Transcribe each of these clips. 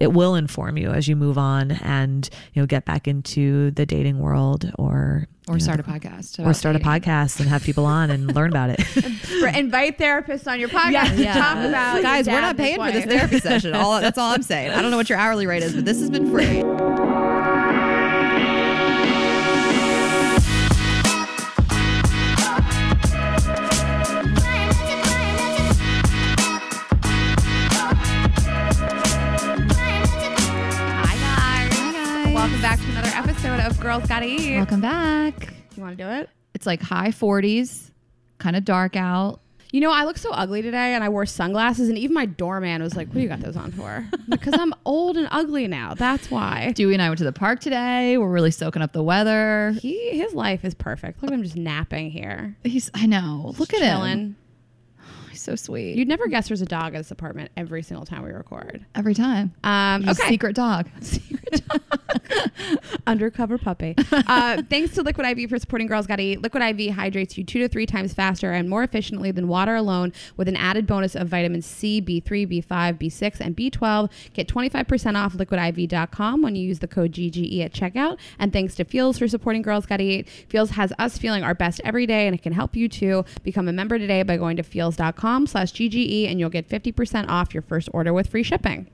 it will inform you as you move on and you know get back into the dating world or Or you know, start a podcast. or about start a podcast and have people on and learn about it. For- invite therapists on your podcast to Yeah. talk about your Guys, we're not paying for this therapy session. All that's all I'm saying. I don't know what your hourly rate is, but this has been free. Of Girls Gotta Eat. Welcome back. You want to do it? It's like high 40s, kind of dark out. You know, I look so ugly today, and I wore sunglasses, and even my doorman was like, "What do you got those on for?" because I'm old and ugly now. That's why. Dewey and I went to the park today. We're really soaking up the weather. He his life is perfect. Look at him just napping here. He's, I know. Look at him. Chilling. He's so sweet. You'd never guess there's a dog at this apartment every single time we record. Every time. Um, He's a okay. secret dog. undercover puppy. Uh, thanks to Liquid IV for supporting Girls Gotta Eat. Liquid IV hydrates you two to three times faster and more efficiently than water alone with an added bonus of vitamins C, B3, B5, B6, and B12. Get 25% off liquidiv.com when you use the code GGE at checkout. And thanks to Feals for supporting Girls Gotta Eat. Feals has us feeling our best every day and it can help you too. Become a member today by going to feals.com slash GGE and you'll get 50% off your first order with free shipping.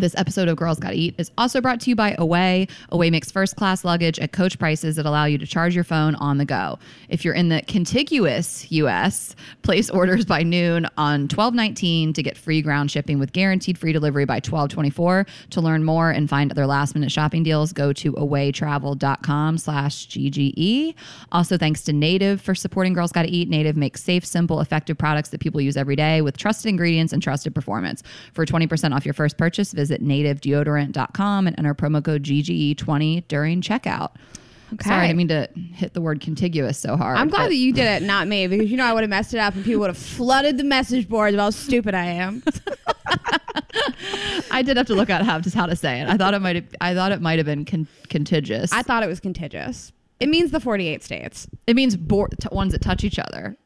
This episode of Girls Gotta Eat is also brought to you by Away. Away makes first class luggage at coach prices that allow you to charge your phone on the go. If you're in the contiguous US, place orders by noon on 1219 to get free ground shipping with guaranteed free delivery by 1224. To learn more and find other last minute shopping deals, go to awaytravel.com slash GGE. Also, thanks to Native for supporting Girls Gotta Eat. Native makes safe, simple, effective products that people use every day with trusted ingredients and trusted performance. For 20% off your first purchase, visit nativedeodorant.com and enter promo code GGE20 during checkout. Okay. Sorry, I didn't mean to hit the word contiguous so hard. I'm glad but that you did it, not me, because you know I would have messed it up and people would have flooded the message boards about how stupid I am. I did have to look at how just how to say it. I thought it might have. I thought it might have been con- contiguous. I thought it was contiguous. It means the 48 states. it means bor- t- ones that touch each other.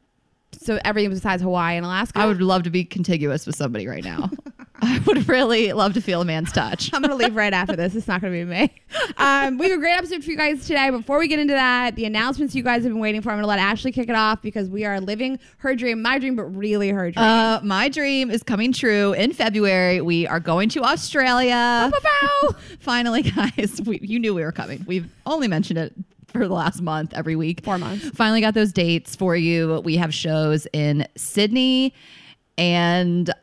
So everything besides Hawaii and Alaska. I would love to be contiguous with somebody right now. I would really love to feel a man's touch. I'm gonna leave right after this. It's not gonna be me. Um, we have a great episode for you guys today. Before we get into that, the announcements you guys have been waiting for, I'm gonna let Ashley kick it off because we are living her dream, my dream, but really her dream. Uh, my dream is coming true in February. We are going to Australia. Bow-bow-bow. Finally, guys, we, you knew we were coming. We've only mentioned it for the last month, every week. Four months. Finally got those dates for you. We have shows in Sydney and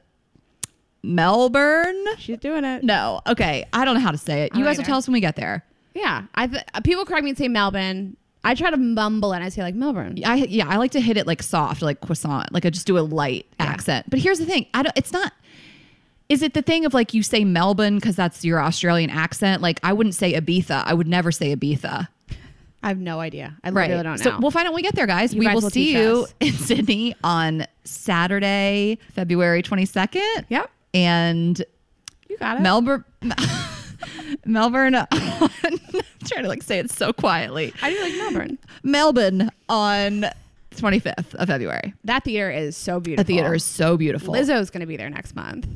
Melbourne. She's doing it. No, okay. I don't know how to say it. You guys will tell us when we get there. Yeah, I th- uh, people correct me and say Melbourne. I try to mumble and I say like Melbourne. I yeah, I like to hit it like soft, like croissant, like I just do a light accent. But here's the thing, I don't. It's not. Is it the thing of like you say Melbourne because that's your Australian accent? Like I wouldn't say Ibiza. I would never say Ibiza. I have no idea. I Right. literally don't know. So we'll find out when we get there, guys. You we guys will will see you us. in Sydney on Saturday, February 22nd. Yep. And you got it. Melbourne. Melbourne. On, I'm trying to like say it so quietly. I do like Melbourne. Melbourne on 25th of February. That theater is so beautiful. The theater is so beautiful. Lizzo's going to be there next month.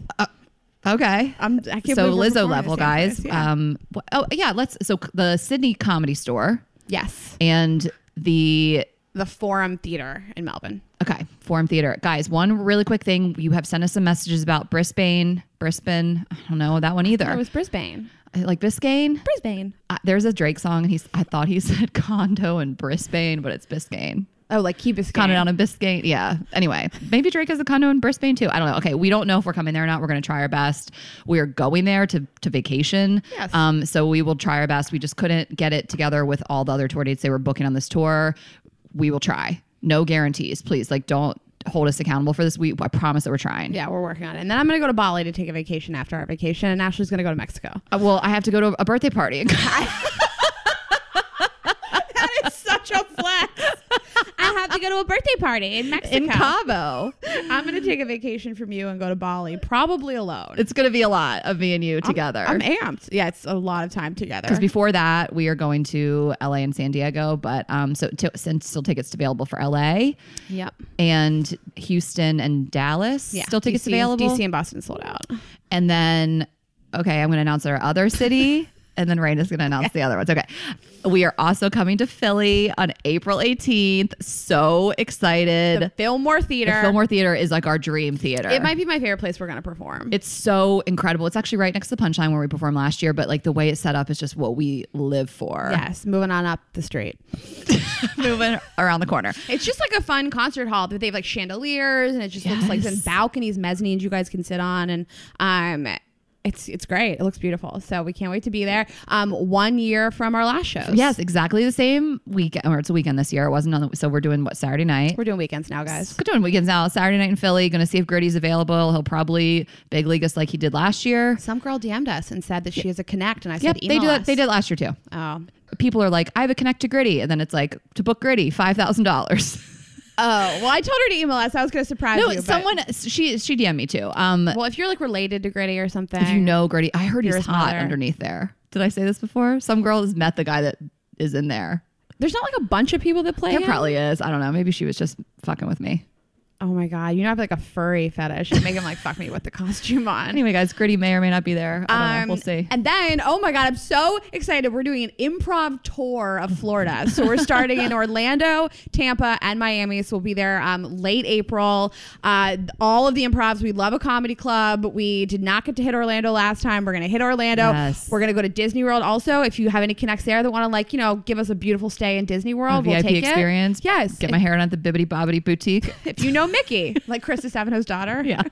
Okay. I'm, I can't so believe we're Lizzo level, at the same guys. Yeah. Um. Oh yeah. Let's. So the Sydney Comedy Store yes, and the the Forum Theater in Melbourne. okay Forum Theater, guys. One really quick thing. You have sent us some messages about Brisbane, Brisbane. I don't know that one either. It was Brisbane. Like Biscayne. Brisbane. Uh, there's a Drake song, and he's. I thought he said condo in Brisbane, but it's Biscayne. Oh, like Key Biscayne. Condo down in Biscayne. Yeah. Anyway, maybe Drake has a condo in Brisbane too. I don't know. Okay, we don't know if we're coming there or not. We're going to try our best. We're going there to to vacation. Yes. Um. So we will try our best. We just couldn't get it together with all the other tour dates they were booking on this tour. We will try. No guarantees, please. Like, don't hold us accountable for this. We I promise that we're trying. Yeah, we're working on it. And then I'm going to go to Bali to take a vacation after our vacation. And Ashley's going to go to Mexico. Uh, well, I have to go to a birthday party. that is such a flex. Have to go to a birthday party in Mexico. in Cabo. I'm going to take a vacation from you and go to Bali, probably alone. It's going to be a lot of me and you together. I'm amped. Yeah, it's a lot of time together. because before that we are going to LA and San Diego, but um, so t- since still tickets available for LA Yep. and Houston and Dallas, Yeah. still tickets DC available, DC and Boston sold out. and then okay, I'm going to announce our other city. And then Rain is going to announce the other ones. Okay. We are also coming to Philly on April 18th. So excited. The Fillmore Theater. The Fillmore Theater is like our dream theater. It might be my favorite place we're gonna perform. It's so incredible. It's actually right next to the Punchline where we performed last year, but like the way it's set up is just what we live for. yes, moving on up the street. Moving around the corner. It's just like a fun concert hall. That they have like chandeliers, and it just looks like some balconies, mezzanines you guys can sit on, and um, it's it's great. It looks beautiful. So we can't wait to be there. Um, one year from our last shows. Yes, exactly the same weekend, or it's a weekend this year. It wasn't on the, so we're doing what Saturday night. we're doing weekends now, guys. We're doing weekends now. Saturday night in Philly. Going to see if Gritty's available. He'll probably big league us like he did last year. Some girl DM'd us and said that she has a connect, and I Yep, said, they that. us. They did last year too. Oh. People are like, I have a connect to Gritty, and then it's like to book Gritty five thousand dollars. Oh, well, I told her to email us. I was going to surprise No, you. but- someone she she DM'd me too. Um, well, if you're like related to Gritty or something, if you know Gritty, I heard he's hot mother. underneath there. Did I say this before? Some girl has met the guy that is in there. there's not like a bunch of people that play. There him? probably is. I don't know. Maybe she was just fucking with me. Oh my god, you know I have like a furry fetish. and make him like fuck me with the costume on. Anyway, guys, Gritty may or may not be there. I don't know. Um, We'll see. And then, oh my God, I'm so excited. We're doing an improv tour of Florida. So we're starting in Orlando, Tampa, and Miami. So we'll be there um, late April. Uh, all of the improvs. We love a comedy club. We did not get to hit Orlando last time. We're going to hit Orlando. Yes. We're going to go to Disney World. Also, if you have any connects there that want to, like, you know, give us a beautiful stay in Disney World, A we'll VIP take experience. It. Yes. Get my hair done at the Bibbidi Bobbidi Boutique. if you know Mickey, like Chris Distefano's daughter. yeah.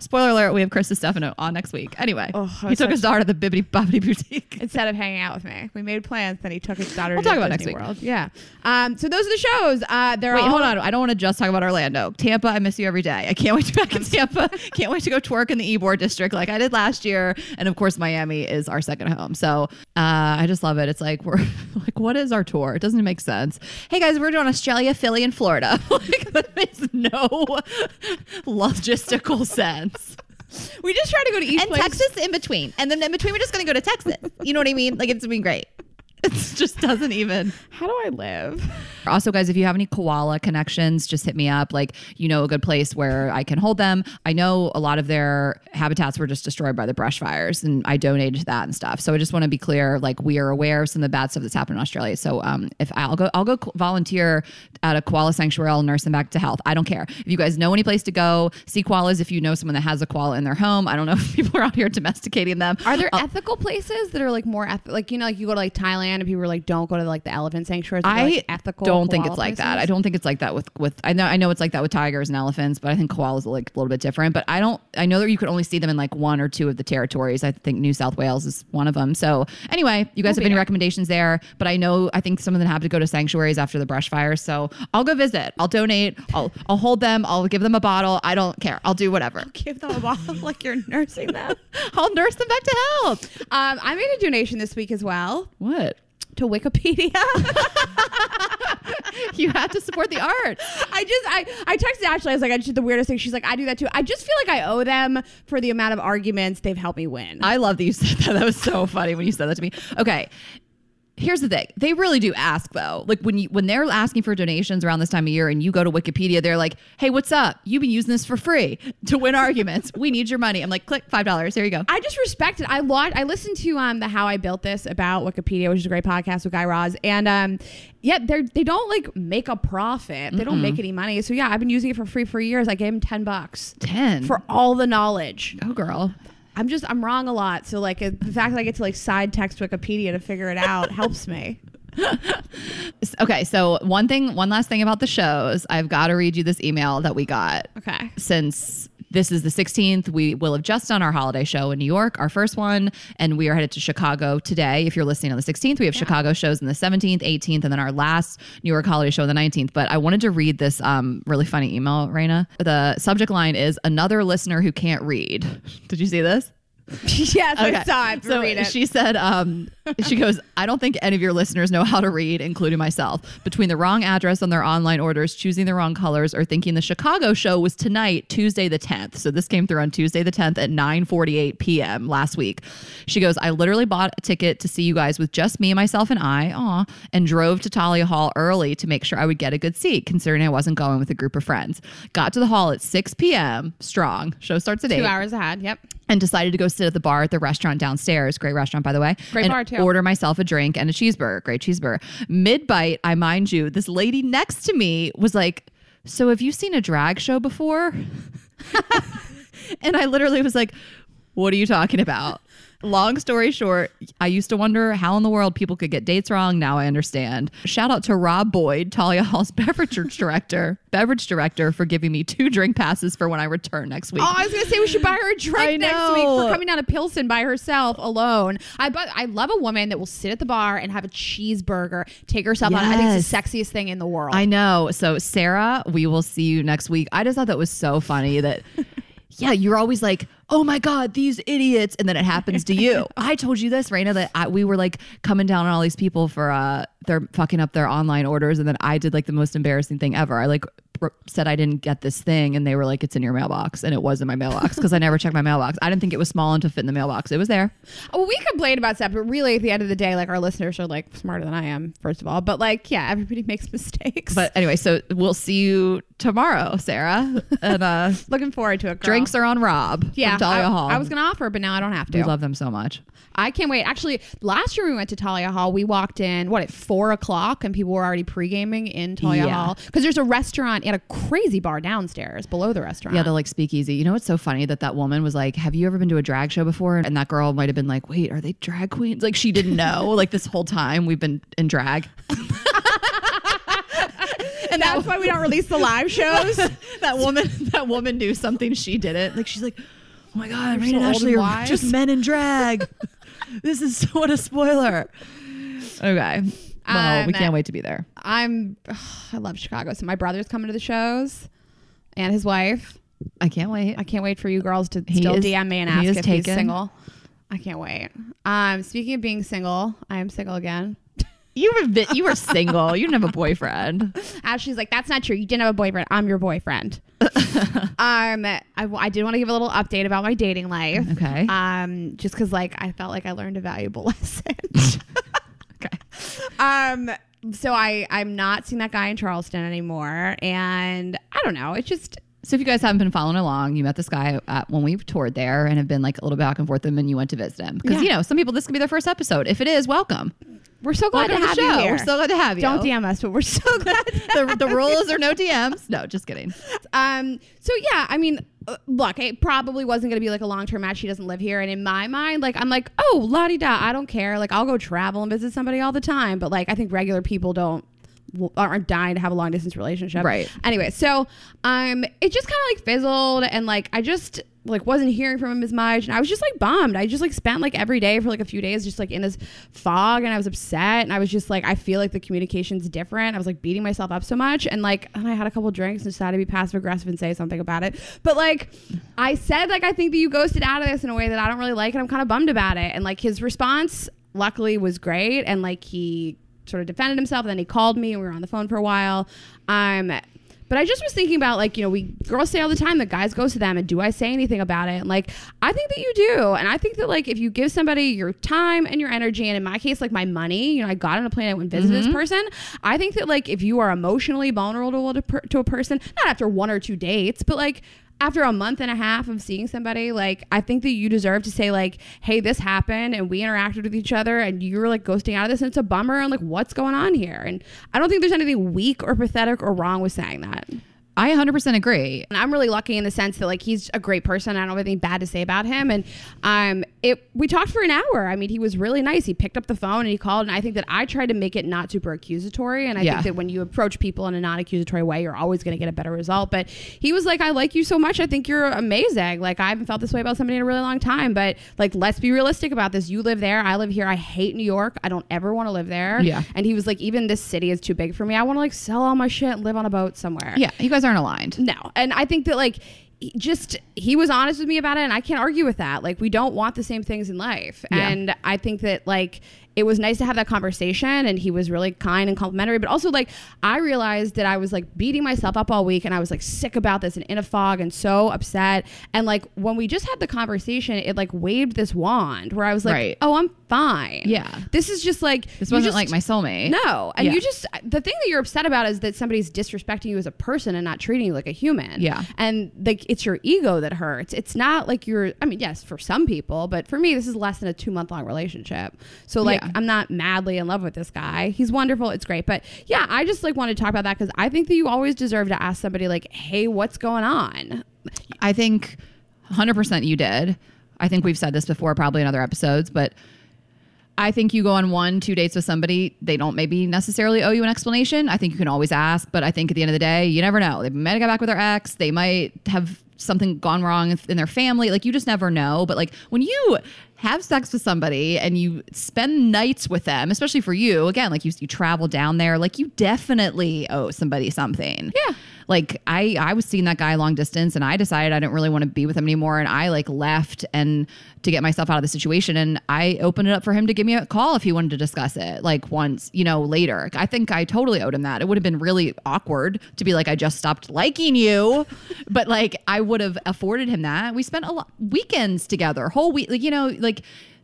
Spoiler alert: We have Chris Distefano on next week. Anyway, Oh, he took his daughter to the Bibbidi Bobbidi Boutique. instead of hanging out with me. We made plans. Then he took his daughter We'll to talk about Disney next week. World. Yeah. Um, so those are the shows. Uh, they're Wait, all, hold on. I don't want to just talk about Orlando. Tampa, I miss you every day. I can't wait to be back in Tampa. Can't wait to go twerk in the Ybor district like I did last year. And of course, Miami is our second home. So uh, I just love it. It's like we're like, what is our tour? It doesn't make sense. Hey guys, we're doing Australia, Philly, and Florida. like that makes no logistical sense. We just try to go to East and Place. Texas in between. And then in between, we're just going to go to Texas. You know what I mean? Like it's been great. It just doesn't even. How do I live? Also, guys, if you have any koala connections, just hit me up. Like, you know, a good place where I can hold them. I know a lot of their habitats were just destroyed by the brush fires, and I donated to that and stuff. So I just want to be clear, like, we are aware of some of the bad stuff that's happened in Australia. So um, if I'll go, I'll go volunteer at a koala sanctuary. I'll nurse them back to health. I don't care. If you guys know any place to go, see koalas. If you know someone that has a koala in their home, I don't know if people are out here domesticating them. Are there ethical places that are like more eth- like you know like you go to like Thailand and people were like don't go to like the elephant sanctuaries. I like, ethical. don't think it's like that. I don't think it's like that with with I know I know it's like that with tigers and elephants, but I think koalas are like a little bit different. But I don't I know that you could only see them in like one or two of the territories. I think New South Wales is one of them. So anyway, you guys We'll have any there. recommendations there? But I know I think some of them have to go to sanctuaries after the brush fire. So I'll go visit. I'll donate. I'll I'll hold them. I'll give them a bottle. I don't care. I'll do whatever. Give them a bottle like you're nursing them. I'll nurse them back to health. Um, I made a donation this week as well What? To Wikipedia. You have to support the art. I just I I texted Ashley. I was like, I just did the weirdest thing. She's like, I do that too. I just feel like I owe them for the amount of arguments they've helped me win. I love that you said that. That was so funny when you said that to me. Okay. Here's the thing. They really do ask though. Like when you when they're asking for donations around this time of year and you go to Wikipedia, they're like, "Hey, what's up? You've been using this for free to win arguments. We need your money." I'm like, "Click $5. Here you go." I just respect it. I watched, I listened to um the How I Built This about Wikipedia, which is a great podcast with Guy Raz, and um yeah, they're they don't like make a profit. They don't make any money. So yeah, I've been using it for free for years. I gave him ten bucks 10. for all the knowledge. oh girl. I'm just I'm wrong a lot. So like the fact that I get to like side text Wikipedia to figure it out helps me. Okay, so one thing one last thing about the shows. I've got to read you this email that we got. Okay. since this is the 16th, we will have just done our holiday show in New York, our first one, and we are headed to Chicago today. If you're listening on the 16th, we have Chicago shows on the 17th, 18th, and then our last New York holiday show on the 19th. But I wanted to read this um, really funny email, Rayna. The subject line is another listener who can't read. Did you see this? yes, I saw it. So she said, um, she goes, I don't think any of your listeners know how to read, including myself. Between the wrong address on their online orders, choosing the wrong colors, or thinking the Chicago show was tonight, Tuesday the 10th. So this came through on Tuesday the 10th at 9:48 p.m. last week. She goes, I literally bought a ticket to see you guys with just me, myself, and I, aw, and drove to Thalia Hall early to make sure I would get a good seat, considering I wasn't going with a group of friends. Got to the hall at 6 p.m. strong. Show starts at 8 Two hours ahead. Yep. and decided to go sit at the bar at the restaurant downstairs. Great restaurant, by the way. Great and bar, too. Order myself a drink and a cheeseburger. Great cheeseburger. Mid bite, I mind you, this lady next to me was like, "So have you seen a drag show before?" and I literally was like, "What are you talking about?" Long story short, I used to wonder how in the world people could get dates wrong. Now I understand. Shout out to Rob Boyd, Thalia Hall's beverage director, beverage director, for giving me two drink passes for when I return next week. Oh, I was gonna say we should buy her a drink next week for coming down to Pilsen by herself alone. I but I love a woman that will sit at the bar and have a cheeseburger, take herself out. I think it's the sexiest thing in the world. I know. So, Sarah, we will see you next week. I just thought that was so funny that, yeah, you're always like, oh my God, these idiots. And then it happens to you. I told you this, Rayna, that I, we were like coming down on all these people for, uh, they're fucking up their online orders. And then I did like the most embarrassing thing ever. I like, said I didn't get this thing and they were like it's in your mailbox and it was in my mailbox because I never checked my mailbox. I didn't think it was small enough to fit in the mailbox. It was there. Well, we complain about stuff, but really, at the end of the day, like our listeners are like smarter than I am, first of all. But like, yeah, everybody makes mistakes. But anyway, so we'll see you tomorrow, Sarah. And uh looking forward to it. Girl. drinks are on Rob. Yeah, Thalia I, Hall. I was gonna offer, but now I don't have to. we love them so much. I can't wait. Actually, last year we went to Thalia Hall. We walked in what at four o'clock, and people were already pre gaming in Thalia Yeah. Hall because there's a restaurant and a crazy bar downstairs below the restaurant. Yeah, the like speakeasy. You know what's so funny that that woman was like, "Have you ever been to a drag show before?" And that girl might have been like, "Wait, are they drag queens?" Like she didn't know. like this whole time we've been in drag. and that's why we don't release the live shows. that woman, that woman knew something she didn't. Like she's like, "Oh my god, We're so and Ashley and are just men in drag." this is what a spoiler. Okay. Well, we Um, can't wait to be there. I'm. I love Chicago. So my brother's coming to the shows, and his wife. I can't wait. I can't wait for you girls to He still is- DM me and ask if he's single. I can't wait. Um, speaking of being single, I am single again. You were bit, you were single. You didn't have a boyfriend. Ashley's like, that's not true. You didn't have a boyfriend. I'm your boyfriend. um, I, I did want to give a little update about my dating life. Okay. Um, just because like I felt like I learned a valuable lesson. Okay. um, so I I'm not seeing that guy in Charleston anymore, and I don't know. It's just So if you guys haven't been following along, you met this guy at, when we toured there and have been like a little back and forth with him and you went to visit him. Because, Yeah. you know, some people, this could be their first episode. If it is, welcome. We're so glad Welcome to have you here. We're so glad to have you. don't DM us, but we're so glad. the, the rules are no DMs. No, just kidding. Um. So yeah, I mean, uh, look, it probably wasn't going to be like a long term match. She doesn't live here, and in my mind, like I'm like, oh, la di da. I don't care. Like I'll go travel and visit somebody all the time, but like I think regular people don't aren't dying to have a long distance relationship. Right. Anyway, so um, it just kind of like fizzled, and like I just like wasn't hearing from him as much, and I was just like bummed. I just like spent like every day for like a few days just like in this fog, and I was upset, and I was just like, I feel like the communication's different. I was like beating myself up so much, and like, and I had a couple drinks and decided to be passive aggressive and say something about it. But like, I said like I think that you ghosted out of this in a way that I don't really like, and I'm kind of bummed about it. And like his response, luckily, was great, and like he sort of defended himself. And then he called me, and we were on the phone for a while. Um, but I just was thinking about like, you know, we girls say all the time that guys go to them and do I say anything about it? And like, I think that you do. And I think that like if you give somebody your time and your energy, and in my case, like my money, you know, I got on a plane, I went and visited this mm-hmm. person. I think that like if you are emotionally vulnerable to, per- to a person, not after one or two dates, but like after a month and a half of seeing somebody, like I think that you deserve to say like, "Hey, this happened, and we interacted with each other, and you were like ghosting out of this, and it's a bummer, and like what's going on here?" And I don't think there's anything weak or pathetic or wrong with saying that. I 100% agree. And I'm really lucky in the sense that like he's a great person. I don't have anything bad to say about him. And um, it we talked for an hour. I mean, he was really nice. He picked up the phone and he called. And I think that I tried to make it not super accusatory. And I Yeah. think that when you approach people in a non-accusatory way, you're always going to get a better result. But he was like, "I like you so much. I think you're amazing. Like I haven't felt this way about somebody in a really long time. But like, let's be realistic about this. You live there. I live here. I hate New York. I don't ever want to live there. Yeah. And he was like, even this city is too big for me. I want to like sell all my shit and live on a boat somewhere. Yeah, you guys aren't aligned. No. And I think that like just he was honest with me about it and I can't argue with that. Like we don't want the same things in life. Yeah. And I think that like it was nice to have that conversation and he was really kind and complimentary but also like I realized that I was like beating myself up all week and I was like sick about this and in a fog and so upset and like when we just had the conversation it like waved this wand where I was like Right. oh I'm fine. Yeah. This is just like This wasn't just- like my soulmate. no, and Yeah. you just the thing that you're upset about is that somebody's disrespecting you as a person and not treating you like a human. Yeah. and like it's your ego that hurts. It's not like you're. I mean, yes, for some people, but for me, this is less than a two month long relationship. So like, Yeah. I'm not madly in love with this guy. He's wonderful. It's great. But yeah, I just like want to talk about that because I think that you always deserve to ask somebody like, hey, what's going on? I think 100% you did. I think we've said this before, probably in other episodes, but I think you go on one, two dates with somebody, they don't maybe necessarily owe you an explanation. I think you can always ask, but I think at the end of the day, you never know. They might have got back with their ex, they might have something gone wrong in their family. Like you just never know. But like when you have sex with somebody and you spend nights with them, especially for you, again, like you, you travel down there, like you definitely owe somebody something. Yeah. Like I, I was seeing that guy long distance and I decided I didn't really want to be with him anymore. And I like left and to get myself out of the situation. And I opened it up for him to give me a call if he wanted to discuss it like once, you know, later. I think I totally owed him that. It would have been really awkward to be like, I just stopped liking you. but like I would have afforded him that. We spent a lot weekends together, whole week, like, you know, like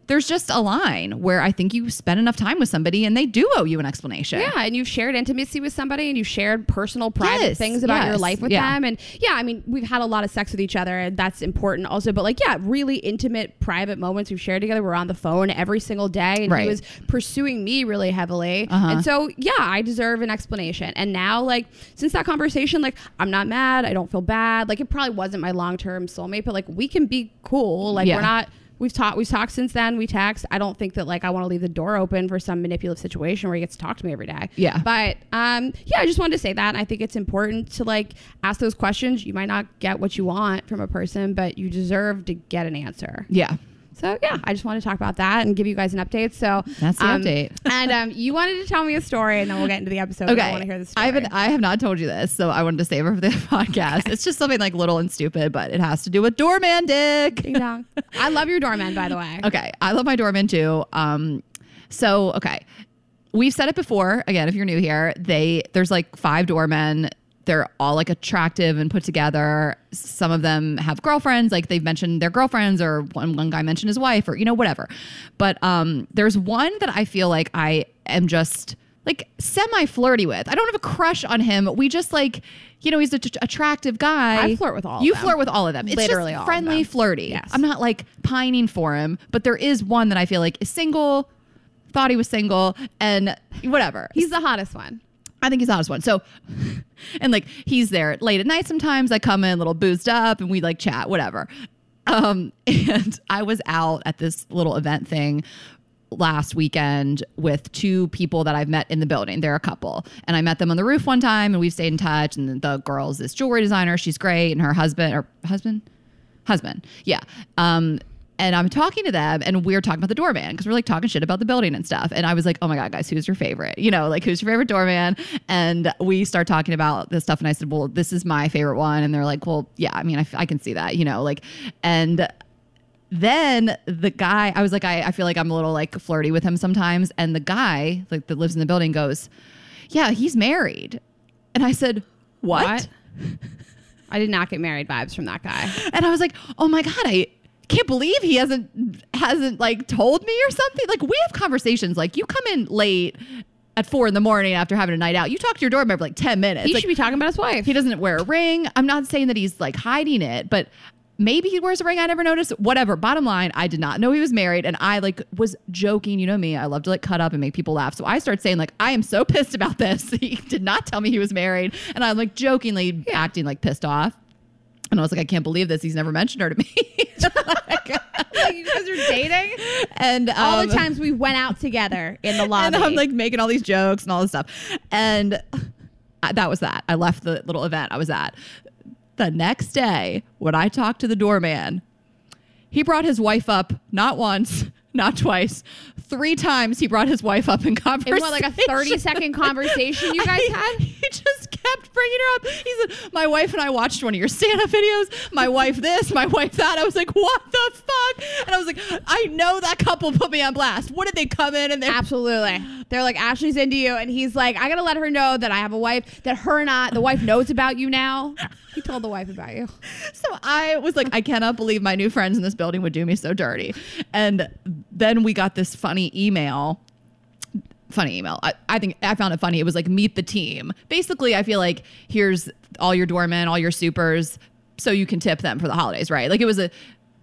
there's just a line where I think you spend enough time with somebody and they do owe you an explanation. Yeah, and you've shared intimacy with somebody and you've shared personal private Yes, things about your life with yeah. them. And yeah, I mean, we've had a lot of sex with each other and that's important also. But like, yeah, really intimate, private moments we've shared together. We're on the phone every single day. And Right. he was pursuing me really heavily. Uh-huh. And so yeah, I deserve an explanation. And now like since that conversation, like I'm not mad, I don't feel bad. Like it probably wasn't my long term soulmate, but like we can be cool. Like Yeah. we're not We've talked. We've talked since then. We text. I don't think that like I want to leave the door open for some manipulative situation where he gets to talk to me every day. Yeah. But um, yeah, I just wanted to say that. I think it's important to like ask those questions. You might not get what you want from a person, but you deserve to get an answer. Yeah. So yeah, I just wanted to talk about that and give you guys an update. So That's the um, update. and um, you wanted to tell me a story, and then we'll get into the episode. Okay. I want to hear the story. I haven't I have not told you this, so I wanted to save it for the podcast. It's just something like little and stupid, but it has to do with doorman dick. Ding dong. I love your doorman, by the way. Okay, I love my doorman too. Um, so okay, we've said it before. Again, if you're new here, they there's like five doormen. They're all like attractive and put together. Some of them have girlfriends, like they've mentioned their girlfriends, or one one guy mentioned his wife, or you know whatever. But um, there's one that I feel like I am just like semi flirty with. I don't have a crush on him. We just like. You know, he's an attractive guy. I flirt with all of You flirt with all of them. It's Literally just all of friendly, flirty. Yes. I'm not like pining for him, but there is one that I feel like is single, thought he was single, and whatever. He's the hottest one. I think he's the hottest one. So, and like he's there late at night sometimes. I come in a little boozed up and we like chat, whatever. Um, and I was out at this little event thing last weekend with two people that I've met in the building. They're a couple. And I met them on the roof one time and we've stayed in touch. And the girl's this jewelry designer. She's great. And her husband or husband? Husband. Yeah. Um, and I'm talking to them and we're talking about the doorman because we're like talking shit about the building and stuff. And I was like, oh my God, guys, who's your favorite? You know, like who's your favorite doorman? And we start talking about this stuff. And I said, well, this is my favorite one. And they're like, well, yeah, I mean, I, f- I can see that, you know, like, and then the guy, I was like, I, I feel like I'm a little like flirty with him sometimes. And the guy, like that lives in the building, goes, Yeah, he's married. And I said, What? I did not get married vibes from that guy. And I was like, Oh my God, I can't believe he hasn't hasn't like told me or something. Like we have conversations. Like you come in late at four in the morning after having a night out. You talk to your doorbell for like 10 minutes. He Like, should be talking about his wife. he doesn't wear a ring. I'm not saying that he's like hiding it, but maybe he wears a ring. I never noticed. Whatever. Bottom line, I did not know he was married, and I like was joking. You know me. I love to like cut up and make people laugh. So I start saying like, I am so pissed about this. He did not tell me he was married, and I'm like jokingly acting like pissed off. And I was like, I can't believe this. He's never mentioned her to me. like you guys are dating. and All um, the times we went out together in the lobby. and I'm like making all these jokes and all this stuff. And I- that was that. I left the little event I was at. The next day, when I talked to the doorman, he brought his wife up not once, not twice, three times. He brought his wife up in in conversation. what, like a 30 second conversation you guys I- had? He just kept bringing her up. He said, "My wife and I watched one of your stand-up videos. My wife this, my wife that." I was like, "What the fuck?" And I was like, "I know that couple put me on blast. What did they come in and they Absolutely. They're like, Ashley's into you. And he's like, I got to let her know that I have a wife, that her and I, the wife knows about you now. He told the wife about you. So I was like, I cannot believe my new friends in this building would do me so dirty. And then we got this funny email. Funny email. I, I think I found it funny. It was like, meet the team. Basically, I feel like here's all your doormen, all your supers. so you can tip them for the holidays, right? Like it was a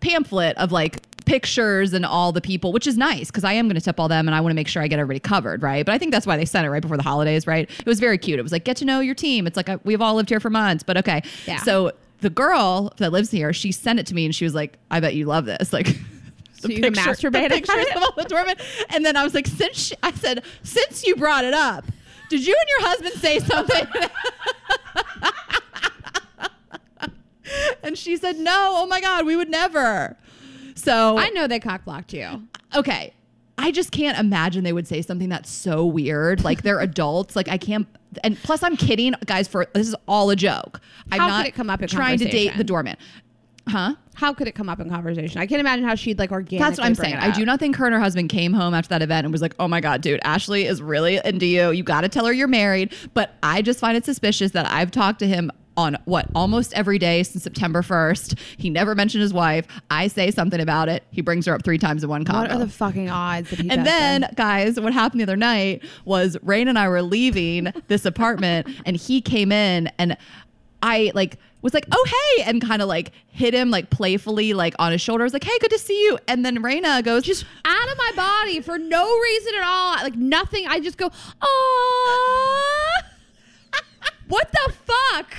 pamphlet of like pictures and all the people, which is nice because I am going to tip all them and I want to make sure I get everybody covered, right? But I think that's why they sent it right before the holidays, right? It was very cute. It was like get to know your team. It's like uh, we've all lived here for months, but okay. Yeah. So the girl that lives here, she sent it to me and she was like, "I bet you love this." Like. So you can masturbate the pictures of all the doormen. And then I was like, since she, I said, since you brought it up, did you and your husband say something? and she said, no. Oh my God, we would never. So I know they cock blocked you. okay. I just can't imagine they would say something that's so weird. Like they're adults. Like I can't. And plus, I'm kidding, guys. For this is all a joke. I'm How could not it come up trying to date the doorman. Huh? How could it come up in conversation? I can't imagine how she'd like organically. That's what I'm saying. I do not think her and her husband came home after that event and was like, "Oh my god, dude, Ashley is really into you. You got to tell her you're married." But I just find it suspicious that I've talked to him on what almost every day since September 1st. He never mentioned his wife. I say something about it. He brings her up three times in one call. What are the fucking odds that he and then, that? guys, what happened the other night was Rain and I were leaving this apartment, and he came in, and I like was like, "Oh hey," and kind of like hit him like playfully, like on his shoulder. I was like, "Hey, good to see you." And then Rayna goes, "Just out of my body for no reason at all. Like nothing. I just go, oh. what the fuck?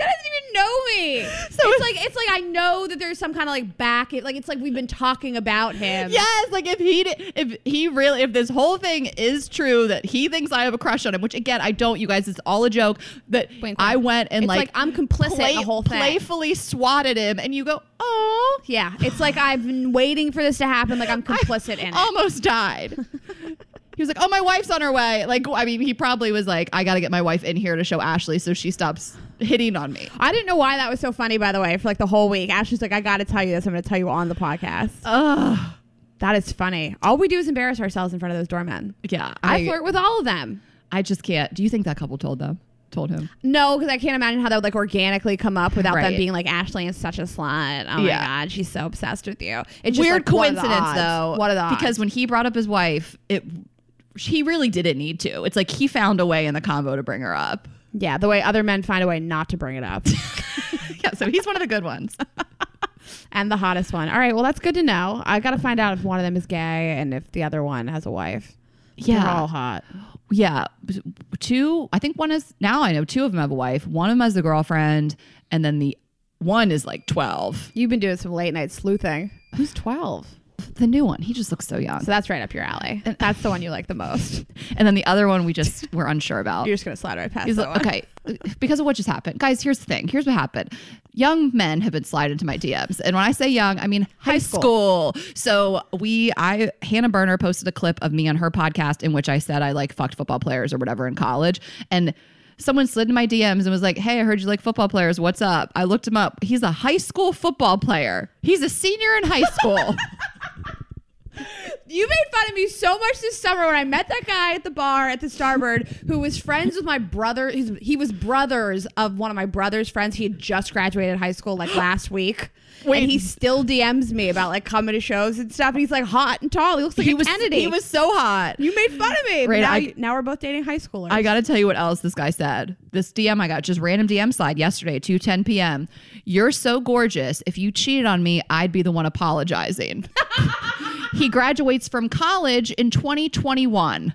Guy doesn't even know me. So it's like it's like I know that there's some kind of like back. Like it's like we've been talking about him. Yes, like if he if he really if this whole thing is true that he thinks I have a crush on him, which again I don't. You guys, it's all a joke. That. I went and It's like, like I'm complicit in the whole thing. playfully swatted him, and you go, oh, Yeah, it's like I've been waiting for this to happen. Like I'm complicit in it. almost died. He was like, "Oh, my wife's on her way." Like, I mean, he probably was like, "I got to get my wife in here to show Ashley so she stops hitting on me." I didn't know why that was so funny. By the way, for like the whole week, Ashley's like, "I got to tell you this. I'm going to tell you on the podcast." Ugh. That is funny. All we do is embarrass ourselves in front of those doormen. Yeah, I, I, flirt with all of them. I just can't. Do you think that couple told them? Told him? No, because I can't imagine how that would like organically come up without them being like Ashley is such a slut. Oh Yeah. my god, she's so obsessed with you. It's just, Weird like, what coincidence, odds? though. What are the odds? Because when he brought up his wife, it he really didn't need to. It's like he found a way in the convo to bring her up. Yeah, the way other men find a way not to bring it up, yeah, so he's one of the good ones. and the hottest one. All right, well that's good to know. I got to find out if one of them is gay and if the other one has a wife. Yeah. They're all hot. yeah, two. I think one is now. I know two of them have a wife. One of them has a girlfriend, and then the one is like twelve. You've been doing some late night sleuthing. Who's twelve? The new one, he just looks so young. So that's right up your alley. That's the one you like the most. And then the other one, we just were unsure about. You're just gonna slide right past He's that like, one. okay, because of what just happened. Guys, here's the thing. Here's what happened. Young men have been sliding into my DMs. And when I say young, I mean high, High school. school. So we, I, Hannah Berner posted a clip of me on her podcast in which I said I like fucked football players or whatever in college. And someone slid into my DMs and was like, hey, I heard you like football players. What's up? I looked him up. He's a high school football player. He's a senior in high school. You made fun of me so much this summer when I met that guy at the bar at the Starboard who was friends with my brother. He's, he was brothers of one of my brother's friends. He had just graduated high school like last week. Wait. And he still DMs me about like coming to shows and stuff. And he's like hot and tall. He looks like he was, Kennedy. he was so hot. you made fun of me. Right, now, I- you- now we're both dating high schoolers. I got to tell you what else this guy said. This DM I got, just random DM slide yesterday at 2:10 p.m. You're so gorgeous. If you cheated on me, I'd be the one apologizing. he graduates from college in 2021.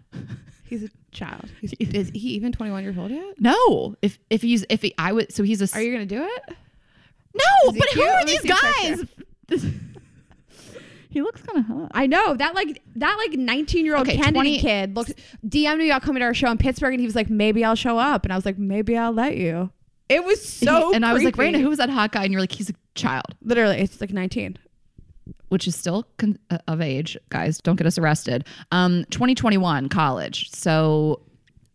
he's a child. He's, is he even 21 years old yet? No, if if he's if he I would so he's a Are you going to do it? no, he but who are these guys? he looks kind of hot. I know that like that like 19 year old Okay, Kennedy 20 kid looks DM'd me about coming to our show in Pittsburgh and he was like maybe I'll show up and I was like maybe I'll let you. It was so and I was like, creepy. Rayna, who was that hot guy? And you're like, he's a child. literally it's like 19. Which is still con- uh, of age, guys. Don't get us arrested. Um, 2021 college. So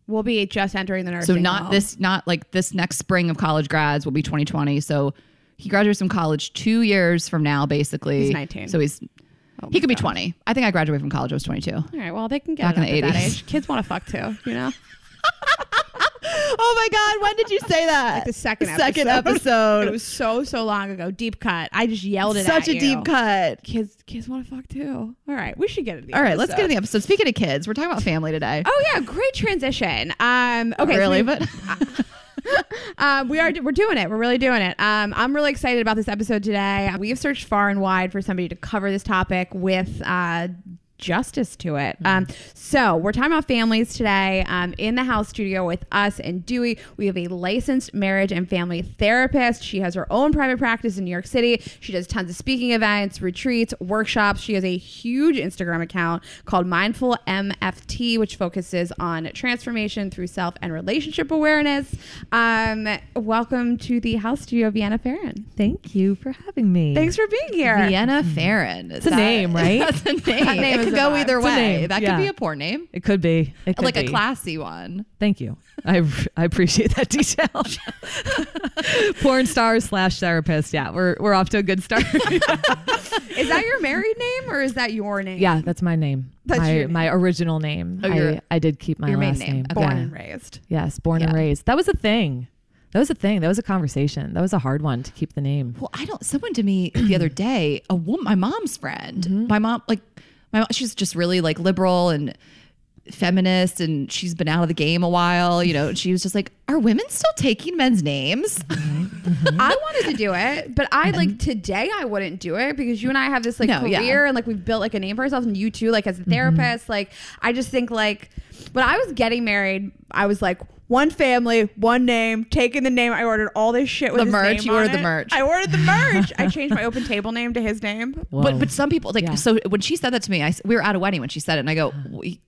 We'll be just entering the nursing. so not home. this, not like this next spring of college grads will be 2020. So he graduates from college two years from now, basically. He's 19. So he's Oh he could be 20. I think I graduated from college. I was 22. All right, well they can get Back in the at that 80s. age. Kids want to fuck too, you know. Oh my God! When did you say that? Like the second second episode. episode. It was so so long ago. Deep cut. I just yelled it Such a deep cut. Kids kids want to fuck too. All right, we should get it. All right, let's get in the episode. Speaking of kids, we're talking about family today. Oh yeah, great transition. Um, okay, so really? we- but um, we are we're doing it. We're really doing it. Um, I'm really excited about this episode today. We have searched far and wide for somebody to cover this topic with uh, justice to it. Um, so we're talking about families today. Um, in the house studio with us and Dewey, we have a licensed marriage and family therapist. She has her own private practice in New York City. She does tons of speaking events, retreats, workshops. She has a huge Instagram account called Mindful MFT, which focuses on transformation through self and relationship awareness. Um, welcome to the house studio, Vienna Pharaon. Thank you for having me. Thanks for being here. Vienna Pharaon. It's a name, right? That's a name. That name could go either It's way. That yeah. could be a porn name. It could be. It could like a classy one. Thank you. I, I appreciate that detail. Porn star slash therapist. Yeah, we're we're off to a good start. Is that your married name or is that your name? yeah, that's my name. That's my name. my original name. Oh, I, I did keep my your main last name. name. Okay. Born Yeah. and raised. Yes, born and raised. That was a thing. That was a thing. That was a conversation. That was a hard one to keep the name. Well, I don't. Someone to me the other day, a woman, my mom's friend, mm-hmm. my mom, like my mom, she's just really like liberal and feminist, and she's been out of the game a while. You know, she was just like, "Are women still taking men's names?" Mm-hmm. Mm-hmm. I wanted to do it, but I like today I wouldn't do it because you and I have this like No, yeah. career and like we've built like a name for ourselves and you too, like as a mm-hmm. therapist. Like I just think like when I was getting married, I was like one family, one name, taking the name. I ordered all this shit with The his merch, name you on ordered the merch. I ordered the merch. I changed my open table name to his name. Whoa. But but some people like Yeah. so when she said that to me, I s- we were at a wedding when she said it, and I go. "We-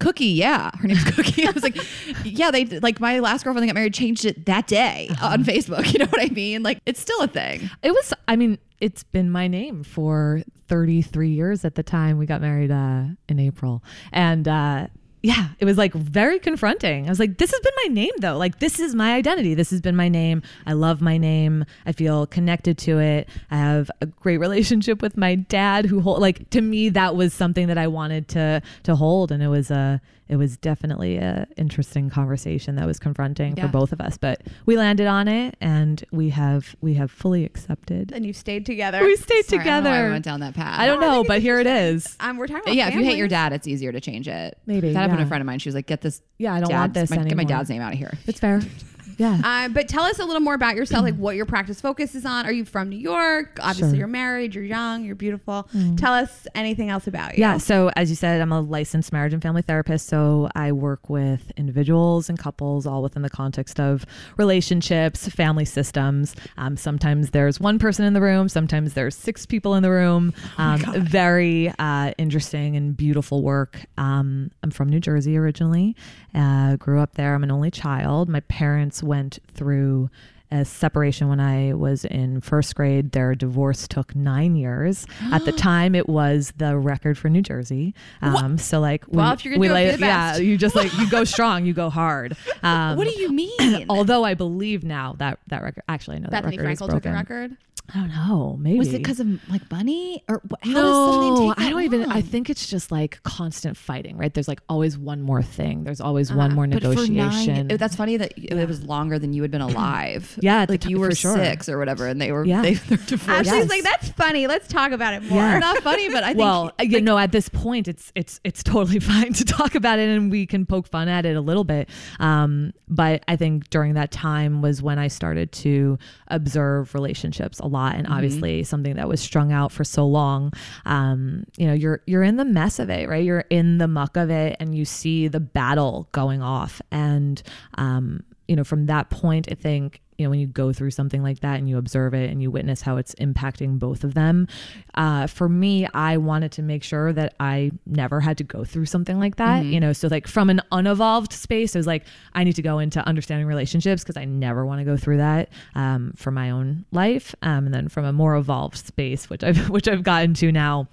Cookie, yeah, her name's Cookie. I was like, yeah, they like my last girlfriend that got married changed it that day on Facebook. You know what I mean? Like, it's still a thing. It was. I mean, it's been my name for 33 years at the time we got married uh, in April, and uh, yeah, it was like very confronting. I was like, this has been my name though. Like this is my identity. This has been my name. I love my name. I feel connected to it. I have a great relationship with my dad who hold like to me that was something that I wanted to to hold and it was a it was definitely a interesting conversation that was confronting Yeah. for both of us, but we landed on it and we have we have fully accepted. And you stayed together. We stayed Sorry, I don't know why together. went down that path. I don't No, know, think but here it is. um, we're talking about yeah, if you hate your dad, it's easier to change it. Maybe, that happened to a friend of mine. She was like, "Get this. Yeah, I don't want this my, Get my dad's name out of here." It's fair. Yeah. Uh, but tell us a little more about yourself, like what your practice focuses on. Are you from New York? Obviously, Sure. you're married, you're young, you're beautiful. Tell us anything else about you. Yeah. So, as you said, I'm a licensed marriage and family therapist. So, I work with individuals and couples, all within the context of relationships, family systems. Um, sometimes there's one person in the room, sometimes there's six people in the room. Um, very uh, interesting and beautiful work. Um, I'm from New Jersey originally, uh, grew up there. I'm an only child. My parents went through a separation when I was in first grade. Their divorce took nine years. At the time, it was the record for New Jersey. Um, so like, Well, we- if you're gonna we do it, lay- the yeah, you just like you go strong, you go hard. Um, What do you mean? Although I believe now that that record, actually, I know Bethany that record is Frankel took a broken. record. I don't know. Maybe was it because of like money or what, how does no, something take I don't even. I think it's just like constant fighting, right? There's like always one more thing. There's always one Uh-huh. more But negotiation. nine, that's funny that it was longer than you had been alive. Yeah, like ti- you were sure. six or whatever, and they were Yeah. they they're divorced. Ashley's Yes. like, that's funny. Let's talk about it more. Yeah. not funny, but I think well, you know, at this point, it's it's it's totally fine to talk about it, and we can poke fun at it a little bit. Um, but I think during that time was when I started to observe relationships a lot, and obviously something that was strung out for so long. Um, you know, you're you're in the mess of it, right? You're in the muck of it, and you see the battle going off, and um, you know, from that point, I think you know when you go through something like that and you observe it and you witness how it's impacting both of them uh, for me i wanted to make sure that i never had to go through something like that you know so like from an unevolved space i was like i need to go into understanding relationships because i never want to go through that um, for my own life um, and then from a more evolved space which i've which i've gotten to now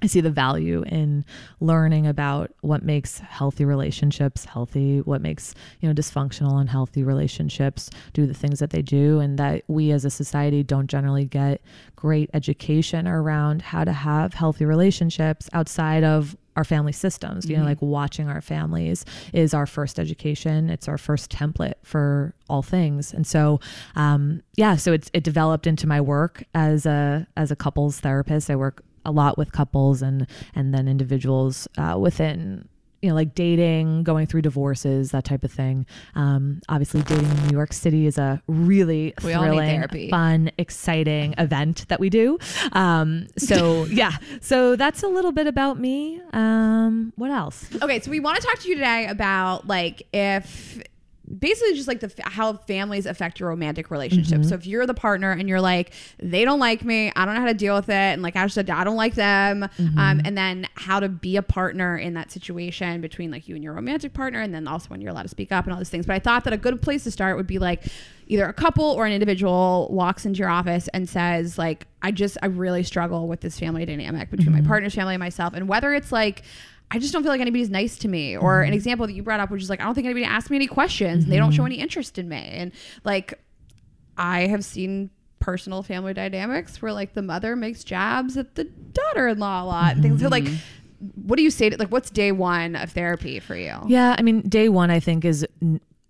I see the value in learning about what makes healthy relationships healthy, what makes, you know, dysfunctional and healthy relationships do the things that they do and that we as a society don't generally get great education around how to have healthy relationships outside of our family systems. You know, like watching our families is our first education. It's our first template for all things. And so, um, yeah, so it's it developed into my work as a as a couples therapist. I work a lot with couples and and then individuals uh, within you know, like dating, going through divorces, that type of thing. Um, obviously, dating in New York City is a really We thrilling, fun, exciting event that we do. Um, so yeah, so that's a little bit about me. Um, what else? Okay, so we want to talk to you today about like if basically just like the how families affect your romantic relationship. Mm-hmm. So if you're the partner and you're like they don't like me, I don't know how to deal with it, and like Ash said, I don't like them, mm-hmm. um, and then how to be a partner in that situation between like you and your romantic partner, and then also when you're allowed to speak up and all these things. But I thought that a good place to start would be like either a couple or an individual walks into your office and says like I just I really struggle with this family dynamic between my mm-hmm. partner's family and myself, and whether it's like I just don't feel like anybody's nice to me. Or an mm-hmm. example that you brought up, which is like, I don't think anybody asked me any questions and they don't mm-hmm. show any interest in me. And like, I have seen personal family dynamics where like the mother makes jabs at the daughter in law a lot and things. So, like, mm-hmm. what do you say to like, what's day one of therapy for you? Yeah, I mean, day one, I think, is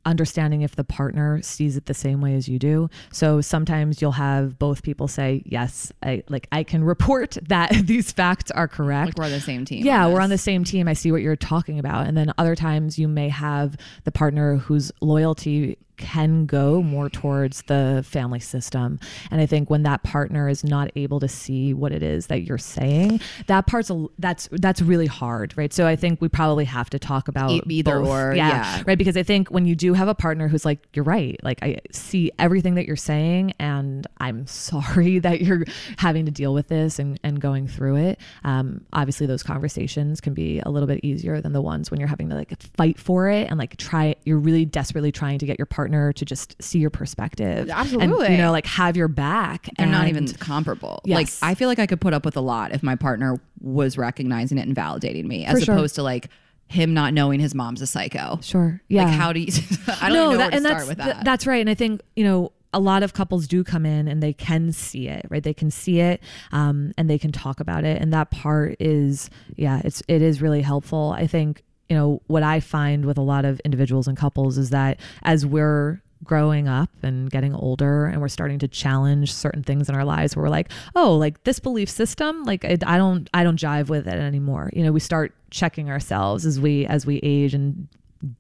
understanding if the partner sees it the same way as you do. So sometimes you'll have both people say, "Yes, I like I can report that these facts are correct." Like we're on the same team. yeah, on we're on the same team. I see what you're talking about. And then other times you may have the partner whose loyalty can go more towards the family system. And I think when that partner is not able to see what it is that you're saying, that part's a, that's that's really hard, right? So I think we probably have to talk about either both. or, yeah. right? Because I think when you do have a partner who's like, you're right, like I see everything that you're saying, and I'm sorry that you're having to deal with this and, and going through it. Um, obviously, those conversations can be a little bit easier than the ones when you're having to like fight for it and like try, you're really desperately trying to get your partner to just see your perspective. And, Absolutely. you know, like have your back. They're not even comparable. Yes. Like I feel like I could put up with a lot if my partner was recognizing it and validating me, as sure. opposed to like him not knowing his mom's a psycho. Sure. Yeah. Like how do you? I don't even know where to and start that's, with th- that. that's right. And I think, you know, a lot of couples do come in and they can see it, right? They can see it um, and they can talk about it. And that part is, yeah, it's, it is really helpful. I think, you know, what I find with a lot of individuals and couples is that as we're growing up and getting older and we're starting to challenge certain things in our lives where we're like oh like this belief system like I, I don't i don't jive with it anymore. You know we start checking ourselves as we as we age and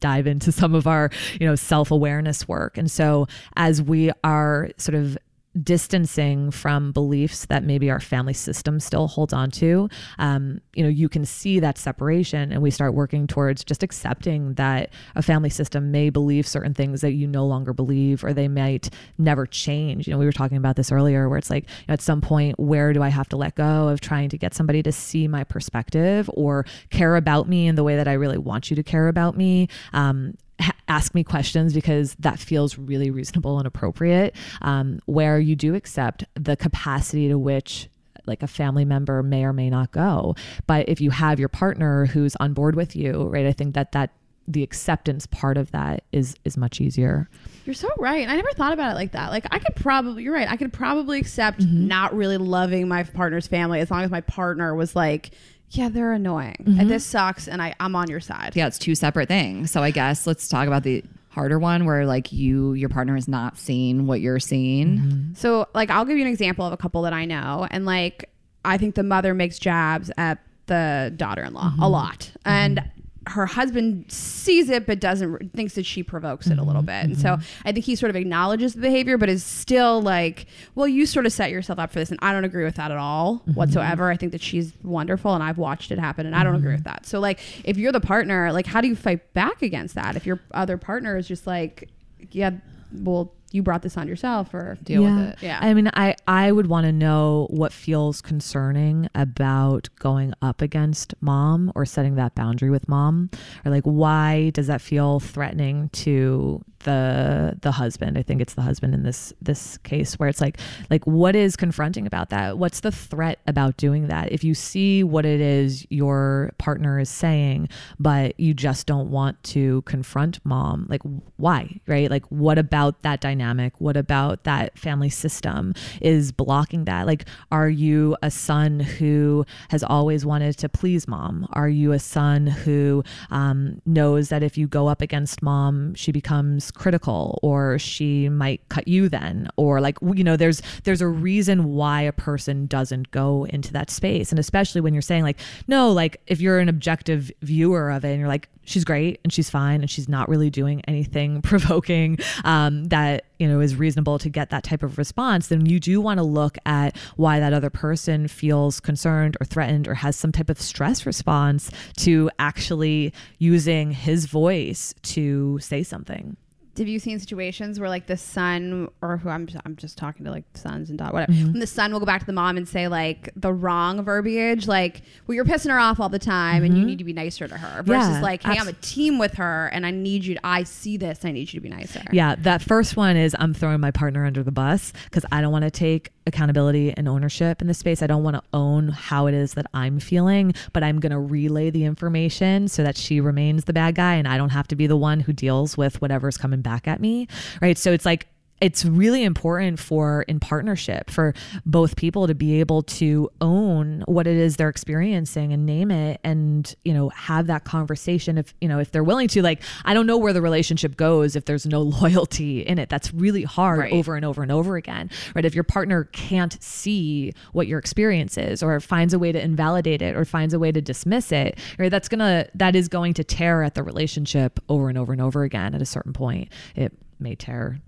dive into some of our you know self-awareness work. And so as we are sort of distancing from beliefs that maybe our family system still holds on to. Um, you know you can see that separation and we start working towards just accepting that a family system may believe certain things that you no longer believe or they might never change. You know we were talking about this earlier where it's like you know, at some point where do i have to let go of trying to get somebody to see my perspective or care about me in the way that i really want you to care about me? Um, ask me questions because that feels really reasonable and appropriate um, where you do accept the capacity to which like a family member may or may not go but if you have your partner who's on board with you right i think that that the acceptance part of that is is much easier You're so right. I never thought about it like that. Like I could probably you're right. I could probably accept not really loving my partner's family as long as my partner was like, Yeah, they're annoying. And this sucks and I, I'm on your side. yeah, it's two separate things. So I guess let's talk about the harder one where like you, your partner is not seeing what you're seeing. Mm-hmm. So like I'll give you an example of a couple that I know. And like I think the mother makes jabs at the daughter-in-law mm-hmm. a lot. And her husband sees it but doesn't thinks that she provokes it a little mm-hmm. bit. And so mm-hmm. I think he sort of acknowledges the behavior but is still like, well, you sort of set yourself up for this and I don't agree with that at all mm-hmm. whatsoever. I think that she's wonderful and I've watched it happen and I don't agree with that. So like if you're the partner, like how do you fight back against that? If your other partner is just like, yeah, well, you brought this on yourself or Deal with it. Yeah. I mean, I I would want to know what feels concerning about going up against mom or setting that boundary with mom, or like why does that feel threatening to the the husband? I think it's the husband in this this case where it's like like what is confronting about that? What's the threat about doing that? If you see what it is your partner is saying, but you just don't want to confront mom, like why, right? Like what about that dynamic? Dynamic? What about that family system is blocking that? Like, are you a son who has always wanted to please mom? Are you a son who um, knows that if you go up against mom, she becomes critical or she might cut you then? Or like, you know, there's there's a reason why a person doesn't go into that space. And especially when you're saying like, no, like if you're an objective viewer of it and you're like, she's great and she's fine and she's not really doing anything provoking um, that you know is reasonable to get that type of response then you do want to look at why that other person feels concerned or threatened or has some type of stress response to actually using his voice to say something have you seen situations where like the son or who I'm I'm just talking to like sons and daughters whatever mm-hmm. when the son will go back to the mom and say like the wrong verbiage like well you're pissing her off all the time mm-hmm. and you mm-hmm. need to be nicer to her versus yeah, like hey abs- I'm a team with her and I need you to, I see this I need you to be nicer yeah that first one is I'm throwing my partner under the bus because I don't want to take accountability and ownership in the space I don't want to own how it is that I'm feeling but I'm going to relay the information so that she remains the bad guy and I don't have to be the one who deals with whatever's coming back at me. Right. So it's like, it's really important for in partnership for both people to be able to own what it is they're experiencing and name it and you know have that conversation if you know if they're willing to. Like i don't know where the relationship goes if there's no loyalty in it. That's really hard right. over and over and over again right? If your partner can't see what your experience is or finds a way to invalidate it or finds a way to dismiss it right? That's gonna that is going to tear at the relationship over and over and over again at a certain point. It may tear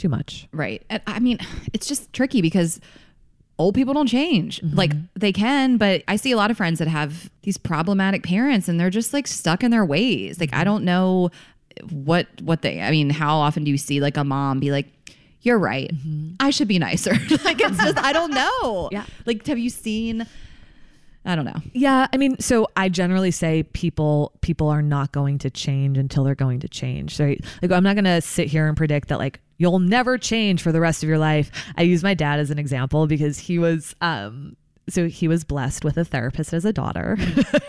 too much. Right. And I mean, it's just tricky because old people don't change. Mm-hmm. Like they can, but I see a lot of friends that have these problematic parents and they're just like stuck in their ways. Like I don't know what what they I mean, how often do you see like a mom be like you're right. Mm-hmm. I should be nicer. like it's just I don't know. Yeah. Like have you seen I don't know. Yeah, I mean, so I generally say people people are not going to change until they're going to change. Right? Like I'm not going to sit here and predict that like you'll never change for the rest of your life. I use my dad as an example because he was um so he was blessed with a therapist as a daughter.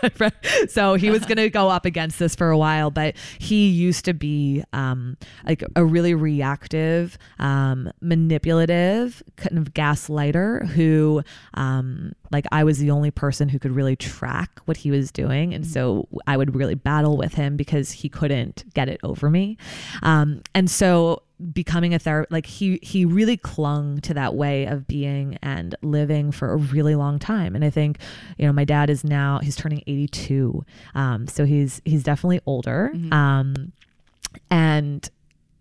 so he was going to go up against this for a while, but he used to be um, like a really reactive, um, manipulative kind of gaslighter who, um, like, I was the only person who could really track what he was doing. And so I would really battle with him because he couldn't get it over me. Um, and so becoming a therapist like he he really clung to that way of being and living for a really long time and i think you know my dad is now he's turning 82 um so he's he's definitely older mm-hmm. um and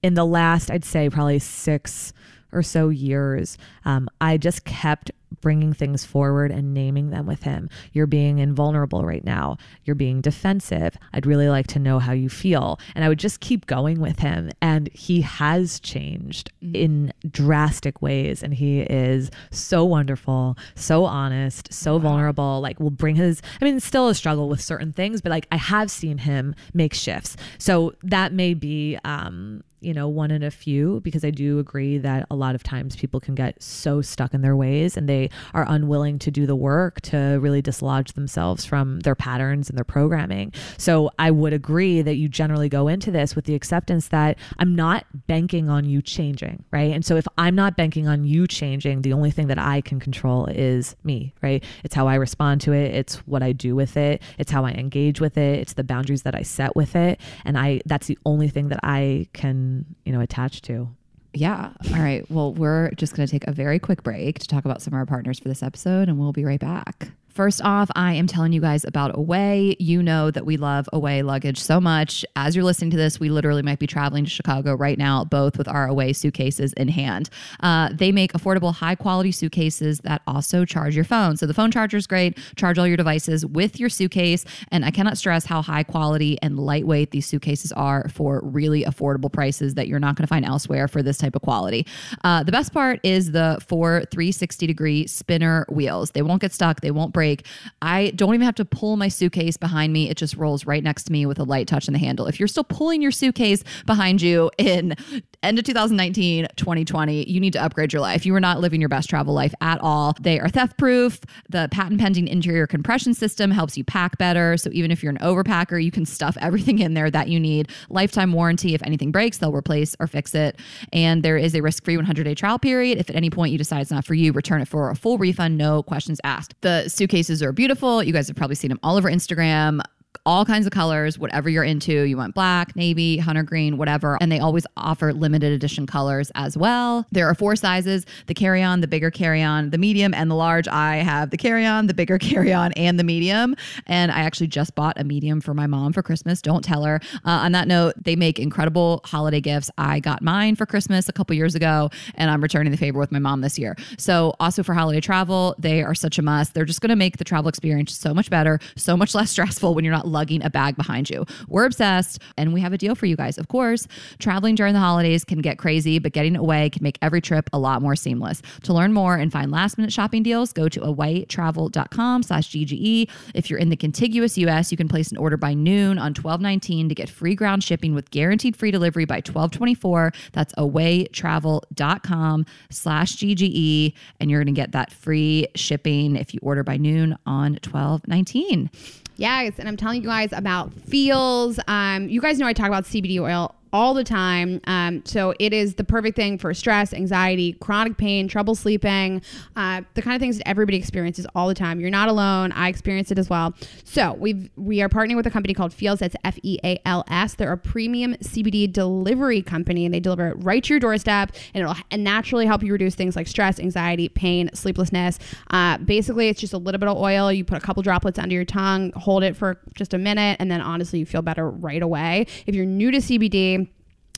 in the last i'd say probably 6 or so years um, i just kept bringing things forward and naming them with him. You're being invulnerable right now. You're being defensive. I'd really like to know how you feel. And I would just keep going with him. And he has changed mm-hmm. in drastic ways. And he is so wonderful, so honest, so wow. vulnerable. Like, will bring his, I mean, still a struggle with certain things, but like, I have seen him make shifts. So that may be, um, you know, one in a few, because I do agree that a lot of times people can get so stuck in their ways and they are unwilling to do the work to really dislodge themselves from their patterns and their programming. So I would agree that you generally go into this with the acceptance that I'm not banking on you changing, right? And so if I'm not banking on you changing, the only thing that I can control is me, right? It's how I respond to it, it's what I do with it, it's how I engage with it, it's the boundaries that I set with it, and I that's the only thing that I can you know, attach to. Yeah. All right. Well, we're just going to take a very quick break to talk about some of our partners for this episode, and we'll be right back. First off, I am telling you guys about Away. You know that we love Away luggage so much. As you're listening to this, we literally might be traveling to Chicago right now, both with our Away suitcases in hand. Uh, they make affordable, high quality suitcases that also charge your phone. So the phone charger is great. Charge all your devices with your suitcase. And I cannot stress how high quality and lightweight these suitcases are for really affordable prices that you're not going to find elsewhere for this type of quality. Uh, the best part is the four 360 degree spinner wheels. They won't get stuck, they won't break break. I don't even have to pull my suitcase behind me. It just rolls right next to me with a light touch in the handle. If you're still pulling your suitcase behind you in end of 2019, 2020, you need to upgrade your life. You are not living your best travel life at all. They are theft proof. The patent pending interior compression system helps you pack better. So even if you're an overpacker, you can stuff everything in there that you need. Lifetime warranty. If anything breaks, they'll replace or fix it. And there is a risk free 100 day trial period. If at any point you decide it's not for you, return it for a full refund, no questions asked. The suitcases are beautiful. You guys have probably seen them all over Instagram all kinds of colors, whatever you're into. You want black, navy, hunter green, whatever. And they always offer limited edition colors as well. There are four sizes the carry on, the bigger carry on, the medium, and the large. I have the carry on, the bigger carry on, and the medium. And I actually just bought a medium for my mom for Christmas. Don't tell her. Uh, on that note, they make incredible holiday gifts. I got mine for Christmas a couple years ago, and I'm returning the favor with my mom this year. So, also for holiday travel, they are such a must. They're just going to make the travel experience so much better, so much less stressful when you're not lugging a bag behind you. We're obsessed and we have a deal for you guys. Of course, traveling during the holidays can get crazy, but getting away can make every trip a lot more seamless. To learn more and find last minute shopping deals, go to awaytravel.com slash GGE. If you're in the contiguous US, you can place an order by noon on 1219 to get free ground shipping with guaranteed free delivery by 1224. That's awaytravel.com slash GGE. And you're going to get that free shipping if you order by noon on 1219. Yes, and I'm telling you guys about Feals. Um, you guys know I talk about CBD oil all the time. Um, so it is the perfect thing for stress, anxiety, chronic pain, trouble sleeping, uh, the kind of things that everybody experiences all the time. You're not alone. I experience it as well. So we've we are partnering with a company called Feals. That's F E A L S. They're a premium CBD delivery company, and they deliver it right to your doorstep, and it'll naturally help you reduce things like stress, anxiety, pain, sleeplessness. Uh, basically, it's just a little bit of oil. You put a couple droplets under your tongue, hold it for just a minute, and then honestly, you feel better right away. If you're new to CBD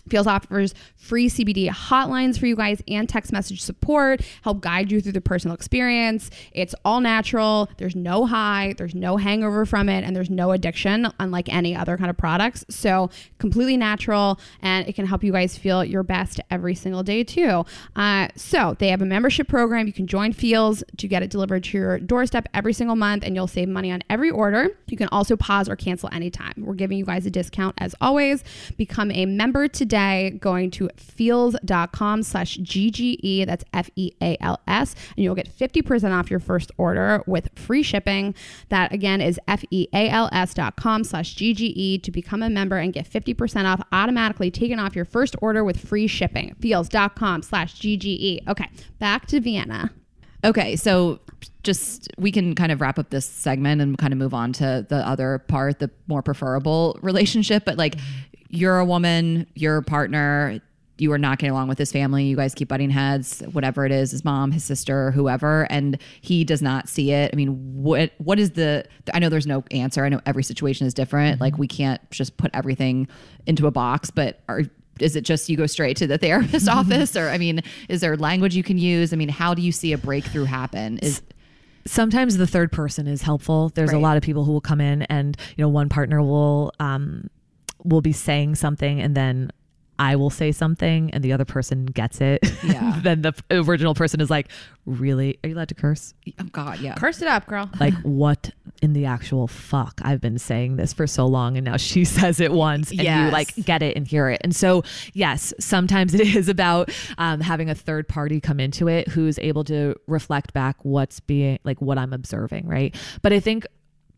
Feals offers free CBD hotlines for you guys and text message support, help guide you through the personal experience. It's all natural. There's no high, there's no hangover from it, and there's no addiction, unlike any other kind of products. So, completely natural, and it can help you guys feel your best every single day, too. Uh, so, they have a membership program. You can join Feals to get it delivered to your doorstep every single month, and you'll save money on every order. You can also pause or cancel anytime. We're giving you guys a discount as always. Become a member today today going to feals.com slash GGE. That's F E A L S. And you'll get 50% off your first order with free shipping. That again is F E A L S.com slash GGE to become a member and get 50% off automatically taken off your first order with free shipping. Feals.com slash GGE. Okay, back to Vienna. Okay, so just we can kind of wrap up this segment and kind of move on to the other part, the more preferable relationship. But like, you're a woman, your partner, you are not getting along with his family. You guys keep butting heads, whatever it is, his mom, his sister, whoever, and he does not see it. I mean, what what is the? I know there's no answer. I know every situation is different. Like we can't just put everything into a box. But are is it just you go straight to the therapist office, or I mean, is there language you can use? I mean, how do you see a breakthrough happen? Is sometimes the third person is helpful. There's Right. a lot of people who will come in and you know one partner will um will be saying something and then I will say something and the other person gets it. Yeah. then the original person is like, "Really? Are you allowed to curse? oh God, yeah. Curse it up, girl. Like what in the actual fuck? I've been saying this for so long and now she says it once and you like get it and hear it. And so, yes, sometimes it is about um, having a third party come into it who's able to reflect back what's being like what I'm observing, right? But I think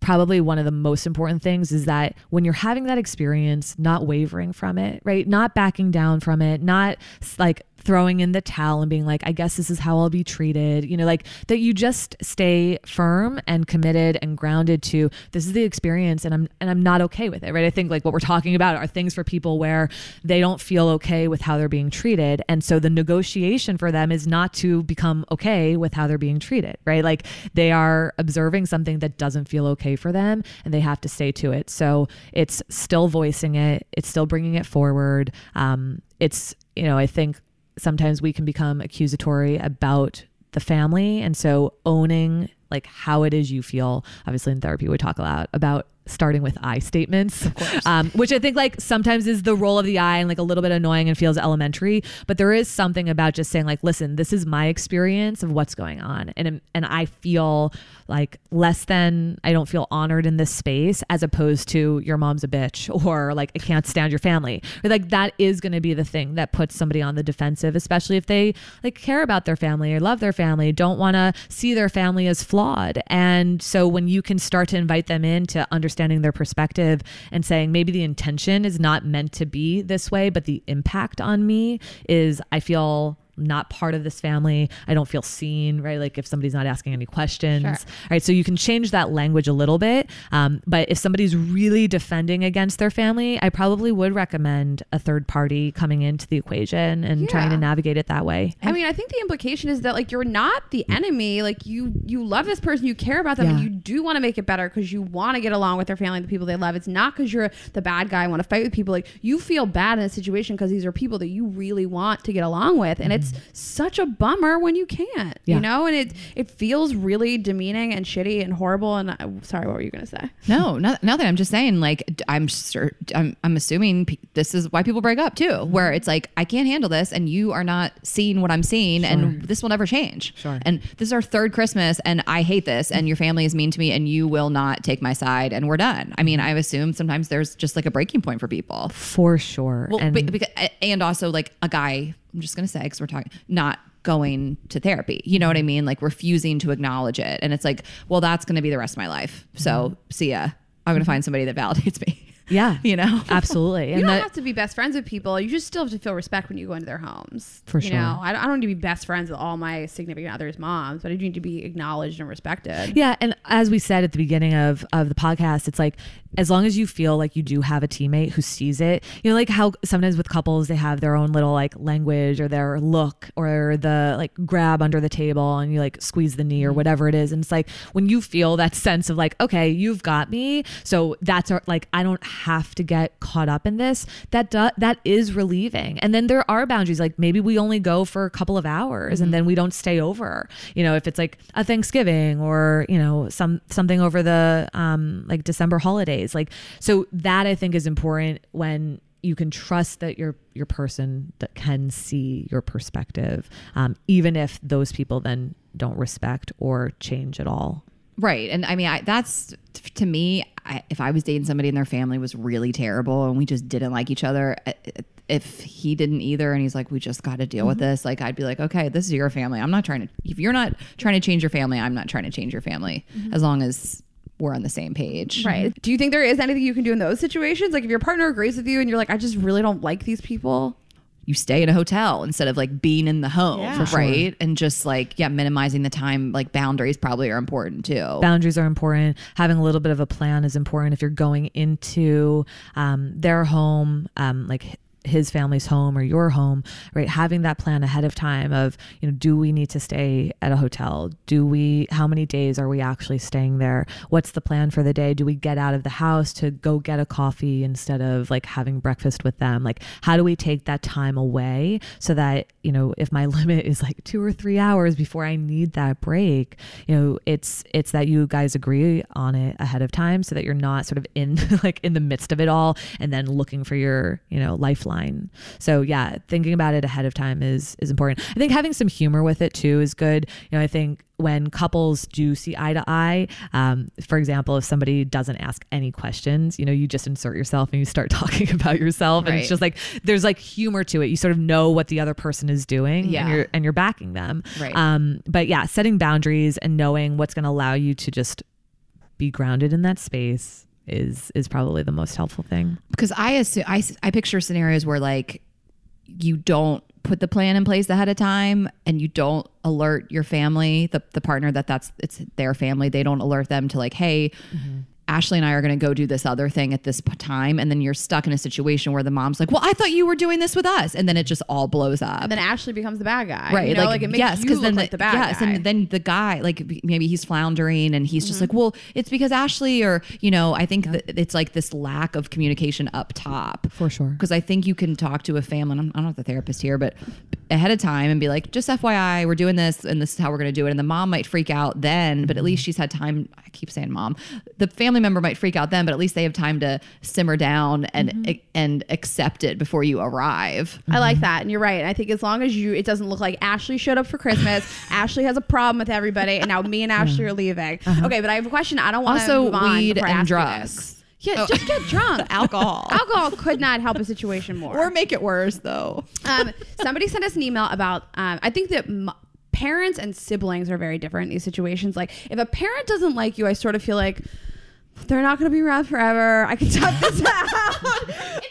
probably one of the most important things is that when you're having that experience, not wavering from it, right? Not backing down from it, not like throwing in the towel and being like, I guess this is how I'll be treated, you know, like that you just stay firm and committed and grounded to this is the experience and I'm and I'm not okay with it, right? I think like what we're talking about are things for people where they don't feel okay with how they're being treated. And so the negotiation for them is not to become okay with how they're being treated, right? Like they are observing something that doesn't feel okay for them and they have to stay to it. So it's still voicing it, it's still bringing it forward. Um, it's, you know, I think sometimes we can become accusatory about the family. And so owning like how it is you feel, obviously in therapy, we talk a lot about starting with I statements, um, which I think like sometimes is the role of the I and like a little bit annoying and feels elementary. But there is something about just saying like, listen, this is my experience of what's going on, and and I feel like less than I don't feel honored in this space as opposed to your mom's a bitch or like I can't stand your family. Or, like that is going to be the thing that puts somebody on the defensive, especially if they like care about their family or love their family, don't want to see their family as flawed. And so when you can start to invite them into understanding their perspective and saying maybe the intention is not meant to be this way, but the impact on me is I feel not part of this family. I don't feel seen, right? Like if somebody's not asking any questions, Sure. right? So you can change that language a little bit. Um, but if somebody's really defending against their family, I probably would recommend a third party coming into the equation and trying to navigate it that way. I mean, I think the implication is that like you're not the enemy. Like you you love this person, you care about them, and you do want to make it better because you want to get along with their family, the people they love. It's not because you're the bad guy, want to fight with people. Like you feel bad in a situation because these are people that you really want to get along with, and it's such a bummer when you can't. Yeah. You know, and it it feels really demeaning and shitty and horrible. And I, sorry, what were you gonna say? No, not, nothing. I'm just saying, like, I'm sure, I'm, I'm assuming pe- this is why people break up too, mm-hmm. where it's like, I can't handle this and you are not seeing what I'm seeing and this will never change. Sure. And this is our third Christmas and I hate this and your family is mean to me and you will not take my side and we're done. I mean, mm-hmm. I assume sometimes there's just like a breaking point for people. For sure. Well, and be- because, and also like a guy, I'm just going to say, because we're talking, not going to therapy. You know what I mm-hmm. mean? Like refusing to acknowledge it. And it's like, well, that's going to be the rest of my life. So mm-hmm. see ya. I'm going to mm-hmm. find somebody that validates me. yeah, You know? absolutely. You And don't that, have to be best friends with people. You just still have to feel respect when you go into their homes. For you sure. know, I, I don't need to be best friends with all my significant others' moms, but I do need to be acknowledged and respected. Yeah, and as we said at the beginning of of the podcast, it's like as long as you feel like you do have a teammate who sees it, you know, like how sometimes with couples they have their own little like language or their look or the like grab under the table and you like squeeze the knee or whatever it is, and it's like when you feel that sense of like, okay, you've got me, so that's our, like I don't have to get caught up in this. That do, that is relieving, and then there are boundaries. Like maybe we only go for a couple of hours and then we don't stay over. You know, if it's like a Thanksgiving or you know some something over the um like December holidays. Like so that I think is important when you can trust that your your person that can see your perspective, um, even if those people then don't respect or change at all. Right. And I mean, I, that's to me, I, if I was dating somebody and their family was really terrible and we just didn't like each other, uh, uh, if he didn't either and he's like, we just got to deal with mm-hmm. this, like, I'd be like, okay, this is your family. I'm not trying to, if you're not trying to change your family, I'm not trying to change your family mm-hmm. as long as we're on the same page. Right. Do you think there is anything you can do in those situations? Like if your partner agrees with you and you're like, I just really don't like these people. You stay in a hotel instead of like being in the home. Yeah. For right. And just like, yeah, minimizing the time, like boundaries probably are important too. boundaries are important having a little bit of a plan is important if you're going into um, their home um, like h- his family's home or your home right? Having that plan ahead of time of you know do we need to stay at a hotel? Do we how many days are we actually staying there? What's the plan for the day? Do we get out of the house to go get a coffee instead of like having breakfast with them? Like how do we take that time away so that you know if my limit is like two or three hours before i need that break you know it's it's that you guys agree on it ahead of time so that you're not sort of in like in the midst of it all and then looking for your you know lifeline so yeah thinking about it ahead of time is is important i think having some humor with it too is good you know i think when couples do see eye to eye um, for example if somebody doesn't ask any questions you know you just insert yourself and you start talking about yourself and Right. it's just like there's like humor to it you sort of know what the other person is doing Yeah. and you're and you're backing them Right. um but yeah setting boundaries and knowing what's going to allow you to just be grounded in that space is is probably the most helpful thing. Because I assume I, I picture scenarios where like you don't put the plan in place ahead of time and you don't alert your family the, the partner that that's it's their family. They don't alert them to like hey mm-hmm. Ashley and I are going to go do this other thing at this time and then you're stuck in a situation where the mom's like well I thought you were doing this with us and then it just all blows up And then Ashley becomes the bad guy. right You know, like, it makes yes you then like the bad yes guy. and then the guy like maybe he's floundering and he's Mm-hmm. just like well it's because ashley or you know i think that it's like this lack of communication up top For sure. because i think you can talk to a family and I'm, i'm not the therapist here but ahead of time and be like, just FYI, we're doing this and this is how we're going to do it. And the mom might freak out then, but at mm-hmm. least she's had time. I keep saying mom. The family member might freak out then, but at least they have time to simmer down and mm-hmm. and accept it before you arrive. I like mm-hmm. that, and you're right. I think as long as you, it doesn't look like Ashley showed up for Christmas. Ashley has a problem with everybody, and now me and Ashley are leaving. Uh-huh. Okay, but I have a question. I don't want to Also, move on weed before and ask you drugs. Yeah, just get drunk. Alcohol. Alcohol could not help a situation more. or make it worse though. um, somebody sent us an email about. Um, I think that. M- Parents and siblings are very different in these situations. Like, if a parent doesn't like you, I sort of feel like they're not going to be around forever. I can talk this out.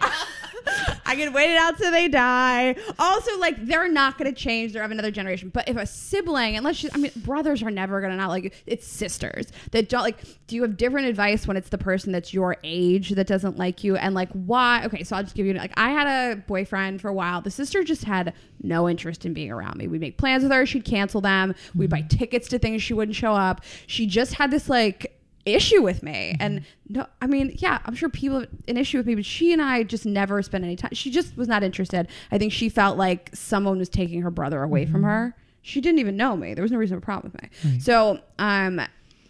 I can wait it out till they die. Also, like they're not going to change. They're of another generation. But if a sibling, unless you, I mean, brothers are never going to not like you. It's sisters that don't like. Do you have different advice when it's the person that's your age that doesn't like you, and like why? Okay, so I'll just give you like I had a boyfriend for a while. The sister just had no interest in being around me. We'd make plans with her. She'd cancel them. We'd buy mm-hmm. tickets to things she wouldn't show up. She just had this like issue with me. And no i mean yeah i'm sure people have an issue with me but she and i just never spent any time she just was not interested. I think she felt like someone was taking her brother away from her. She didn't even know me. There was no reason for a problem with me. So um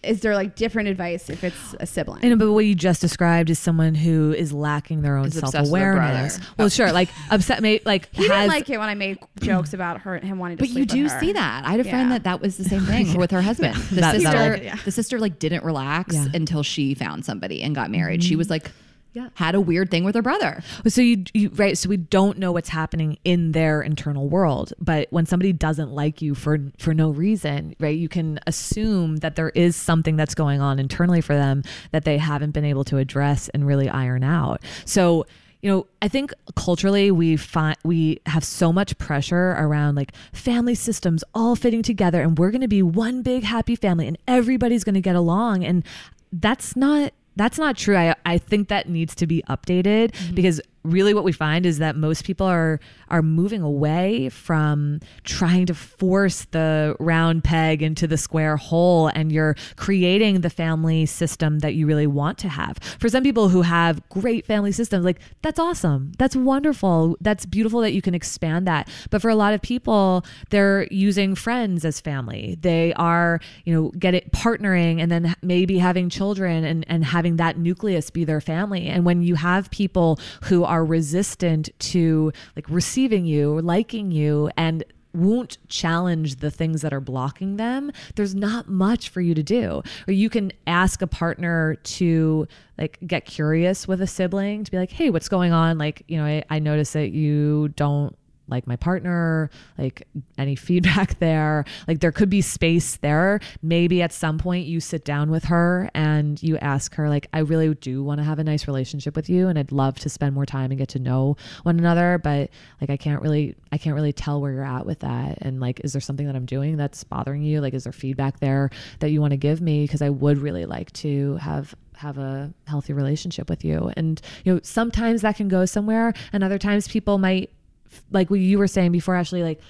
is there like different advice if it's a sibling I know, but what you just described is someone who is lacking their own Is obsessed self their awareness. brother. Well, oh. sure, like upset, may, like he has didn't like it when i made jokes about her him wanting to But you sleep do with her. see that. I had a friend Yeah. that that was the same thing with her husband. The That- sister, that'll- Yeah. the sister like didn't relax Yeah. until she found somebody and got married. She mm-hmm. was like, Yeah. had a weird thing with her brother. So you, you right. So we don't know what's happening in their internal world. But when somebody doesn't like you for for no reason, right? You can assume that there is something that's going on internally for them that they haven't been able to address and really iron out. So you know, I think culturally we find we have so much pressure around like family systems all fitting together, and we're going to be one big happy family, and everybody's going to get along, and that's not that's not true. I, I think that needs to be updated mm-hmm. because really what we find is that most people are are moving away from trying to force the round peg into the square hole and you're creating the family system that you really want to have. For some people who have great family systems like that's awesome. That's wonderful. That's beautiful that you can expand that. But for a lot of people they're using friends as family. They are, you know, get it partnering and then maybe having children and and having that nucleus be their family. And when you have people who are resistant to like receiving you, liking you and won't challenge the things that are blocking them, there's not much for you to do. Or you can ask a partner to like get curious with a sibling to be like, hey, what's going on? Like, you know, I, I notice that you don't like my partner, like any feedback there. Like there could be space there. Maybe at some point you sit down with her and you ask her, like, I really do want to have a nice relationship with you and I'd love to spend more time and get to know one another. But like I can't really I can't really tell where you're at with that. And like, is there something that I'm doing that's bothering you? Like, is there feedback there that you want to give me? Because I would really like to have have a healthy relationship with you. And you know, sometimes that can go somewhere and other times people might like what you were saying before, Ashley, like,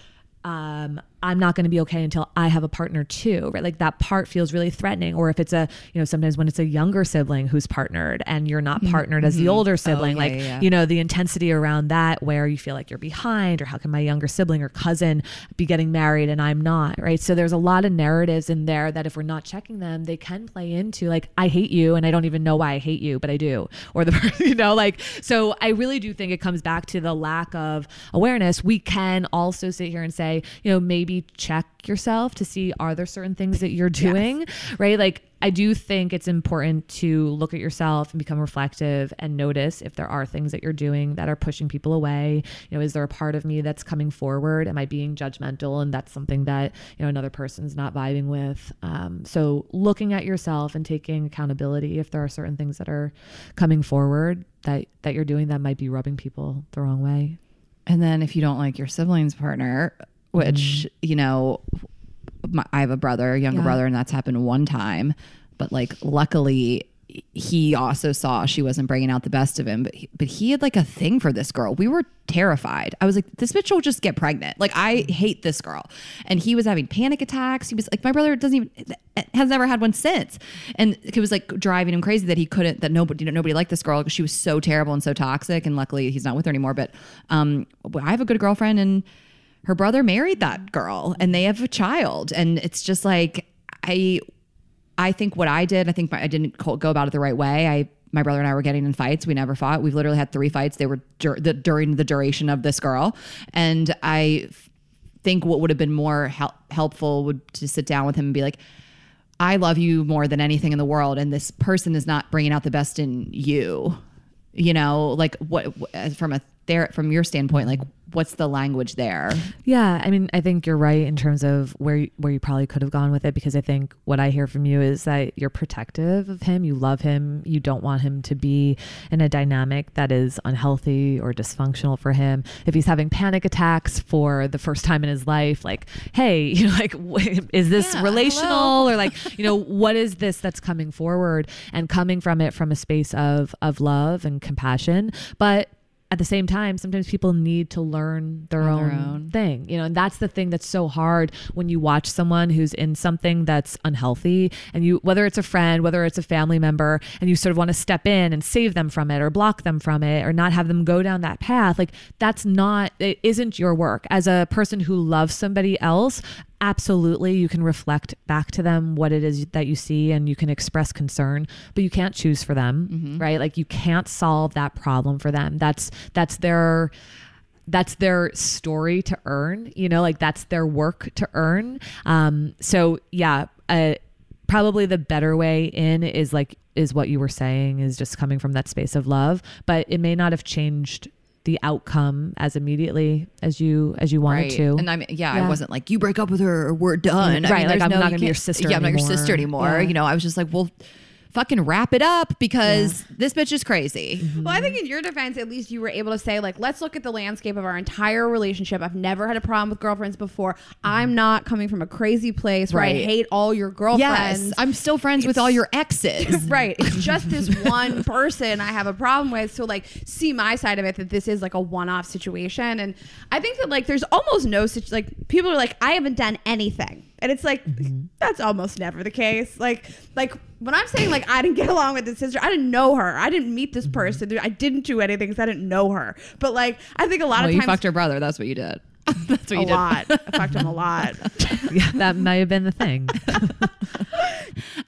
um, I'm not going to be okay until I have a partner too, right? Like that part feels really threatening. Or if it's a, you know, sometimes when it's a younger sibling who's partnered and you're not mm-hmm. partnered as the mm-hmm. older oh, sibling, yeah, like, yeah. you know, the intensity around that where you feel like you're behind or how can my younger sibling or cousin be getting married and I'm not, right? So there's a lot of narratives in there that if we're not checking them, they can play into like, I hate you and I don't even know why I hate you, but I do. Or the, you know, like, so I really do think it comes back to the lack of awareness. We can also sit here and say, you know, maybe check yourself to see are there certain things that you're doing, right? Like, I do think it's important to look at yourself and become reflective and notice if there are things that you're doing that are pushing people away. You know, is there a part of me that's coming forward? Am I being judgmental? And that's something that, you know, another person's not vibing with. Um, so looking at yourself and taking accountability if there are certain things that are coming forward that, that you're doing that might be rubbing people the wrong way. And then if you don't like your sibling's partner, which, you know, my, I have a brother, a younger Yeah. brother, and that's happened one time. But like, luckily, he also saw she wasn't bringing out the best of him. But he, but he had like a thing for this girl. We were terrified. I was like, this bitch will just get pregnant. Like, I hate this girl. And he was having panic attacks. He was like, my brother doesn't even has never had one since. And it was like driving him crazy that he couldn't that nobody you know, nobody liked this girl because she was so terrible and so toxic. And luckily, he's not with her anymore. But um, I have a good girlfriend and her brother married that girl and they have a child and it's just like I I think what I did, I think my, I didn't go about it the right way. I my brother and I were getting in fights. We never fought. We've literally had three fights. They were dur- the, during the duration of this girl, and I think what would have been more hel- helpful would to sit down with him and be like, "I love you more than anything in the world, and this person is not bringing out the best in you." You know, like what what- from a there from your standpoint, like what's the language there? Yeah, I mean, I think you're right in terms of where you, where you probably could have gone with it because I think what I hear from you is that you're protective of him, you love him, you don't want him to be in a dynamic that is unhealthy or dysfunctional for him. If he's having panic attacks for the first time in his life, like, hey, you know, like, is this Yeah, relational or like, you know, what is this that's coming forward and coming from it from a space of of love and compassion, but at the same time, sometimes people need to learn their, own, their own. thing, you know, and that's the thing that's so hard when you watch someone who's in something that's unhealthy and you, whether it's a friend, whether it's a family member, and you sort of want to step in and save them from it or block them from it or not have them go down that path. Like that's not, it isn't your work. As a person who loves somebody else, absolutely you can reflect back to them what it is that you see and you can express concern but you can't choose for them right? Like you can't solve that problem for them. That's that's their that's their story to earn you know like that's their work to earn. Um so yeah uh probably the better way in is like is what you were saying is just coming from that space of love but it may not have changed the outcome as immediately as you as you wanted to And I mean, yeah, Yeah. I wasn't like you break up with her or we're done. I Right, mean, like, there's I'm no- not gonna be your can't- sister Yeah, I'm not your sister anymore. Yeah. You know, I was just like, well, fucking wrap it up because this bitch is crazy. Mm-hmm. Well, I think in your defense, at least you were able to say, like, let's look at the landscape of our entire relationship. I've never had a problem with girlfriends before. I'm mm-hmm. not coming from a crazy place where I hate all your girlfriends. Yes, I'm still friends with all your exes. right. It's just this one person I have a problem with. So like see my side of it that this is like a one-off situation. And I think that like there's almost no such like people are like, I haven't done anything. And it's like mm-hmm. that's almost never the case. Like like when I'm saying like I didn't get along with this sister, I didn't know her. I didn't meet this mm-hmm. person. I didn't do anything because I didn't know her. But like I think a lot Well, of times you fucked her brother. That's what you did. That's what a you did. lot. I fucked him a lot. yeah, that may have been the thing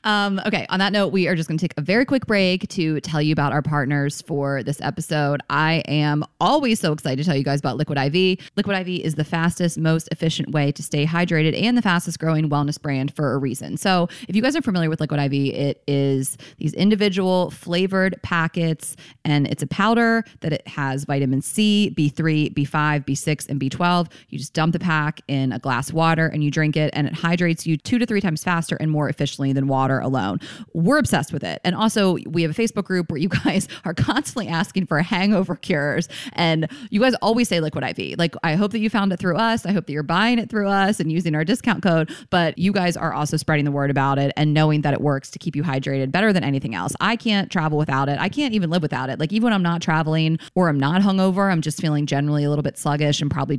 Um, okay, on that note, we are just going to take a very quick break to tell you about our partners for this episode. I am always so excited to tell you guys about Liquid IV. Liquid IV is the fastest, most efficient way to stay hydrated and the fastest growing wellness brand for a reason. So, if you guys are familiar with Liquid IV, it is these individual flavored packets, and it's a powder that it has vitamin C, B3, B5, B6, and B12. You just dump the pack in a glass of water and you drink it, and it hydrates you two to three times faster and more efficiently than water alone. We're obsessed with it. And also, we have a Facebook group where you guys are constantly asking for hangover cures. And you guys always say Liquid IV. Like, I hope that you found it through us. I hope that you're buying it through us and using our discount code. But you guys are also spreading the word about it and knowing that it works to keep you hydrated better than anything else. I can't travel without it. I can't even live without it. Like, even when I'm not traveling or I'm not hungover, I'm just feeling generally a little bit sluggish and probably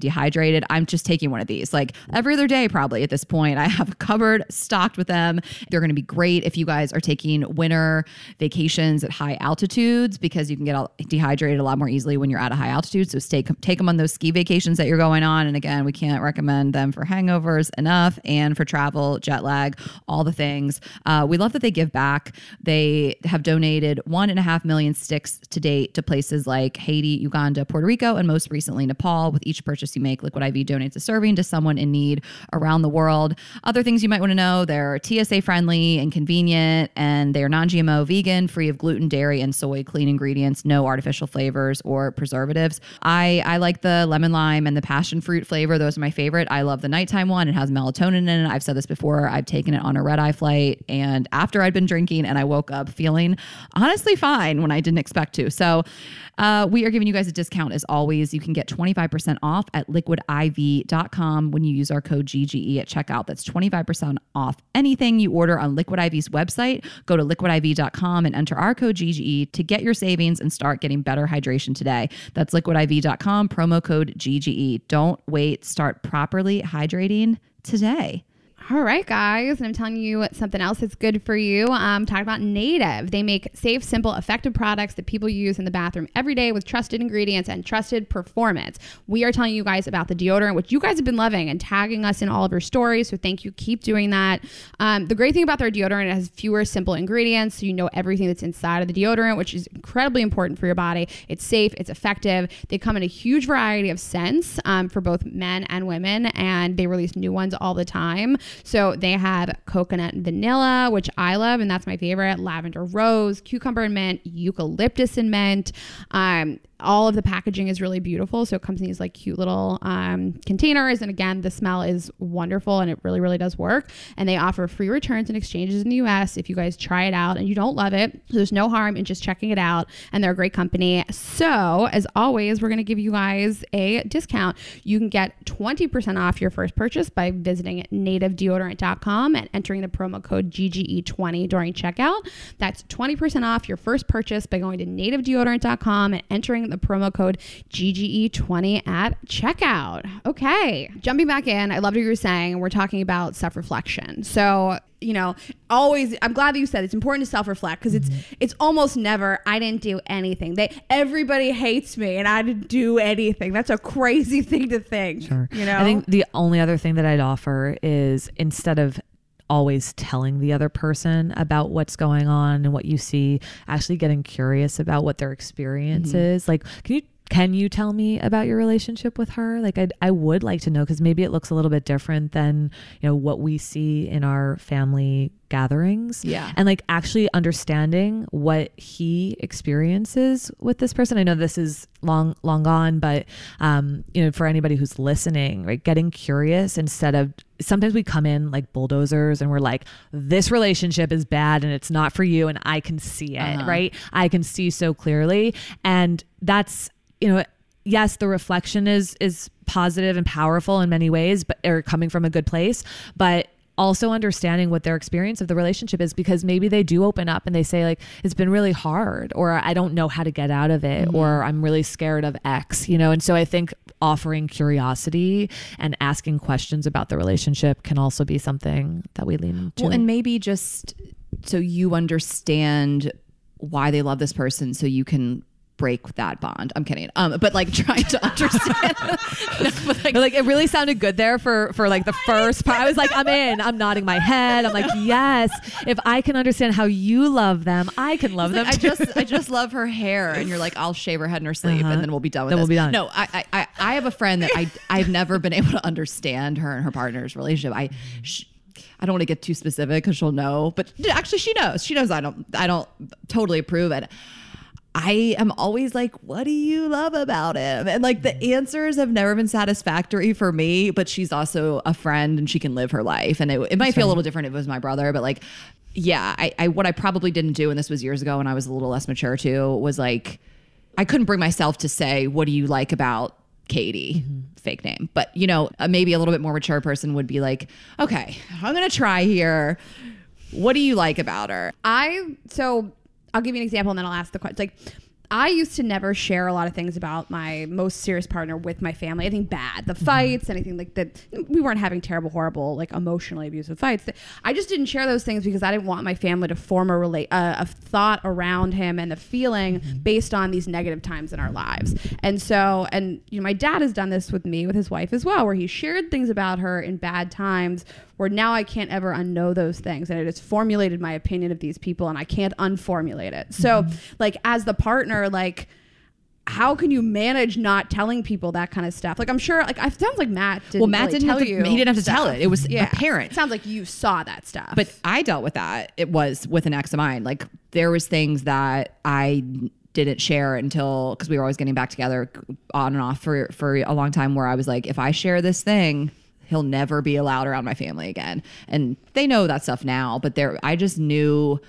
I'm just taking one of these. Like, every other day, probably at this point, I have a cupboard stocked with them. They're going to be great if you guys are taking winter vacations at high altitudes because you can get all dehydrated a lot more easily when you're at a high altitude. So stay, take them on those ski vacations that you're going on. And again, we can't recommend them for hangovers enough and for travel, jet lag, all the things. Uh, we love that they give back. They have donated one and a half million sticks to date to places like Haiti, Uganda, Puerto Rico, and most recently Nepal. With each purchase you make, Liquid IV donates a serving to someone in need around the world. Other things you might want to know they're TSA friendly and convenient, and they are non GMO, vegan, free of gluten, dairy, and soy, clean ingredients, no artificial flavors or preservatives. I, I like the lemon lime and the passion fruit flavor. Those are my favorite. I love the nighttime one. It has melatonin in it. I've said this before. I've taken it on a red eye flight, and after I'd been drinking, and I woke up feeling honestly fine when I didn't expect to. So, uh, we are giving you guys a discount as always. You can get 25% off at liquidiv.com when you use our code GGE at checkout. That's 25% off anything you order on Liquid IV's website. Go to liquidiv.com and enter our code GGE to get your savings and start getting better hydration today. That's liquidiv.com, promo code GGE. Don't wait, start properly hydrating today. All right, guys, and I'm telling you something else that's good for you. Um, talk about Native. They make safe, simple, effective products that people use in the bathroom every day with trusted ingredients and trusted performance. We are telling you guys about the deodorant, which you guys have been loving and tagging us in all of your stories. So thank you. Keep doing that. Um, the great thing about their deodorant it has fewer simple ingredients, so you know everything that's inside of the deodorant, which is incredibly important for your body. It's safe, it's effective. They come in a huge variety of scents um, for both men and women, and they release new ones all the time. So they have coconut and vanilla, which I love, and that's my favorite. Lavender rose, cucumber and mint, eucalyptus and mint. Um, all of the packaging is really beautiful. So it comes in these like cute little um, containers. And again, the smell is wonderful and it really, really does work. And they offer free returns and exchanges in the US if you guys try it out and you don't love it. So there's no harm in just checking it out. And they're a great company. So as always, we're going to give you guys a discount. You can get 20% off your first purchase by visiting nativedeodorant.com and entering the promo code GGE20 during checkout. That's 20% off your first purchase by going to nativedeodorant.com and entering the promo code GGE20 at checkout. Okay, jumping back in, I loved what you were saying. We're talking about self reflection. So, you know, always I'm glad that you said it's important to self-reflect because it's mm-hmm. it's almost never I didn't do anything. They everybody hates me and I didn't do anything. That's a crazy thing to think. Sure. You know? I think the only other thing that I'd offer is instead of always telling the other person about what's going on and what you see, actually getting curious about what their experience is. Like, can you can you tell me about your relationship with her? Like, I I would like to know because maybe it looks a little bit different than you know what we see in our family gatherings. Yeah. and like actually understanding what he experiences with this person. I know this is long long gone, but um, you know, for anybody who's listening, right, getting curious instead of sometimes we come in like bulldozers and we're like, this relationship is bad and it's not for you, and I can see it, Uh-huh. right? I can see so clearly, and that's you know yes the reflection is is positive and powerful in many ways but or coming from a good place but also understanding what their experience of the relationship is because maybe they do open up and they say like it's been really hard or I don't know how to get out of it or mm-hmm. I'm really scared of X, you know. And so I think offering curiosity and asking questions about the relationship can also be something that we lean into. Well, and maybe just so you understand why they love this person, so you can break that bond. I'm kidding. Um, but like trying to understand. No, but like, But, like it really sounded good there for for like the first part. I was like, I'm in. I'm nodding my head. I'm like, yes. If I can understand how you love them, I can love them. I just I just love her hair, and you're like, I'll shave her head in her sleep, Uh-huh. and then we'll be done with Then we'll be done. No, I, I I I have a friend that I I've never been able to understand her and her partner's relationship. I. Sh- I don't want to get too specific because she'll know, but actually she knows. She knows I don't. I don't totally approve it. I am always like, what do you love about him? And like the mm. answers have never been satisfactory for me, but she's also a friend and she can live her life. And it, it might feel a little different if it was my brother, but like, yeah, I, I, what I probably didn't do, and this was years ago when I was a little less mature too, was like, I couldn't bring myself to say, what do you like about Katie? Mm-hmm. Fake name. But, you know, maybe a little bit more mature person would be like, okay, I'm going to try here. What do you like about her? I so I'll give you an example and then I'll ask the question. Like I used to never share a lot of things about my most serious partner with my family. Anything bad, the fights, anything like that. We weren't having terrible, horrible, like emotionally abusive fights. I just didn't share those things because I didn't want my family to form a relate uh, a thought around him and the feeling based on these negative times in our lives. And so, and you know, my dad has done this with me with his wife as well, where he shared things about her in bad times where now I can't ever unknow those things. And it has formulated my opinion of these people and I can't unformulate it. So, mm-hmm. like, as the partner, like, how can you manage not telling people that kind of stuff? Like, I'm sure, like, it sounds like Matt didn't Well, Matt really didn't tell to, you. he didn't have to tell it. It was yeah. apparent. It sounds like you saw that stuff. But I dealt with that. It was with an ex of mine. Like there was things that I didn't share until because we were always getting back together on and off for for a long time. Where I was like, if I share this thing, he'll never be allowed around my family again. And they know that stuff now. But there, I just knew.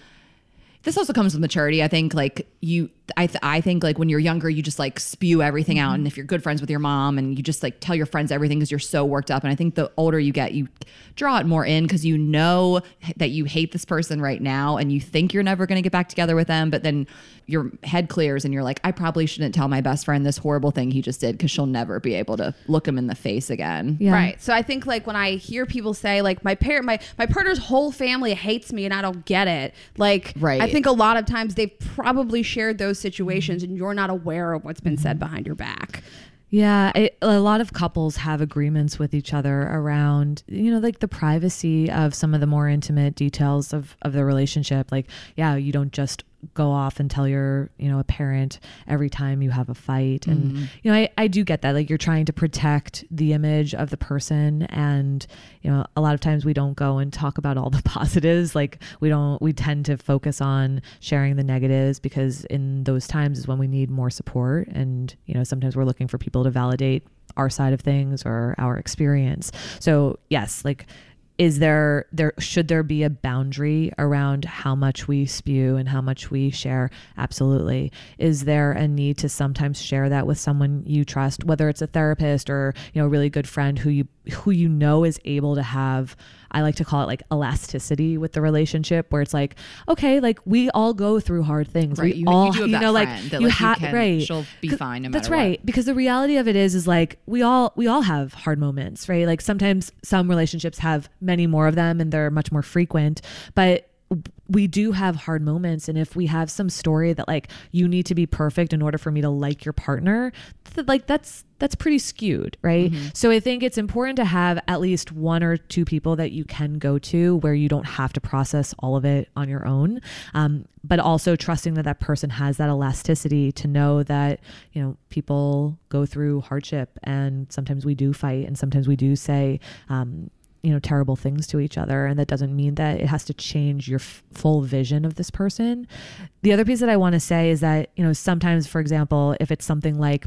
This also comes with maturity. I think like you I, th- I think like when you're younger, you just like spew everything out. Mm-hmm. And if you're good friends with your mom and you just like tell your friends everything because you're so worked up. And I think the older you get, you draw it more in because you know that you hate this person right now and you think you're never going to get back together with them. But then your head clears and you're like, I probably shouldn't tell my best friend this horrible thing he just did because she'll never be able to look him in the face again. Yeah. Right. So I think like when I hear people say like my parent my my partner's whole family hates me and I don't get it. Like Right. I think a lot of times they've probably shared those situations and you're not aware of what's been said behind your back. Yeah, a lot of couples have agreements with each other around, you know, like the privacy of some of the more intimate details of, of the relationship. Like, yeah, you don't just go off and tell your, you know, a parent every time you have a fight. And, mm-hmm. you know, I, I do get that. Like, you're trying to protect the image of the person. And, you know, a lot of times we don't go and talk about all the positives. Like, we don't, we tend to focus on sharing the negatives because in those times is when we need more support. And, you know, sometimes we're looking for people to validate our side of things or our experience. So, yes, like, is there there should there be a boundary around how much we spew and how much we share? Absolutely. Is there a need to sometimes share that with someone you trust whether it's a therapist or you know a really good friend who you who you know is able to have I like to call it like elasticity with the relationship where it's like okay like we all go through hard things Right. we You- you all you that know like that, you like, you have right she'll be fine no that's matter what. right because the reality of it is is like we all we all have hard moments right like sometimes some relationships have many more of them and they're much more frequent but we do have hard moments and if we have some story that like you need to be perfect in order for me to like your partner th- like that's that's pretty skewed right? So i think it's important to have at least one or two people that you can go to where you don't have to process all of it on your own. Um, but also trusting that that person has that elasticity to know that you know people go through hardship and sometimes we do fight and sometimes we do say um, you know terrible things to each other. And that doesn't mean that it has to change your f- full vision of this person. The other piece that i want to say is that you know sometimes for example if it's something like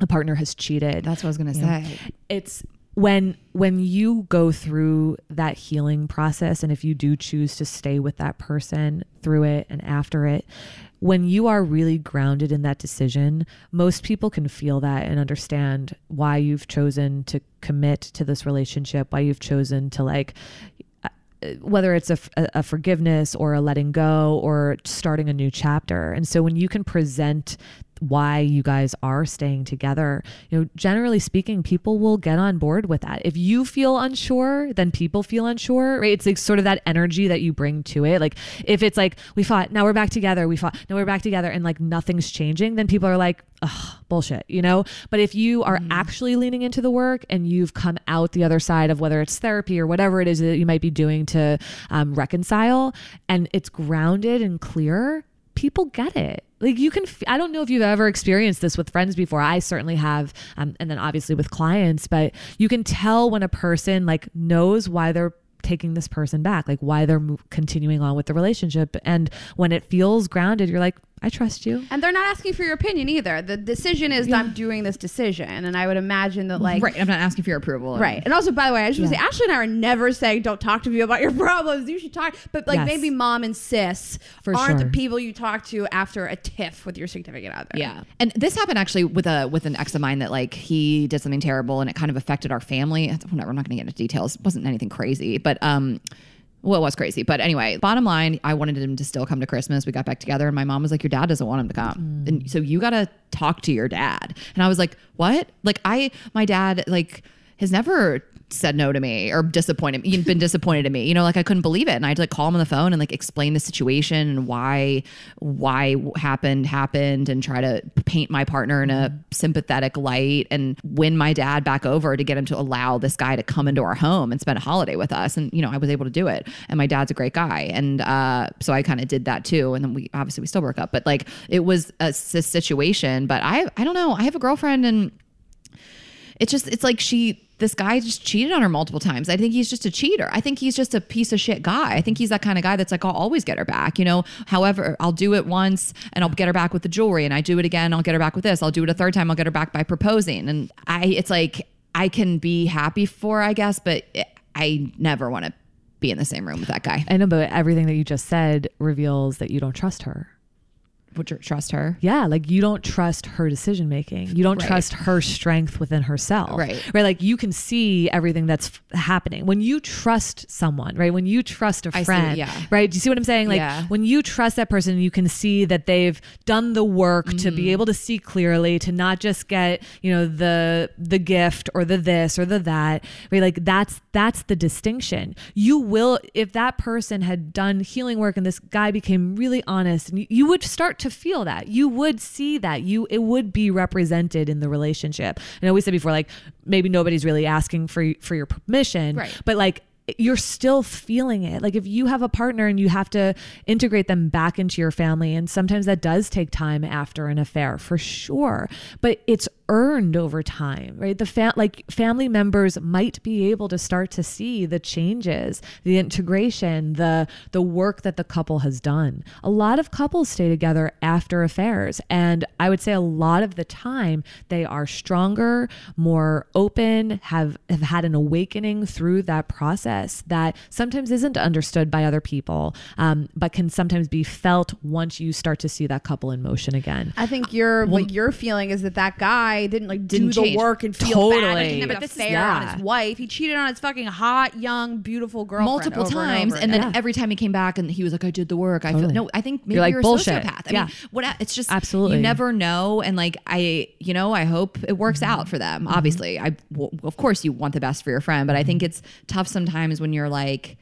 a partner has cheated That's what I was going to you know, say. it's when when you go through that healing process and if you do choose to stay with that person through it and after it when you are really grounded in that decision most people can feel that and understand why you've chosen to commit to this relationship why you've chosen to like uh, whether it's a, a forgiveness or a letting go or starting a new chapter. And so when you can present why you guys are staying together, you know, generally speaking, people will get on board with that. If you feel unsure, then people feel unsure, right? It's like sort of that energy that you bring to it. Like if it's like, we fought, now we're back together, we fought, now we're back together, and like nothing's changing, then people are like, ugh, bullshit, you know? But if you are actually leaning into the work and you've come out the other side of whether it's therapy or whatever it is that you might be doing to um, reconcile, and it's grounded and clear, people get it. Like you can, f- I don't know if you've ever experienced this with friends before. I certainly have, um, and then obviously with clients. But you can tell when a person like knows why they're taking this person back, like why they're mo- continuing on with the relationship, and when it feels grounded, you're like, I trust you. And they're not asking for your opinion either. The decision is I'm doing this decision, and I would imagine that like right. I'm not asking for your approval. Right. And also, by the way, I just want to say, Ashley and I are never saying, don't talk to me about your problems. You should talk. But, like, Yes. maybe mom and sis For aren't sure. the people you talk to after a tiff with your significant other. Yeah. And this happened actually with a with an ex of mine that like he did something terrible and it kind of affected our family. Whatever, I'm not gonna get into details. It wasn't anything crazy, but um well, it was crazy. But anyway, bottom line, I wanted him to still come to Christmas. We got back together and my mom was like, Your dad doesn't want him to come. And mm. so you gotta talk to your dad. And I was like, What? Like I my dad like has never said no to me or disappointed me, been disappointed in me. You know, like I couldn't believe it. And I had to like call him on the phone and like explain the situation and why why happened happened and try to paint my partner in a sympathetic light and win my dad back over to get him to allow this guy to come into our home and spend a holiday with us. And you know, I was able to do it. And my dad's a great guy. And uh, so I kind of did that too. And then we obviously we still broke up, but like it was a situation. But I I don't know. I have a girlfriend and it's just it's like she this guy just cheated on her multiple times. I think he's just a cheater. I think he's just a piece of shit guy. I think he's that kind of guy that's like I'll always get her back, you know. However, I'll do it once and I'll get her back with the jewelry and I do it again, I'll get her back with this. I'll do it a third time, I'll get her back by proposing. And I it's like I can be happy for, I guess, but I never want to be in the same room with that guy. I know, but everything that you just said reveals that you don't trust her. Would you trust her? Yeah, like you don't trust her decision making. You don't Right. trust her strength within herself. Right. Right. Like you can see everything that's f- happening. When you trust someone, right? When you trust a I see, friend, yeah. right? Do you see what I'm saying? Like Yeah. when you trust that person, you can see that they've done the work to Mm-hmm. be able to see clearly, to not just get, you know, the the gift or the this or the that. Right. Like that's that's the distinction. You will if that person had done healing work and this guy became really honest and you, you would start to feel that. You would see that. You it would be represented in the relationship. And I know we said before, like maybe nobody's really asking for for your permission. Right. But like you're still feeling it. Like if you have a partner and you have to integrate them back into your family, and sometimes that does take time after an affair for sure, but it's earned over time, right? The fam- like family members might be able to start to see the changes, the integration, the the work that the couple has done. A lot of couples stay together after affairs, and I would say a lot of the time they are stronger, more open, have have had an awakening through that process that sometimes isn't understood by other people, um, but can sometimes be felt once you start to see that couple in motion again. I think you're what you're feeling is that that guy didn't like Didn't do the work and feel bad. He Totally. didn't have But an this is- affair on his wife. He cheated on his fucking hot, young, beautiful girlfriend multiple over times, over and, then again. every time he came back and he was like, "I did the work." I Totally. feel no. I think maybe You're like, you're a "Bullshit." sociopath. I Yeah. mean, what? It's just Absolutely. You never know, and like I, you know, I hope it works Mm-hmm. out for them. Obviously, I, well, of course, you want the best for your friend, but I Mm-hmm. think it's tough sometimes when you're like.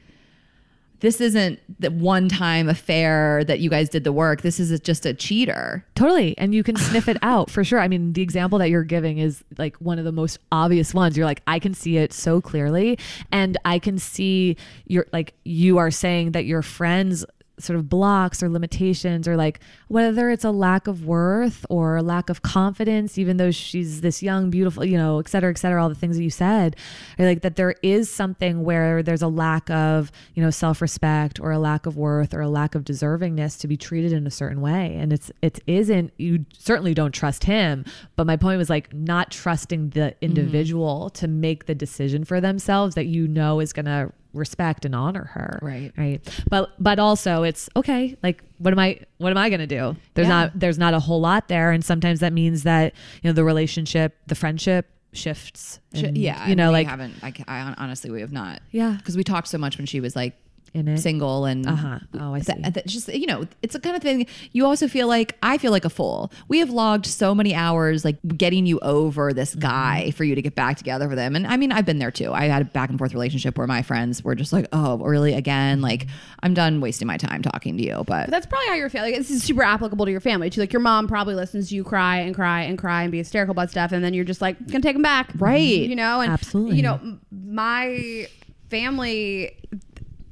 This isn't the one time affair that you guys did the work. This is just a cheater. Totally. And you can sniff it out for sure. I mean, the example that you're giving is like one of the most obvious ones. You're like, I can see it so clearly. And I can see you're like, you are saying that your friends sort of blocks or limitations or like whether it's a lack of worth or lack of confidence even though she's this young beautiful you know et cetera et cetera all the things that you said like that there is something where there's a lack of you know self-respect or a lack of worth or a lack of deservingness to be treated in a certain way. And it's it isn't you certainly don't trust him but my point was like not trusting the individual to make the decision for themselves that you know is going to respect and honor her Right. right but but also it's okay like what am i what am i going to do there's Yeah. not there's not a whole lot there and sometimes that means that you know the relationship the friendship shifts and, yeah, you know we like haven't. I, I honestly, we have not. yeah because we talked so much when she was like in it single and Uh-huh. Oh, I see. th- just you know it's a kind of thing you also feel like i feel like a fool we have logged so many hours like getting you over this Mm-hmm. guy for you to get back together with him and i mean i've been there too i had a back and forth relationship where my friends were just like oh really again like i'm done wasting my time talking to you but But that's probably how you're feeling. Like, this is super applicable to your family too. Like your mom probably listens to you cry and cry and cry and be hysterical about stuff, and then you're just like, gonna take them back, Right. You know, and Absolutely. You know, my family.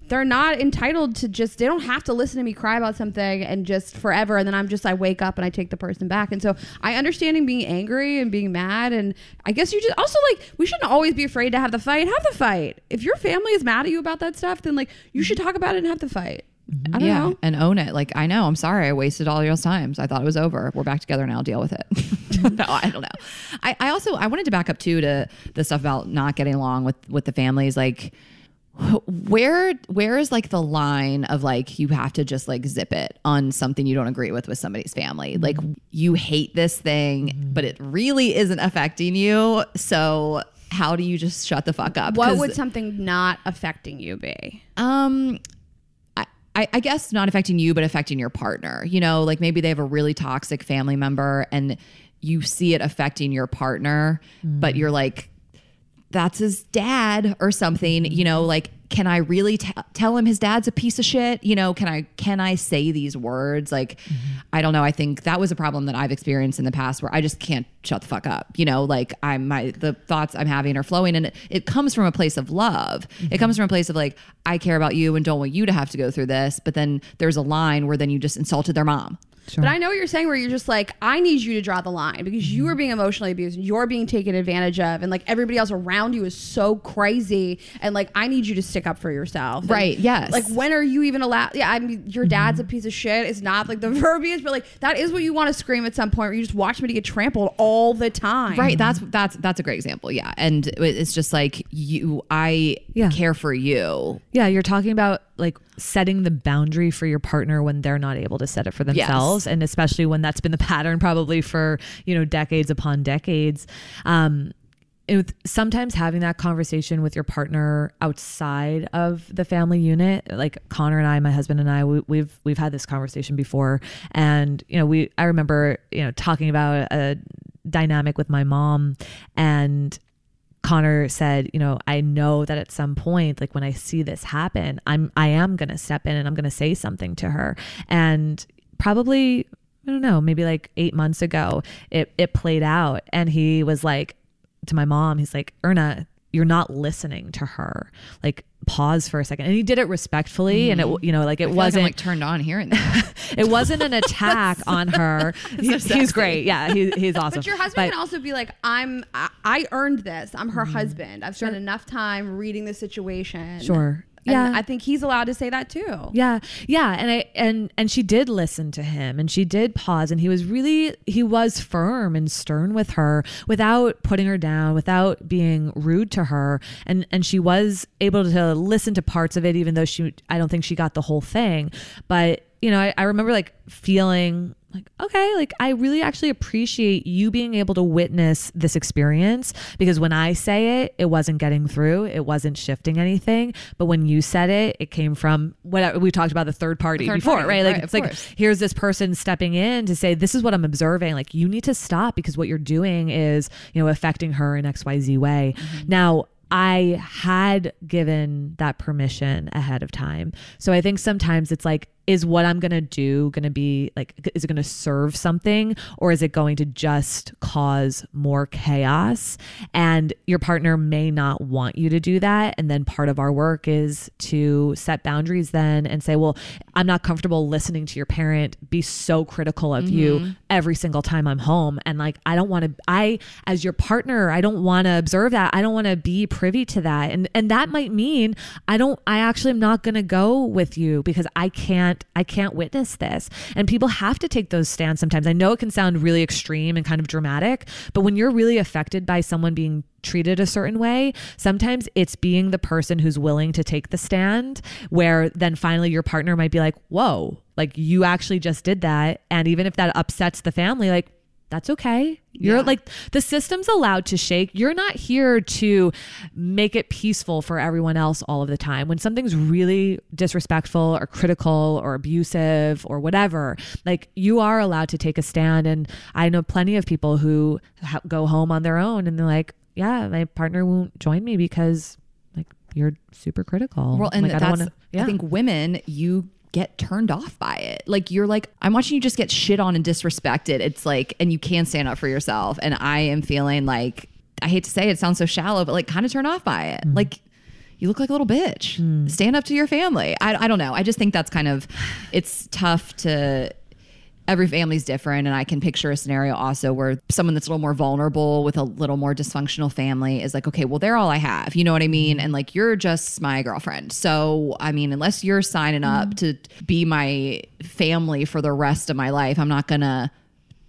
They're not entitled to just, they don't have to listen to me cry about something and just forever. And then I'm just, I wake up and I take the person back. And so I understand being angry and being mad. And I guess you just also like, we shouldn't always be afraid to have the fight. Have the fight. If your family is mad at you about that stuff, then like you should talk about it and have the fight. Mm-hmm. I don't yeah know. and own it like i know i'm sorry i wasted all your times i thought it was over we're back together now deal with it no i don't know I, I also i wanted to back up too to the stuff about not getting along with with the families like where where is like the line of like you have to just like zip it on something you don't agree with with somebody's family? Mm-hmm. Like you hate this thing mm-hmm. but it really isn't affecting you. So how do you just shut the fuck up? What would something not affecting you be? um, I, I I guess not affecting you, but affecting your partner. You know, like maybe they have a really toxic family member and you see it affecting your partner, but mm. you're like, that's his dad or something, you know, like, can I really t- tell him his dad's a piece of shit? You know, can I, can I say these words? Like, I don't know. I think that was a problem that I've experienced in the past where I just can't shut the fuck up. You know, like I'm, my, the thoughts I'm having are flowing and it, it comes from a place of love. It comes from a place of like, I care about you and don't want you to have to go through this. But then there's a line where then you just insulted their mom. But I know what you're saying where you're just like, I need you to draw the line because you mm-hmm. are being emotionally abused and you're being taken advantage of. And like everybody else around you is so crazy. And like, I need you to stick up for yourself. And, Right, yes. Like, when are you even allowed? Yeah, I mean, your dad's mm-hmm. a piece of shit. It's not like the verbiage, but like, that is what you want to scream at some point where you just watch somebody get trampled all the time. Right. That's that's that's a great example. Yeah. And it's just like you I Yeah. care for you. yeah you're talking about like setting the boundary for your partner when they're not able to set it for themselves and especially when that's been the pattern probably for you know decades upon decades. Um it, sometimes having that conversation with your partner outside of the family unit like connor and i my husband and i we, we've we've had this conversation before. And you know we i remember you know talking about a dynamic with my mom and Connor said, you know, I know that at some point, like when I see this happen, I'm I am gonna step in and I'm gonna say something to her. And probably, I don't know, maybe like eight months ago, it it played out. And he was like to my mom, he's like, Erna, you're not listening to her. Like pause for a second. And he did it respectfully and it you know, like it feel like wasn't like turned on hearing that. it wasn't an attack on her. He- he's great. Yeah, he, he's awesome. But your husband But- can also be like, I'm, I, I earned this. I'm Mm-hmm. her husband. I've spent enough time reading the situation. Sure. And Yeah. I think he's allowed to say that too. Yeah. Yeah. And I and and she did listen to him and she did pause and he was really he was firm and stern with her without putting her down, without being rude to her. And and she was able to listen to parts of it, even though she I don't think she got the whole thing. But you know, I, I remember like feeling like, okay, like I really actually appreciate you being able to witness this experience because when I say it, it wasn't getting through, it wasn't shifting anything. But when you said it, it came from what we talked about the third party third before, party, right? Like right, it's like course. here's this person stepping in to say, this is what I'm observing. Like you need to stop because what you're doing is, you know, affecting her in XYZ way. Mm-hmm. Now, I had given that permission ahead of time. So I think sometimes it's like, is what I'm going to do going to be like, is it going to serve something or is it going to just cause more chaos? And your partner may not want you to do that. And then part of our work is to set boundaries then and say, well, I'm not comfortable listening to your parent be so critical of you mm-hmm. every single time I'm home. And like, I don't want to, I, as your partner, I don't want to observe that. I don't want to be privy to that. And, and that might mean I don't, I actually am not going to go with you because I can't, I can't witness this. And people have to take those stands sometimes. I know it can sound really extreme and kind of dramatic, but when you're really affected by someone being treated a certain way, sometimes it's being the person who's willing to take the stand, where then finally your partner might be like, whoa, like you actually just did that. And even if that upsets the family, like, that's okay. You're Yeah. like the system's allowed to shake. You're not here to make it peaceful for everyone else all of the time. When something's really disrespectful or critical or abusive or whatever, like you are allowed to take a stand. And I know plenty of people who ha- go home on their own and they're like, yeah, my partner won't join me because like you're super critical. Well, and like, I that's, don't wanna, yeah. I think women, you get turned off by it. Like you're like, I'm watching you just get shit on and disrespected. It's like, and you can't stand up for yourself. And I am feeling like, I hate to say it, it sounds so shallow, but like kind of turned off by it. Mm. Like, you look like a little bitch. Stand up to your family. I, I don't know. I just think that's kind of, it's tough to, every family's different and i can picture a scenario also where someone that's a little more vulnerable with a little more dysfunctional family is like okay well they're all i have you know what i mean? Mm-hmm. And like you're just my girlfriend. So i mean unless you're signing up mm-hmm. to be my family for the rest of my life i'm not gonna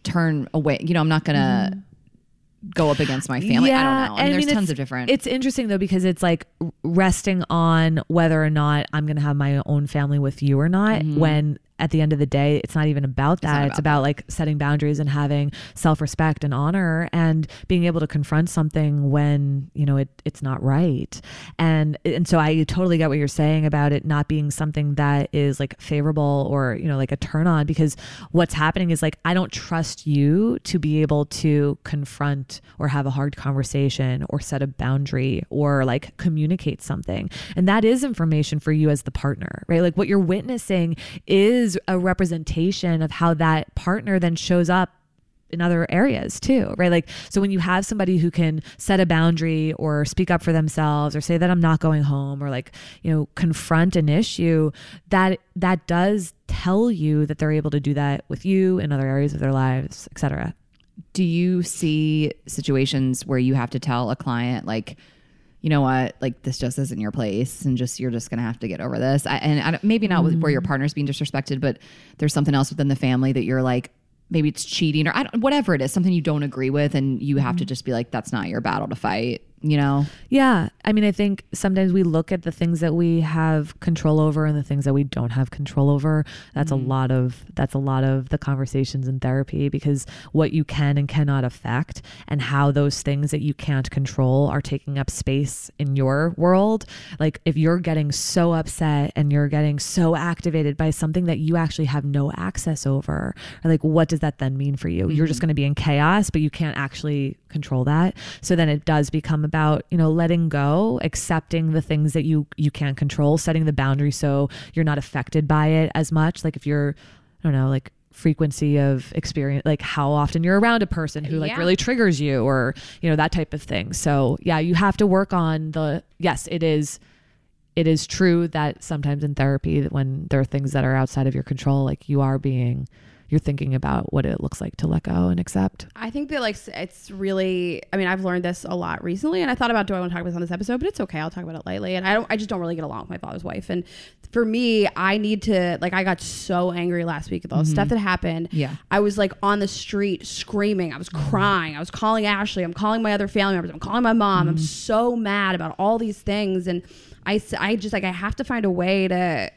turn away you know i'm not gonna mm-hmm. go up against my family. Yeah, i don't know. I mean, there's tons of different It's interesting though because it's like resting on whether or not I'm going to have my own family with you or not. When at the end of the day, it's not even about that. Mm-hmm. not It's about about like setting boundaries and having self respect and honor and being able to confront something when you know it it's not right. And and so I totally get what you're saying about it not being something that is like favorable or you know like a turn on because what's happening is like I don't trust you to be able to confront or have a hard conversation or set a boundary or like communicate something. And that is information for you as the partner, right? Like what you're witnessing is a representation of how that partner then shows up in other areas too, right? Like, so when you have somebody who can set a boundary or speak up for themselves or say that I'm not going home or like, you know, confront an issue, that that does tell you that they're able to do that with you in other areas of their lives, et cetera. do you see situations where you have to tell a client like you know what? Like this just isn't your place and just you're just gonna have to get over this. I, and I, maybe not with where your mm-hmm. partner's being disrespected but there's something else within the family that you're like maybe it's cheating or I don't, whatever it is something you don't agree with and you have to mm-hmm. just be like that's not your battle to fight you know? Yeah. I mean, I think sometimes we look at the things that we have control over and the things that we don't have control over. That's Mm-hmm. a lot of that's a lot of the conversations in therapy because what you can and cannot affect and how those things that you can't control are taking up space in your world. Like if you're getting so upset and you're getting so activated by something that you actually have no access over, like what does that then mean for you? You're just going to be in chaos, but you can't actually control that. So then it does become about, you know, letting go, accepting the things that you you can't control, setting the boundary so you're not affected by it as much. Like if you're I don't know, like frequency of experience like how often you're around a person who like Yeah. really triggers you or you know that type of thing. So, yeah, you have to work on the yes, it is it is true that sometimes in therapy that when there are things that are outside of your control like you are being you're thinking about what it looks like to let go and accept. I think that like it's really. I mean, I've learned this a lot recently, and I thought about do I want to talk about this on this episode, but it's okay. I'll talk about it lightly. And I don't. I just don't really get along with my father's wife. And for me, I need to like. I got so angry last week with all the stuff mm-hmm. that happened. Yeah. I was like on the street screaming. I was mm-hmm. crying. I was calling Ashley. I'm calling my other family members. I'm calling my mom. I'm mm-hmm. so mad about all these things, and I, I just like I have to find a way to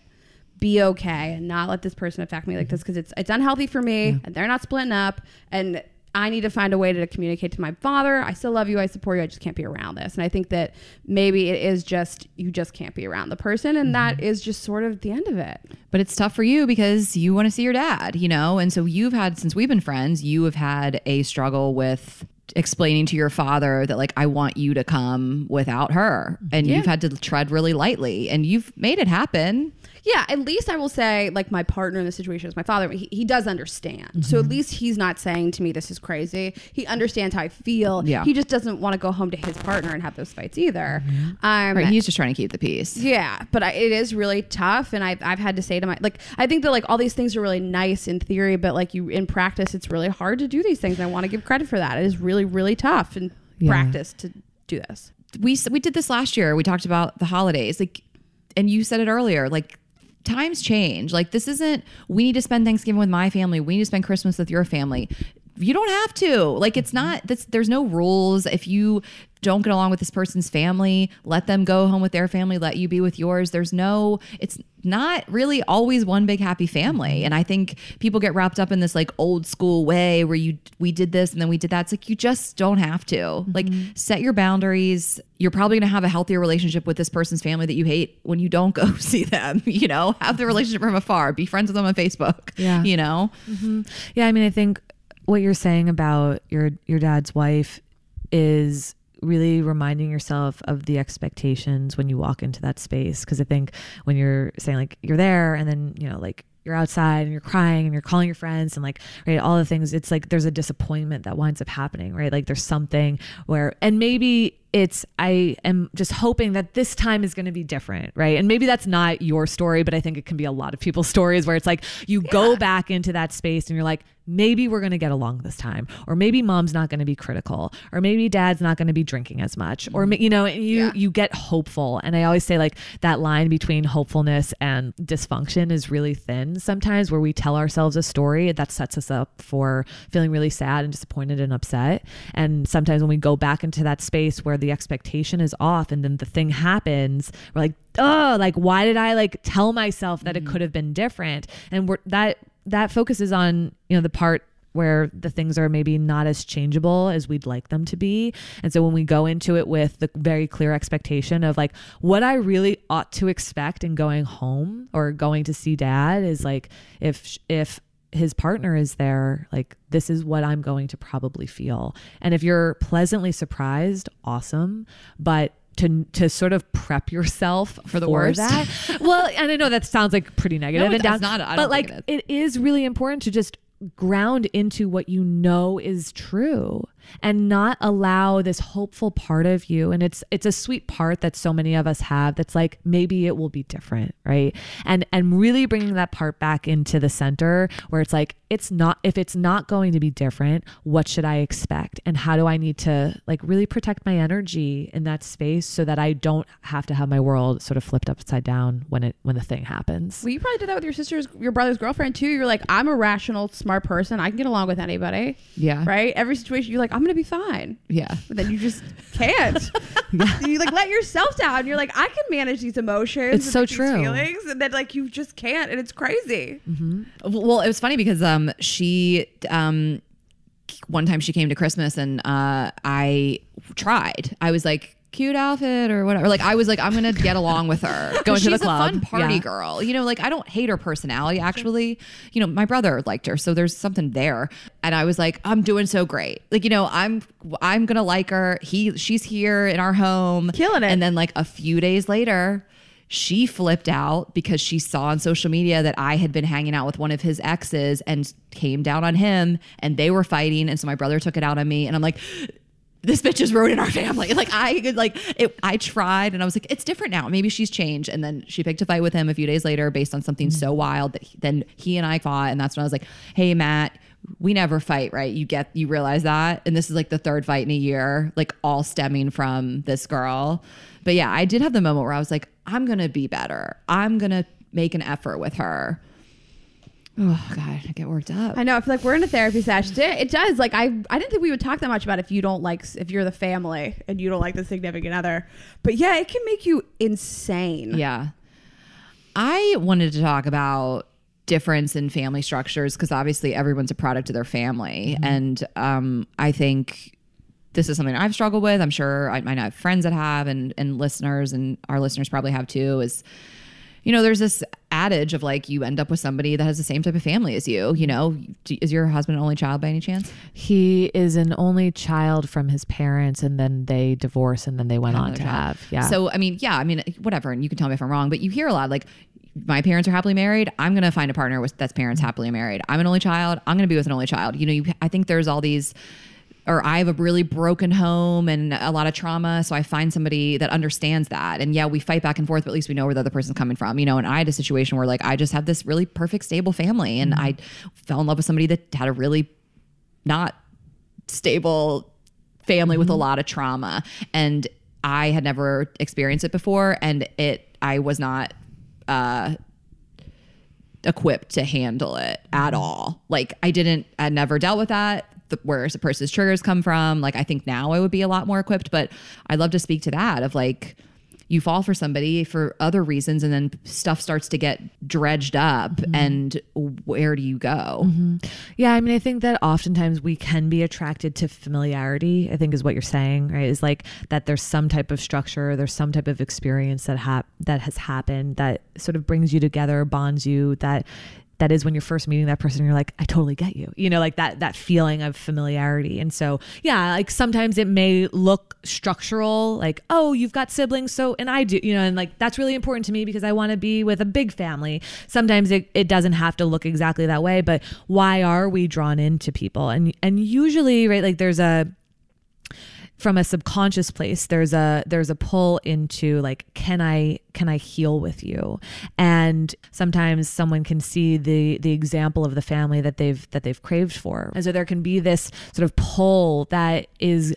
be okay and not let this person affect me like mm-hmm. this because it's it's unhealthy for me and they're not splitting up and I need to find a way to communicate to my father. I still love you. I support you. I just can't be around this. And I think that maybe it is just you just can't be around the person, and that mm-hmm. is just sort of the end of it. But it's tough for you because you want to see your dad, you know? And so you've had, since we've been friends, you have had a struggle with explaining to your father that, like, I want you to come without her. And Yeah. you've had to tread really lightly and you've made it happen. Yeah, at least I will say, like my partner in the situation is my father. He, he does understand, so at least he's not saying to me, "This is crazy." He understands how I feel. Yeah. he just doesn't want to go home to his partner and have those fights either. Um, Right. He's just trying to keep the peace. Yeah, but I, it is really tough, and I've, I've had to say to my like I think that like all these things are really nice in theory, but like you in practice, it's really hard to do these things. And I want to give credit for that. It is really really tough in Yeah. practice to do this. we we did this last year. We talked about the holidays, like, and you said it earlier, like. Times change. Like this isn't. We need to spend Thanksgiving with my family. We need to spend Christmas with your family. You don't have to. Like it's mm-hmm. not. That's, there's no rules. If you don't get along with this person's family, let them go home with their family. Let you be with yours. There's no. It's not really always one big happy family. Mm-hmm. And I think people get wrapped up in this like old school way where you we did this and then we did that. It's like you just don't have to. Mm-hmm. Like set your boundaries. You're probably going to have a healthier relationship with this person's family that you hate when you don't go see them, you know? Have the relationship from afar. Be friends with them on Facebook. Yeah. You know? Yeah, I mean, I think what you're saying about your your dad's wife is really reminding yourself of the expectations when you walk into that space. Because I think when you're saying like you're there and then, you know, like you're outside and you're crying and you're calling your friends and like right all the things it's like there's a disappointment that winds up happening right? Like there's something where and maybe it's I am just hoping that this time is going to be different, right? And maybe that's not your story, but I think it can be a lot of people's stories where it's like you go back into that space and you're like, maybe we're going to get along this time, or maybe mom's not going to be critical, or maybe dad's not going to be drinking as much, or mm-hmm. you know, you Yeah. you get hopeful. And I always say like that line between hopefulness and dysfunction is really thin sometimes, where we tell ourselves a story that sets us up for feeling really sad and disappointed and upset. And sometimes when we go back into that space where the expectation is off and then the thing happens, we're like, oh, like why did I like tell myself that it mm-hmm. could have been different? And we're that that focuses on, you know, the part where the things are maybe not as changeable as we'd like them to be. And so when we go into it with the very clear expectation of like what I really ought to expect in going home or going to see dad is like if if his partner is there, like this is what I'm going to probably feel. And if you're pleasantly surprised, awesome, but to, to sort of prep yourself For the worst. that. well, and I know that sounds like pretty negative No, it and down, not. But like think it is really important to just ground into what you know is true and not allow this hopeful part of you and it's it's a sweet part that so many of us have that's like maybe it will be different right and and really bringing that part back into the center where it's like it's not if it's not going to be different what should i expect and how do i need to like really protect my energy in that space so that i don't have to have my world sort of flipped upside down when it when the thing happens Well, you probably did that with your sister's, your brother's girlfriend too. You're like, I'm a rational, smart person. I can get along with anybody, Yeah. right? Every situation, you're like, like, I'm gonna be fine. Yeah. But then you just can't. You like let yourself down. You're like, I can manage these emotions. It's and, so like, true. Feelings, and then like you just can't, and it's crazy. Well, it was funny because um she um one time she came to Christmas and uh I tried. I was like cute outfit or whatever. Like I was like I'm gonna get along with her. Going to the club. She's a fun party Yeah. girl. You know, like I don't hate her personality actually. You know, my brother liked her, so there's something there. And I was like, I'm doing so great. Like you know, I'm I'm gonna like her. He she's here in our home, Killing it. And then like a few days later. She flipped out because she saw on social media that I had been hanging out with one of his exes and came down on him and they were fighting. And so my brother took it out on me. And I'm like, this bitch is ruining our family. Like I could like it, I tried and I was like, it's different now. Maybe she's changed. And then she picked a fight with him a few days later based on something so mm. wild that he, then he and I fought. And that's when I was like, hey Matt, we never fight, right? You get you realize that. And this is like the third fight in a year, like all stemming from this girl. But yeah, I did have the moment where I was like, I'm gonna be better. I'm gonna make an effort with her. Oh God, I get worked up. I know. I feel like we're in a therapy session. It, does. Like I, I didn't think we would talk that much about if you don't like if you're the family and you don't like the significant other. But yeah, it can make you insane. Yeah. I wanted to talk about difference in family structures because obviously everyone's a product of their family. And um, I think this is something I've struggled with. I'm sure I might not have friends that have and, and listeners and our listeners probably have too is, you know, there's this adage of like you end up with somebody that has the same type of family as you, you know, is your husband an only child by any chance? He is an only child from his parents, and then they divorced, and then they went on to child. have. Yeah. So I mean, yeah, I mean, whatever, and you can tell me if I'm wrong, but you hear a lot like my parents are happily married. I'm gonna find a partner with that's parents happily married. I'm an only child. I'm gonna be with an only child. You know, you, I think there's all these. Or I have a really broken home and a lot of trauma, so I find somebody that understands that. And yeah, we fight back and forth, but at least we know where the other person's coming from, you know. And I had a situation where like I just had this really perfect, stable family, and mm-hmm. I fell in love with somebody that had a really not stable family with a mm-hmm. lot of trauma. And i had never experienced it before and it i was not uh equipped to handle it at mm-hmm. all. Like i didn't i never dealt with that the, where a person's triggers come from like i think now i would be a lot more equipped but i'd love to speak to that of like you fall for somebody for other reasons and then stuff starts to get dredged up mm-hmm. and where do you go mm-hmm. Yeah, I mean, I think that oftentimes we can be attracted to familiarity. I think is what you're saying, right? Is like that there's some type of structure, there's some type of experience that hap- that has happened that sort of brings you together, bonds you. That that is when you're first meeting that person, you're like, I totally get you. You know, like that that feeling of familiarity. And so, yeah, like sometimes it may look structural, like, oh, you've got siblings, so and I do, you know, and like that's really important to me because I want to be with a big family. Sometimes it, it doesn't have to look exactly that way, but why are we drawn into people? And and usually, right, like there's a from a subconscious place there's a there's a pull into like can i can i heal with you? And sometimes someone can see the the example of the family that they've that they've craved for. And so there can be this sort of pull that is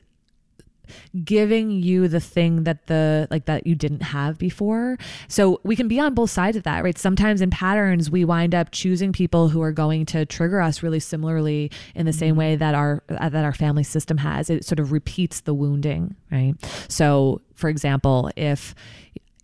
giving you the thing that the like that you didn't have before. So we can be on both sides of that right? Sometimes in patterns we wind up choosing people who are going to trigger us really similarly in the same way that our uh, that our family system has. It sort of repeats the wounding right? So for example if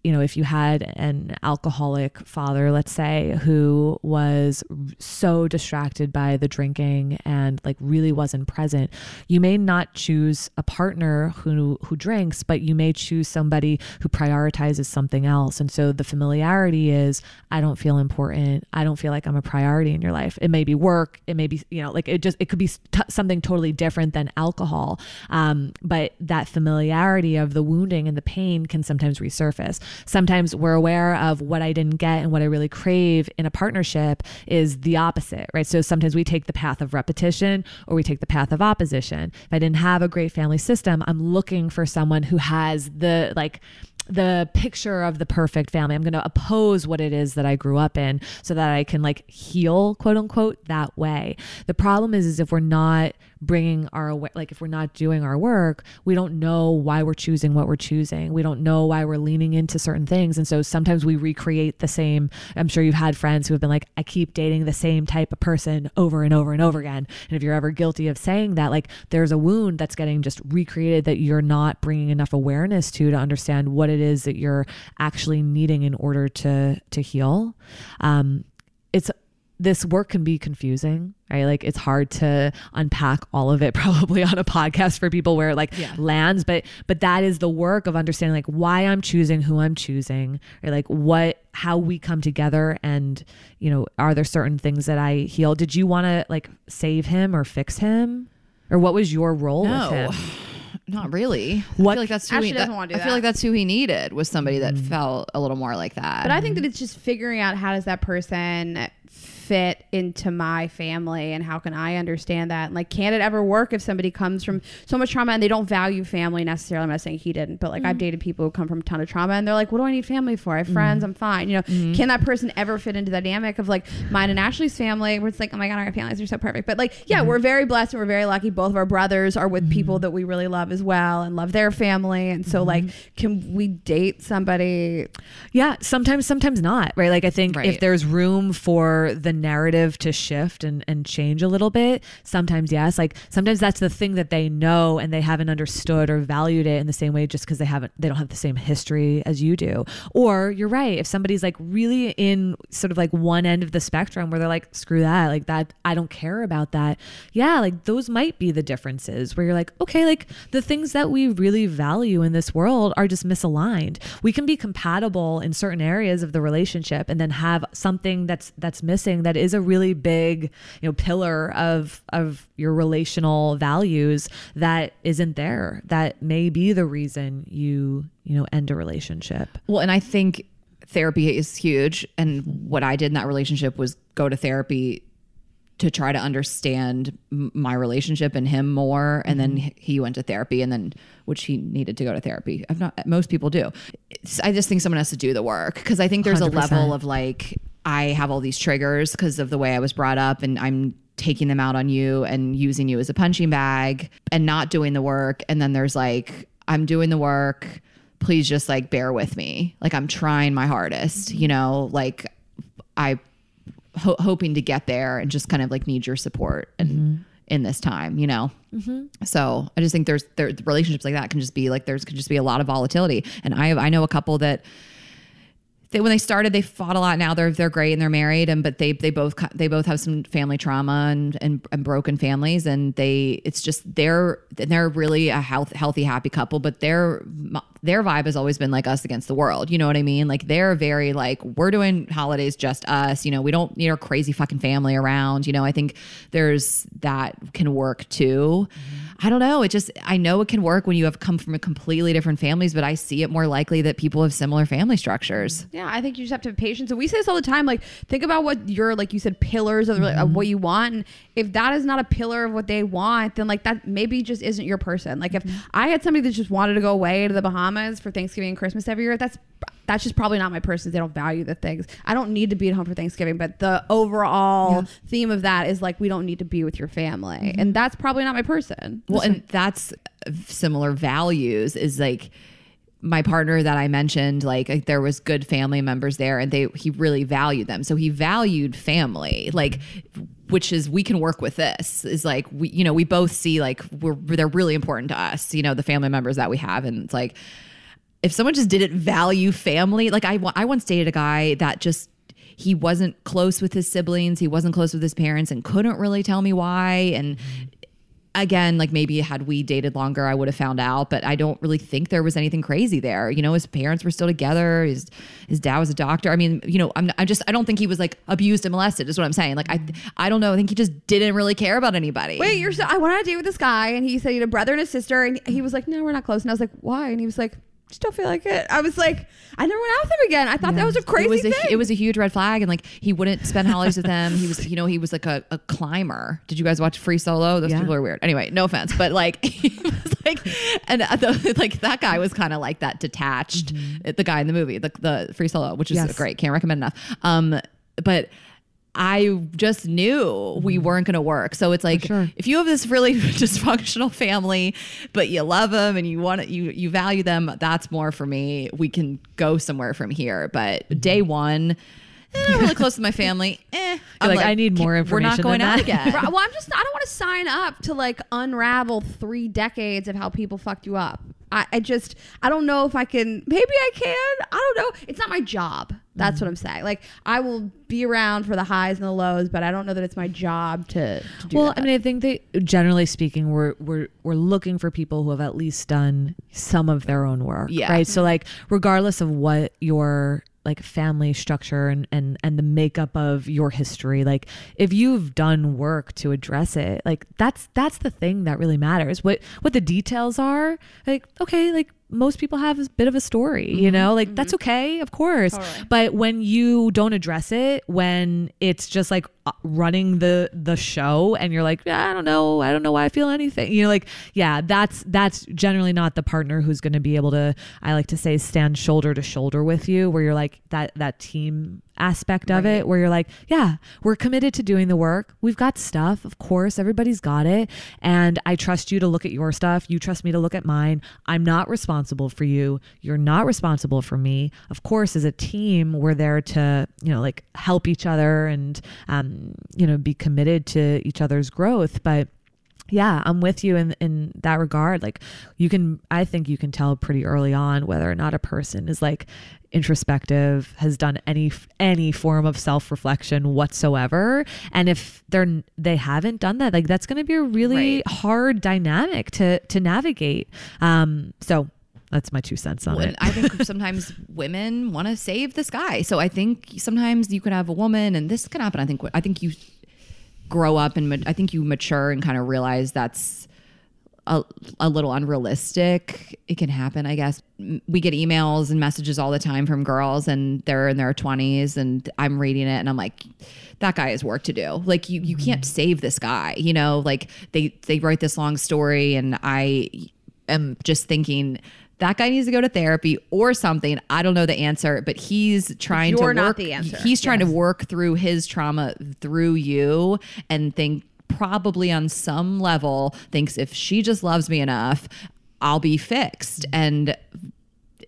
you know, if you had an alcoholic father, let's say, who was so distracted by the drinking and like really wasn't present, you may not choose a partner who who drinks, but you may choose somebody who prioritizes something else. And so the familiarity is, I don't feel important. I don't feel like I'm a priority in your life. It may be work. It may be, you know, like it just it could be t- something totally different than alcohol. Um, but that familiarity of the wounding and the pain can sometimes resurface sometimes we're aware of what I didn't get and what I really crave in a partnership is the opposite, right? So sometimes we take the path of repetition or we take the path of opposition. If I didn't have a great family system, I'm looking for someone who has the like the picture of the perfect family. I'm going to oppose what it is that I grew up in so that I can like heal, quote unquote, that way. The problem is, is if we're not bringing our like if we're not doing our work we don't know why we're choosing what we're choosing we don't know why we're leaning into certain things and so sometimes we recreate the same i'm sure you've had friends who have been like i keep dating the same type of person over and over and over again and if you're ever guilty of saying that like there's a wound that's getting just recreated that you're not bringing enough awareness to to understand what it is that you're actually needing in order to to heal um it's this work can be confusing, right? Like it's hard to unpack all of it probably on a podcast for people where it like Yeah. lands, but but that is the work of understanding like why I'm choosing who I'm choosing, or like what how we come together and you know, are there certain things that I heal? Did you want to like save him or fix him? Or what was your role No. with him? Not really. What- I feel like that's who Ashley he, doesn't that- wanna do I feel like that's who he needed was somebody that mm. felt a little more like that. But I think that it's just figuring out how does that person fit into my family and how can I understand that? And like, can it ever work if somebody comes from so much trauma and they don't value family necessarily? I'm not saying he didn't, but like I've mm. dated people who come from a ton of trauma and they're like, what do I need family for? I have mm-hmm. friends, I'm fine. You know, mm-hmm. can that person ever fit into the dynamic of like mine and Ashley's family where it's like, oh my God, our families are so perfect. But like, yeah, mm-hmm. we're very blessed and we're very lucky. Both of our brothers are with people that we really love as well and love their family. And so like, can we date somebody Yeah, sometimes, sometimes not, right? Like I think if there's room for the narrative to shift and, and change a little bit, sometimes yes. Like sometimes that's the thing that they know and they haven't understood or valued it in the same way just because they haven't they don't have the same history as you do. Or you're right, if somebody's like really in sort of like one end of the spectrum where they're like, screw that, like that, I don't care about that. Yeah, like those might be the differences where you're like, okay, like the things that we really value in this world are just misaligned. We can be compatible in certain areas of the relationship and then have something that's that's missing that is a really big, you know, pillar of of your relational values that isn't there. That may be the reason you, you know, end a relationship. Well, and I think therapy is huge. And what I did in that relationship was go to therapy to try to understand my relationship and him more. And then mm-hmm. he went to therapy, and then which he needed to go to therapy. I've not. Most people do. It's, I just think someone has to do the work because I think there's a 100%. level of like I have all these triggers because of the way I was brought up, and I'm taking them out on you and using you as a punching bag and not doing the work. And then there's like I'm doing the work please just like bear with me. Like I'm trying my hardest, you know, like I ho- hoping to get there and just kind of like need your support and mm-hmm. in this time, you know. Mm-hmm. So I just think there's there relationships like that can just be like there's could just be a lot of volatility. And I have, I know a couple that they when they started they fought a lot. Now they're they're great and they're married and but they they both they both have some family trauma and and, and broken families and they it's just they're they're really a health, healthy happy couple but their their vibe has always been like us against the world. You know what i mean? Like they're very like we're doing holidays just us. You know we don't need our crazy fucking family around. You know i think there's that can work too mm-hmm. I don't know. It just I know it can work when you have come from a completely different families, but I see it more likely that people have similar family structures. Yeah, I think you just have to have patience. And we say this all the time. Like, think about what your, like you said, pillars of, the- of what mm-hmm. you want. And if that is not a pillar of what they want, then like that maybe just isn't your person. Like, if mm-hmm. I had somebody that just wanted to go away to the Bahamas for Thanksgiving and Christmas every year, that's that's just probably not my person. They don't value the things. I don't need to be at home for Thanksgiving, but the overall theme of that is like we don't need to be with your family, mm-hmm. and that's probably not my person. Well, and that's uh, similar values is like my partner that I mentioned, like, like, there was good family members there and they he really valued them. So he valued family, like which is we can work with this is like we you know, we both see like we're they're really important to us, you know, the family members that we have. And it's like if someone just didn't value family, like I, I once dated a guy that just he wasn't close with his siblings, he wasn't close with his parents, and couldn't really tell me why. And again, like maybe had we dated longer, I would have found out. But I don't really think there was anything crazy there. You know, his parents were still together. His his dad was a doctor. I mean, you know, I'm I just I don't think he was like abused and molested. Is what I'm saying. Like I I don't know. I think he just didn't really care about anybody. Wait, you're so I went on a date with this guy and he said he had a brother and a sister and he was like, No, we're not close. And I was like, Why? And he was like, just don't feel like it. I was like, I never went out with him again. I thought Yeah. that was a crazy it was a, thing. it was a huge red flag and like he wouldn't spend holidays with them he was you know he was like a, a climber did you guys watch free solo those Yeah. people are weird anyway no offense but like he was like and uh, the, like that guy was kind of like that detached uh, the guy in the movie the, the free solo which is Yes. great can't recommend enough um but I just knew we weren't going to work. So it's like sure. if you have this really dysfunctional family, but you love them and you want to, you you value them, that's more for me. We can go somewhere from here. But day one, eh, I'm really close to my family. Eh, I'm like, I need more information. We're not going than out again. Well, I'm just I don't want to sign up to like unravel three decades of how people fucked you up. I, I just I don't know if I can. Maybe I can. I don't know. It's not my job. That's mm. what I'm saying. Like I will be around for the highs and the lows, but I don't know that it's my job to, to do well, that. I mean, I think that generally speaking, we're we're we're looking for people who have at least done some of their own work, Yeah. right? So, like, regardless of what your like family structure and and and the makeup of your history, like, if you've done work to address it, like that's that's the thing that really matters. What what the details are, like, okay, like most people have a bit of a story, you know, like that's okay, of course. Totally. But when you don't address it, when it's just like uh, running the the show, and you're like, "Yeah, I don't know, I don't know why I feel anything, you know, like, yeah, that's that's generally not the partner who's going to be able to. I like to say, stand shoulder to shoulder with you, where you're like that that team aspect of it, where you're like, yeah, we're committed to doing the work. We've got stuff, of course, everybody's got it, and I trust you to look at your stuff. You trust me to look at mine. I'm not responsible for you. You're not responsible for me. Of course, as a team, we're there to, you know, like help each other and, um, you know, be committed to each other's growth. But yeah, I'm with you in in that regard. Like you can I think you can tell pretty early on whether or not a person is like introspective, has done any any form of self-reflection whatsoever. And if they're they haven't done that, like that's going to be a really Right. hard dynamic to to navigate. Um so that's my two cents on Well, it. I think sometimes women want to save this guy. So I think sometimes you could have a woman, and this can happen. I think. I think you grow up and ma- I think you mature and kind of realize that's a, a little unrealistic. It can happen, I guess. We get emails and messages all the time from girls, and they're in their twenties, and I'm reading it, and I'm like, that guy has work to do. Like you, you can't mm-hmm. save this guy. You know, like they they write this long story, and I am just thinking. That guy needs to go to therapy or something. I don't know the answer, but he's trying to not work. the answer. He's trying Yes. to work through his trauma through you and think probably on some level thinks if she just loves me enough i'll be fixed and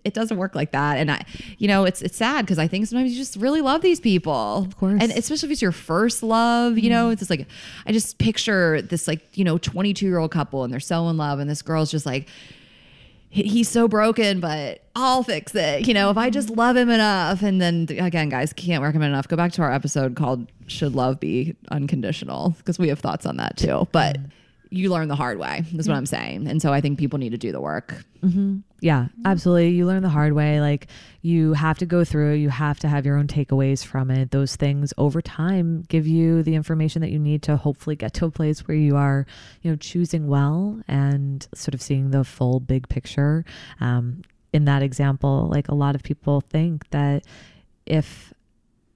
it doesn't work like that and i you know it's it's sad because i think sometimes you just really love these people of course. and especially if it's your first love you know mm. it's just like i just picture this like you know 22 year old couple and they're so in love and this girl's just like he's so broken, but I'll fix it. You know, if I just love him enough. And then again, guys, can't recommend enough. Go back to our episode called Should Love Be Unconditional? Because we have thoughts on that too. But you learn the hard way, is what I'm saying. And so I think people need to do the work. Yeah, absolutely. You learn the hard way. Like you have to go through, you have to have your own takeaways from it. Those things over time give you the information that you need to hopefully get to a place where you are, you know, choosing well and sort of seeing the full big picture. Um, in that example, like a lot of people think that if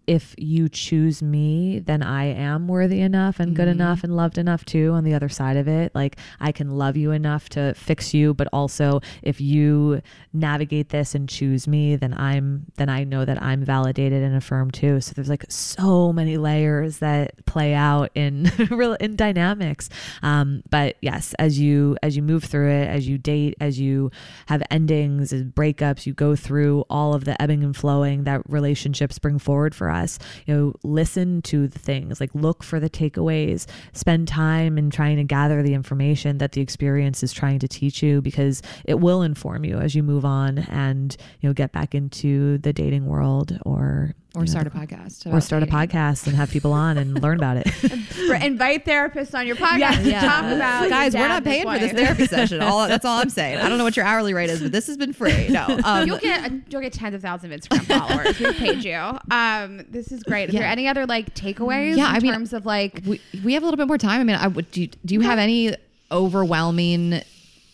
if you choose me, then I am worthy enough and good enough and loved enough too on the other side of it. Like I can love you enough to fix you, but also if you navigate this and choose me, then I'm then I know that I'm validated and affirmed too. So there's like so many layers that play out in real in dynamics. Um, but yes, as you as you move through it, as you date, as you have endings, as breakups, you go through all of the ebbing and flowing that relationships bring forward for us. You know, listen to the things, like look for the takeaways, spend time in trying to gather the information that the experience is trying to teach you because it will inform you as you move on and you know get back into the dating world or Or you start a podcast. or about start a podcast and have people on and learn about it. For- invite therapists on your podcast to Yeah. talk about Guys, we're not paying for this therapy session. All that's all I'm saying. I don't know what your hourly rate is, but this has been free. No, um, You'll get you'll get tens of thousands of Instagram followers. We've paid you. Um, this is great. Is Yeah. there any other like takeaways? Yeah, in I mean, terms of like we, we have a little bit more time. I mean, I would do. You, do you have any overwhelming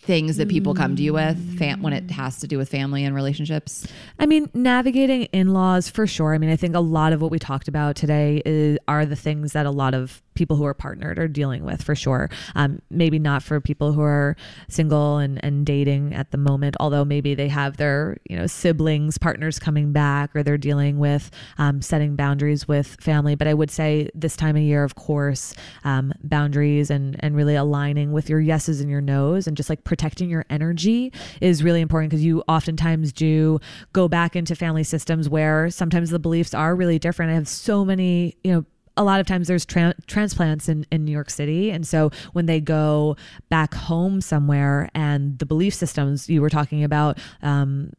things that people come to you with mm. fam- when it has to do with family and relationships? I mean, navigating in laws for sure. I mean, I think a lot of what we talked about today is, are the things that a lot of people who are partnered are dealing with for sure. Um, maybe not for people who are single and, and dating at the moment, although maybe they have their, you know, siblings, partners coming back, or they're dealing with um, setting boundaries with family. But I would say this time of year, of course, um, boundaries and, and really aligning with your yeses and your nos and just like protecting your energy is really important because you oftentimes do go back into family systems where sometimes the beliefs are really different. I have so many, you know, a lot of times there's tra- transplants in, in New York City. And so when they go back home somewhere and the belief systems you were talking about, um,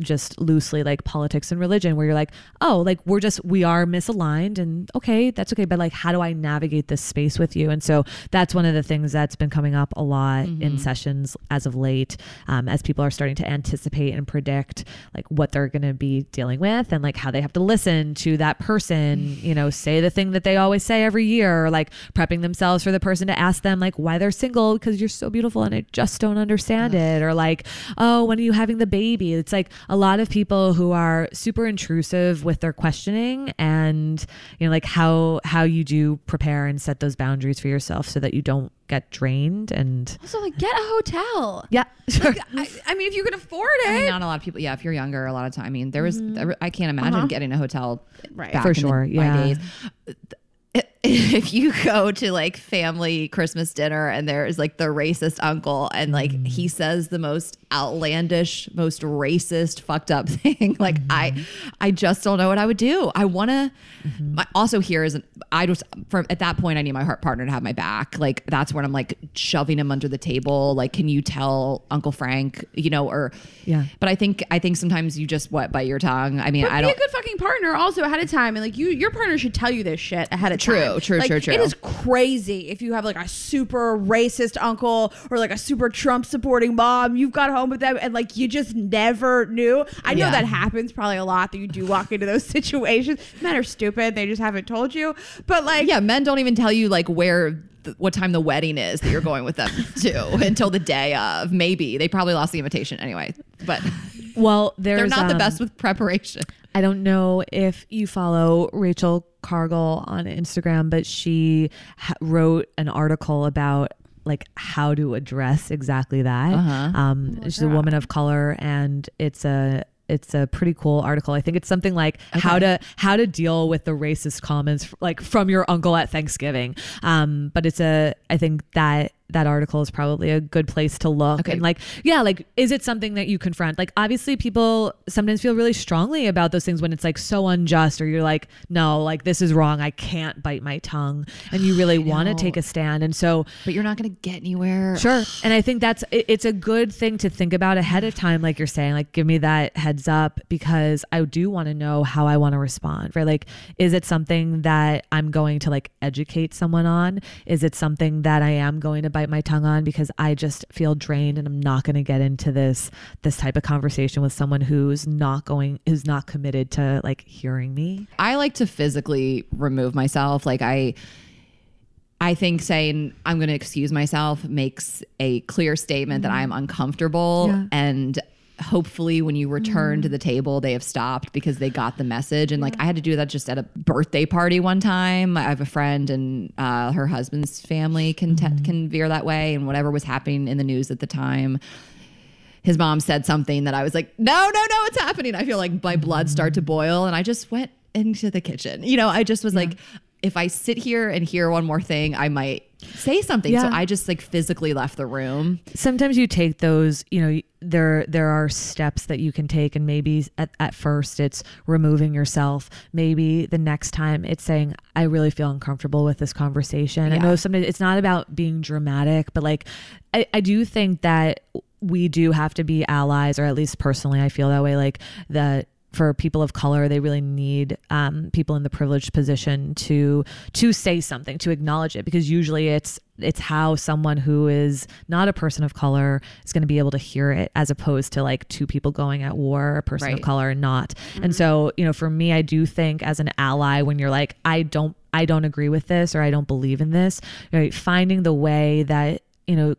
just loosely like politics and religion where you're like oh like we're just we are misaligned and okay that's okay but like how do i navigate this space with you? And so that's one of the things that's been coming up a lot mm-hmm. in sessions as of late um, as people are starting to anticipate and predict like what they're going to be dealing with and like how they have to listen to that person you know say the thing that they always say every year or like prepping themselves for the person to ask them like why they're single because you're so beautiful and i just don't understand it or like oh when are you having the baby? It's like a lot of people who are super intrusive with their questioning and you know like how how you do prepare and set those boundaries for yourself so that you don't get drained and also like get a hotel yeah sure. Like, I, I, mean if you can afford it I mean, not a lot of people yeah if you're younger a lot of time i mean there was mm-hmm. i can't imagine uh-huh. getting a hotel right for sure the, yeah days if you go to like family Christmas dinner and there's like the racist uncle and like mm. he says the most outlandish, most racist, fucked up thing, like mm-hmm. I, I just don't know what I would do. I want to. Mm-hmm. Also, here is I just from at that point I need my heart partner to have my back. Like that's when I'm like shoving him under the table. Like, can you tell Uncle Frank? You know, or yeah. But I think I think sometimes you just what bite your tongue. I mean, but I don't. Be a good fucking partner also ahead of time, and like you, your partner should tell you this shit ahead of time. true, time. True, true, like, true, true. It is crazy if you have like a super racist uncle or like a super Trump supporting mom. You've got home with them and like you just never knew. I know yeah. that happens probably a lot that you do walk into those situations. Men are stupid; they just haven't told you. But like, yeah, men don't even tell you like where what time the wedding is that you're going with them to until the day of. Maybe they probably lost the invitation anyway. But well, they're not um, the best with preparation. I don't know if you follow Rachel Cargle on Instagram, but she ha- wrote an article about like how to address exactly that. Uh-huh. Um, she's a woman of color, and it's a it's a pretty cool article. I think it's something like okay. how to how to deal with the racist comments like from your uncle at Thanksgiving. Um, but it's a I think that that article is probably a good place to look okay. and like yeah like is it something that you confront? Like obviously people sometimes feel really strongly about those things when it's like so unjust or you're like no like this is wrong. I can't bite my tongue. And you really want to take a stand. And so but you're not going to get anywhere. Sure. And i think that's it, it's a good thing to think about ahead of time like you're saying like give me that heads up because i do want to know how i want to respond right? Like is it something that i'm going to like educate someone on? Is it something that i am going to bite my tongue on because I just feel drained and I'm not going to get into this this type of conversation with someone who's not going who's not committed to like hearing me. I like to physically remove myself like I I think saying I'm going to excuse myself makes a clear statement mm-hmm. that I'm uncomfortable yeah. and hopefully when you return mm. to the table they have stopped because they got the message. And like i had to do that just at a birthday party one time. I have a friend and uh, her husband's family can mm. can veer that way. And whatever was happening in the news at the time his mom said something that i was like no no no it's happening. I feel like my blood start to boil and i just went into the kitchen. You know i just was yeah. like if I sit here and hear one more thing, I might say something. Yeah. So I just like physically left the room. Sometimes you take those, you know, there there are steps that you can take and maybe at, at first it's removing yourself. Maybe the next time it's saying, I really feel uncomfortable with this conversation. Yeah. I know sometimes it's not about being dramatic, but like I, I do think that we do have to be allies, or at least personally I feel that way, like that for people of color they really need um, people in the privileged position to to say something to acknowledge it because usually it's it's how someone who is not a person of color is going to be able to hear it as opposed to like two people going at war a person right. of color and not mm-hmm. and so you know for me i do think as an ally when you're like i don't i don't agree with this or i don't believe in this right, finding the way that you know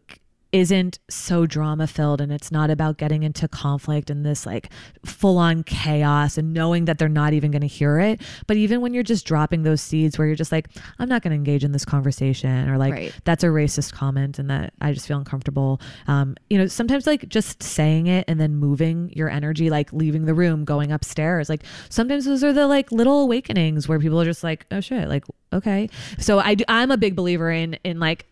isn't so drama filled and it's not about getting into conflict and this like full on chaos and knowing that they're not even going to hear it. But even when you're just dropping those seeds where you're just like, I'm not going to engage in this conversation or like, Right. that's a racist comment and that I just feel uncomfortable. Um, you know, sometimes like just saying it and then moving your energy, like leaving the room, going upstairs, like sometimes those are the like little awakenings where people are just like, oh shit, like, okay. So I do, I'm a big believer in, in like,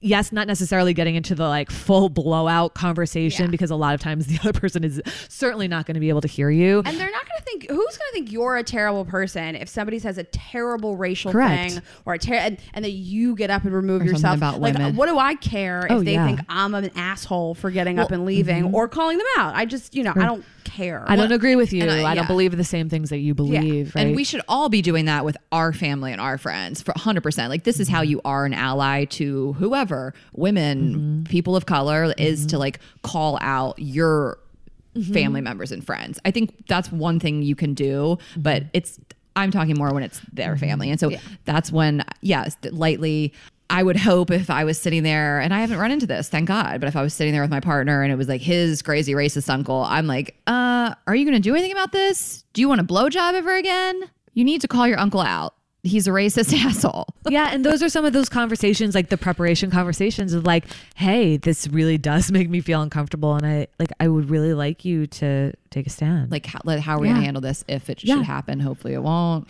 yes, not necessarily getting into the like full blowout conversation Yeah. because a lot of times the other person is certainly not going to be able to hear you. And they're not going to think who's going to think you're a terrible person if somebody says a terrible racial Correct. thing or a ter- and, and then you get up and remove Or yourself. about like, women. what do I care if Oh, they yeah. think I'm an asshole for getting up and leaving mm-hmm. or calling them out? I just, you know, I don't care. I don't agree with you. and I, I- don't believe the same things that you believe. Right? And we should all be doing that with our family and our friends for 100%. Like, this is how mm-hmm. you are an ally to whoever, women, mm-hmm. people of color, is to mm-hmm. like call out your family members and friends. I think that's one thing you can do, but it's, I'm talking more when it's their family. And so that's when, yes, lightly. I would hope if I was sitting there, and I haven't run into this, thank God, but if I was sitting there with my partner and it was like his crazy racist uncle, I'm like, uh, are you going to do anything about this? Do you want a blowjob ever again? You need to call your uncle out. He's a racist asshole. yeah, and those are some of those conversations, like the preparation conversations of like, hey, this really does make me feel uncomfortable, and I like I would really like you to take a stand. Like, how, like, how are we Yeah. going to handle this if it Yeah. should happen? Hopefully it won't.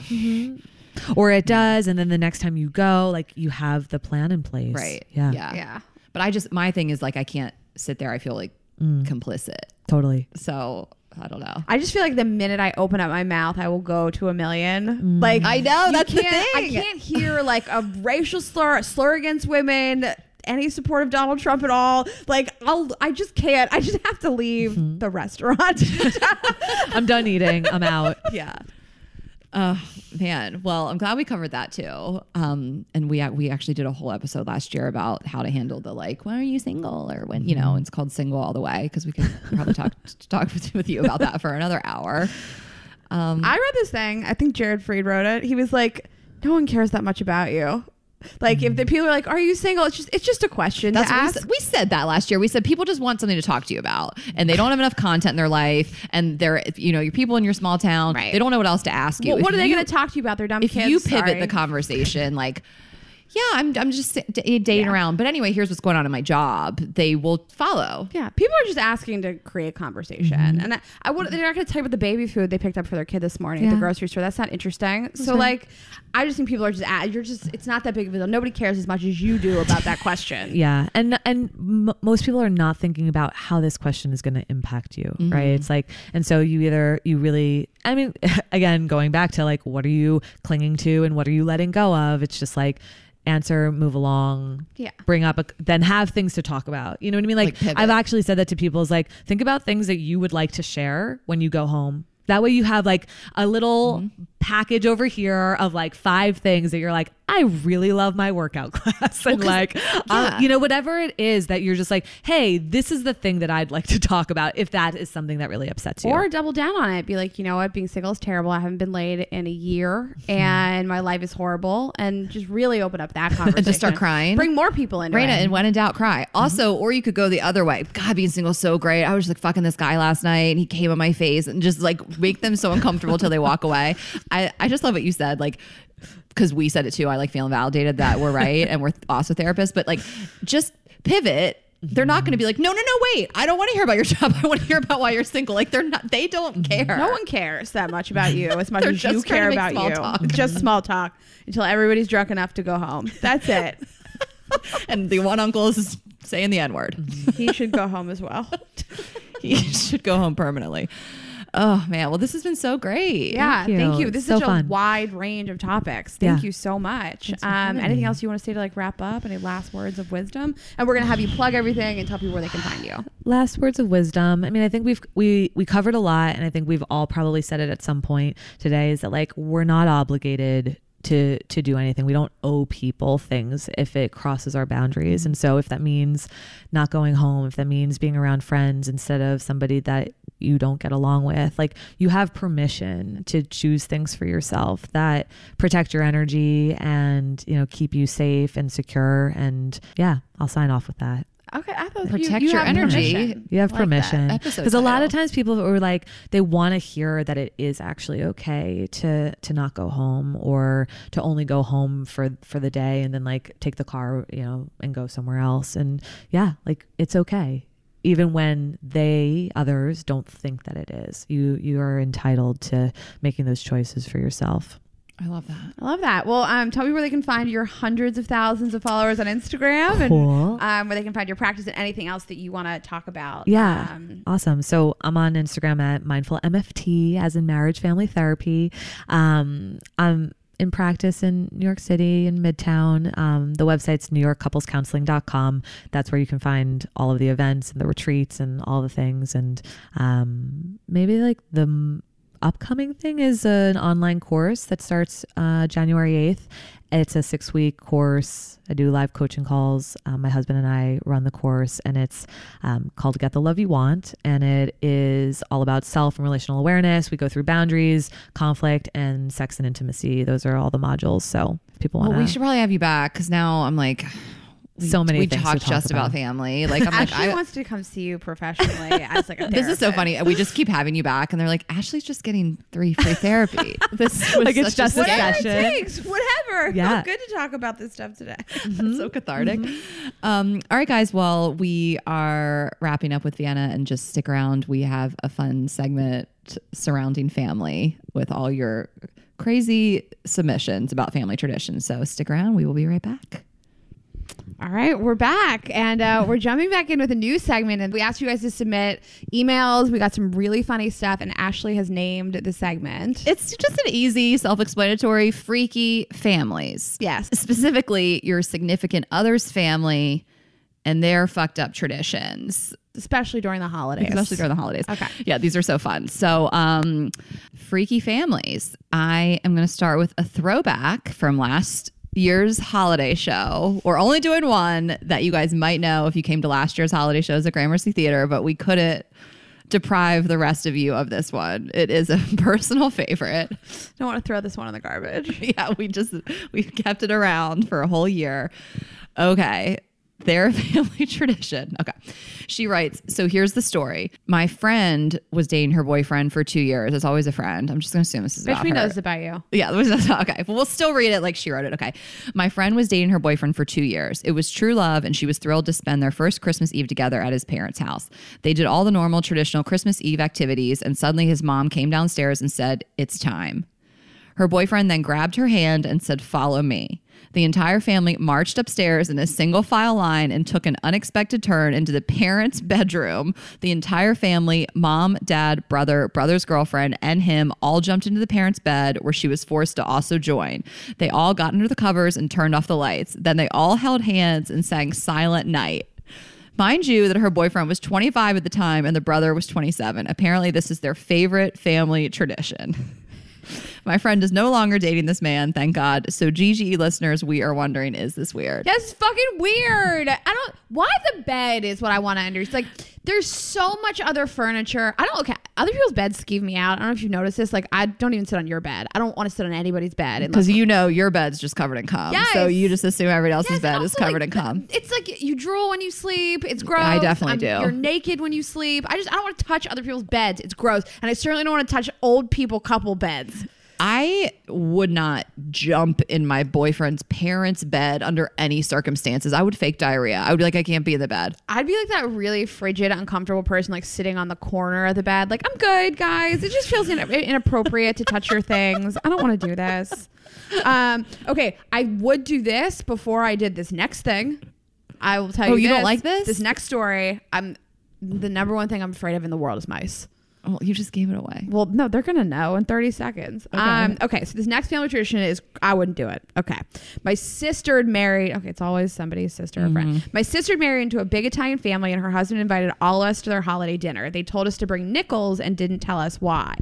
Or it does, and then the next time you go, like you have the plan in place. Right. Yeah. Yeah. Yeah. But I just, my thing is like, I can't sit there. I feel like mm. complicit. Totally. So I don't know. I just feel like the minute I open up my mouth, I will go to a million. Mm. Like I know, you that's the can't, I can't hear like a racial slur, a slur against women, any support of Donald Trump at all. Like I'll, I just can't. I just have to leave mm-hmm. the restaurant. I'm done eating. I'm out. yeah. Oh man. Well, I'm glad we covered that too. Um, and we we actually did a whole episode last year about how to handle the like, when are you single, or when you know it's called single all the way because we could probably talk talk with, with you about that for another hour. Um, I read this thing. I think Jared Freid wrote it. He was like, "No one cares that much about you." Like if the mm. people are like, "Are you single?" It's just it's just a question That's to what we ask. said. we said that last year. We said people just want something to talk to you about, and they don't have enough content in their life, and they're you know your people in your small town. Right. They don't know what else to ask you. Well, what If are they you- going to talk to you about? Their dumb If kids. you pivot Sorry. the conversation, like. Yeah, I'm, I'm just d- dating Yeah. around. But anyway, here's what's going on in my job. They will follow. Yeah, people are just asking to create conversation, mm-hmm. and I, I would. They're not going to tell you about the baby food they picked up for their kid this morning at the grocery store. That's not interesting. So like, I just think people are just. At, you're just. It's not that big of a deal. Nobody cares as much as you do about that question. Yeah, and and m- most people are not thinking about how this question is going to impact you, right? Mm-hmm. It's like, and so you either you really, I mean, again, going back to like, what are you clinging to and what are you letting go of? It's just like answer, move along, Yeah. bring up, a, then have things to talk about. You know what I mean? Like, Like. I've actually said that to people is like, think about things that you would like to share when you go home. That way you have like a little mm-hmm. Package over here of like five things that you're like, I really love my workout class. and like, uh, you know, whatever it is that you're just like, hey, this is the thing that I'd like to talk about if that is something that really upsets you. Or double down on it. Be like, you know what, being single is terrible. I haven't been laid in a year, Hmm. and my life is horrible. And just really open up that conversation. And just start crying. Bring more people into Rayna, it. and when in doubt, cry. Also, or you could go the other way. God, being single is so great. I was just like fucking this guy last night, and he came in my face, and just like make them so uncomfortable till they walk away. I, I just love what you said, like because we said it too. I like feeling validated that we're right, and we're also therapists. But like, just pivot. They're not going to be like, no, no, no, wait. I don't want to hear about your job. I want to hear about why you're single. Like they're not. They don't mm-hmm. care. No one cares that much about you as much as you care about you. talk. Just small talk until everybody's drunk enough to go home. That's it. and the one uncle is saying the n word. he should go home as well. he should go home permanently. Oh man, well this has been so great. Yeah, Thank thank you. you. This So is such fun. a wide range of topics. Thank Yeah. you so much. Um, anything else you want to say to like wrap up? Any last words of wisdom? And we're gonna have you plug everything and tell people where they can find you. last words of wisdom i mean i think we've we we covered a lot and i think we've all probably said it at some point today is that like we're not obligated to to do anything we don't owe people things if it crosses our boundaries and so if that means not going home if that means being around friends instead of somebody that you don't get along with. Like you have permission to choose things for yourself that protect your energy and you know keep you safe and secure. And yeah i'll sign off with that. Okay, I thought Protect you, you your have energy. permission. You have Like permission. because a lot of times people are like they want to hear that it is actually okay to to not go home or to only go home for for the day and then like take the car you know and go somewhere else. And yeah like it's okay even when they others don't think that it is you you are entitled to making those choices for yourself I love that. I love that. Well, um, tell me where they can find your hundreds of thousands of followers on Instagram Cool. and um, where they can find your practice and anything else that you want to talk about. Yeah. Um, awesome. So I'm on Instagram at mindful MFT as in marriage family therapy. Um, I'm in practice in New York City in Midtown. Um, the website's newyorkcouplescounseling.com. That's where you can find all of the events and the retreats and all the things. And um, maybe like the upcoming thing is an online course that starts uh, January 8th. It's a six week course. I do live coaching calls. Um, my husband and I run the course, and it's um, called Get the Love You Want. And it is all about self and relational awareness. We go through boundaries, conflict, and sex and intimacy. Those are all the modules. So if people want Well, to. we should probably have you back because now I'm like, So many We things to talked talk just about. about. family. Like I'm like, Ashley I, wants to come see you professionally as like a this is so funny. We just keep having you back, and they're like, Ashley's just getting three free therapy. This was Like, it's just a Whatever session. it takes, whatever. Yeah. Felt good to talk about this stuff today. so cathartic. Um, all right, guys. Well, we are wrapping up with Vienna, and just stick around. We have a fun segment surrounding family with all your crazy submissions about family traditions. So stick around. We will be right back. All right, we're back and uh, we're jumping back in with a new segment. And we asked you guys to submit emails. We got some really funny stuff, and Ashley has named the segment. It's just an easy, self-explanatory, freaky families. yes. Specifically, your significant other's family and their fucked up traditions. Especially during the holidays. especially during the holidays. Okay. Yeah, these are so fun. So, um, freaky families. I am going to start with a throwback from last year's holiday show. We're only doing one that you guys might know if you came to last year's holiday shows at Gramercy Theater, but we couldn't deprive the rest of you of this one. It is a personal favorite. Don't want to throw this one in the garbage. yeah, we just we've kept it around for a whole year. Okay. Their family tradition. Okay. She writes, so here's the story. My friend was dating her boyfriend for two years. It's always a friend. I'm just gonna assume this is Bitch, about we her. know this about you. Yeah, that was okay. But we'll still read it like she wrote it. Okay. My friend was dating her boyfriend for two years. It was true love, and she was thrilled to spend their first Christmas Eve together at his parents' house. They did all the normal traditional Christmas Eve activities, and suddenly his mom came downstairs and said, It's time. Her boyfriend then grabbed her hand and said, Follow me. The entire family marched upstairs in a single file line and took an unexpected turn into the parents' bedroom. The entire family, mom, dad, brother, brother's girlfriend, and him all jumped into the parents' bed where she was forced to also join. They all got under the covers and turned off the lights. Then they all held hands and sang Silent Night. Mind you, that her boyfriend was 25 at the time and the brother was 27. Apparently, this is their favorite family tradition. My friend is no longer dating this man, thank God. So, GGE listeners, we are wondering is this weird? That's fucking weird. I don't. Why the bed is what I want to understand. Like, there's so much other furniture. I don't. Okay, other people's beds skeeve me out. I don't know if you've noticed this. Like, I don't even sit on your bed. I don't want to sit on anybody's bed. Because you know your bed's just covered in cum. So you just assume everybody else's Yes, bed is covered like, in cum. It's like you drool when you sleep. It's gross. I definitely I'm- do. You're naked when you sleep. I just I don't want to touch other people's beds. It's gross, and I certainly don't want to touch old people couple beds. I would not jump in my boyfriend's parents' bed under any circumstances. I would fake diarrhea. I would be like, I can't be in the bed. I'd be like that really frigid, uncomfortable person, like sitting on the corner of the bed, like I'm good, guys. It just feels in- inappropriate to touch your things. I don't want to do this. Um, okay, I would do this before I did this next thing. I will tell you. Oh, you don't like this? This next story, I'm the number one thing I'm afraid of in the world is mice. Well, you just gave it away. Well, no, they're gonna know in 30 seconds. Okay. Um, okay, so this next family tradition is I wouldn't do it. Okay. My sister had married okay, it's always somebody's sister or friend. My sister married into a big Italian family and her husband invited all of us to their holiday dinner. They told us to bring nickels and didn't tell us why.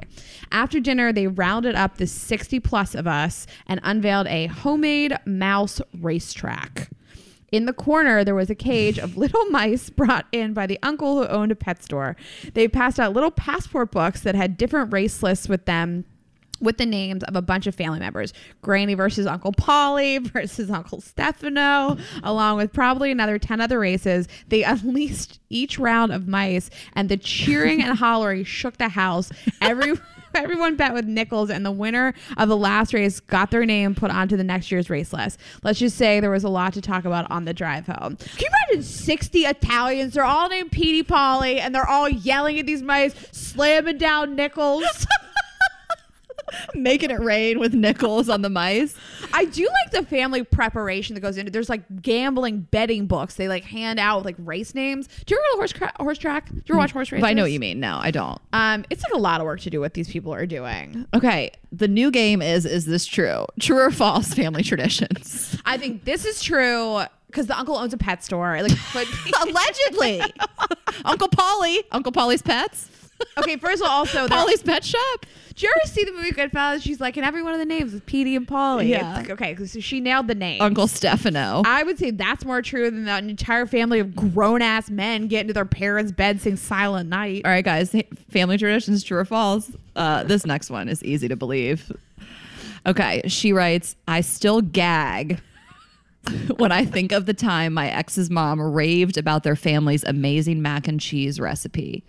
After dinner, they rounded up the 60 plus of us and unveiled a homemade mouse racetrack. In the corner, there was a cage of little mice brought in by the uncle who owned a pet store. They passed out little passport books that had different race lists with them with the names of a bunch of family members Granny versus Uncle Polly versus Uncle Stefano, along with probably another 10 other races. They unleashed each round of mice, and the cheering and hollering shook the house. Every. Everyone bet with nickels, and the winner of the last race got their name put onto the next year's race list. Let's just say there was a lot to talk about on the drive home. Can you imagine 60 Italians? They're all named Petey Polly, and they're all yelling at these mice, slamming down nickels. Making it rain with nickels on the mice. I do like the family preparation that goes into. There's like gambling betting books. They like hand out like race names. Do you ever go to horse cra- horse track? Do you ever watch horse races? But I know what you mean. No, I don't. Um, it's like a lot of work to do what these people are doing. Okay, the new game is is this true? True or false family traditions? I think this is true because the uncle owns a pet store. Like. Allegedly. Uncle Polly, Uncle Polly's pets. Okay. First of all, also Polly's pet shop. Do you ever see the movie Goodfellas? She's like, and every one of the names is Petey and Polly. Yeah. It's like, okay, so she nailed the name. Uncle Stefano. I would say that's more true than that entire family of grown ass men get into their parents' bed sing Silent Night. All right, guys, family traditions, true or false? Uh, this next one is easy to believe. Okay, she writes, I still gag when I think of the time my ex's mom raved about their family's amazing mac and cheese recipe.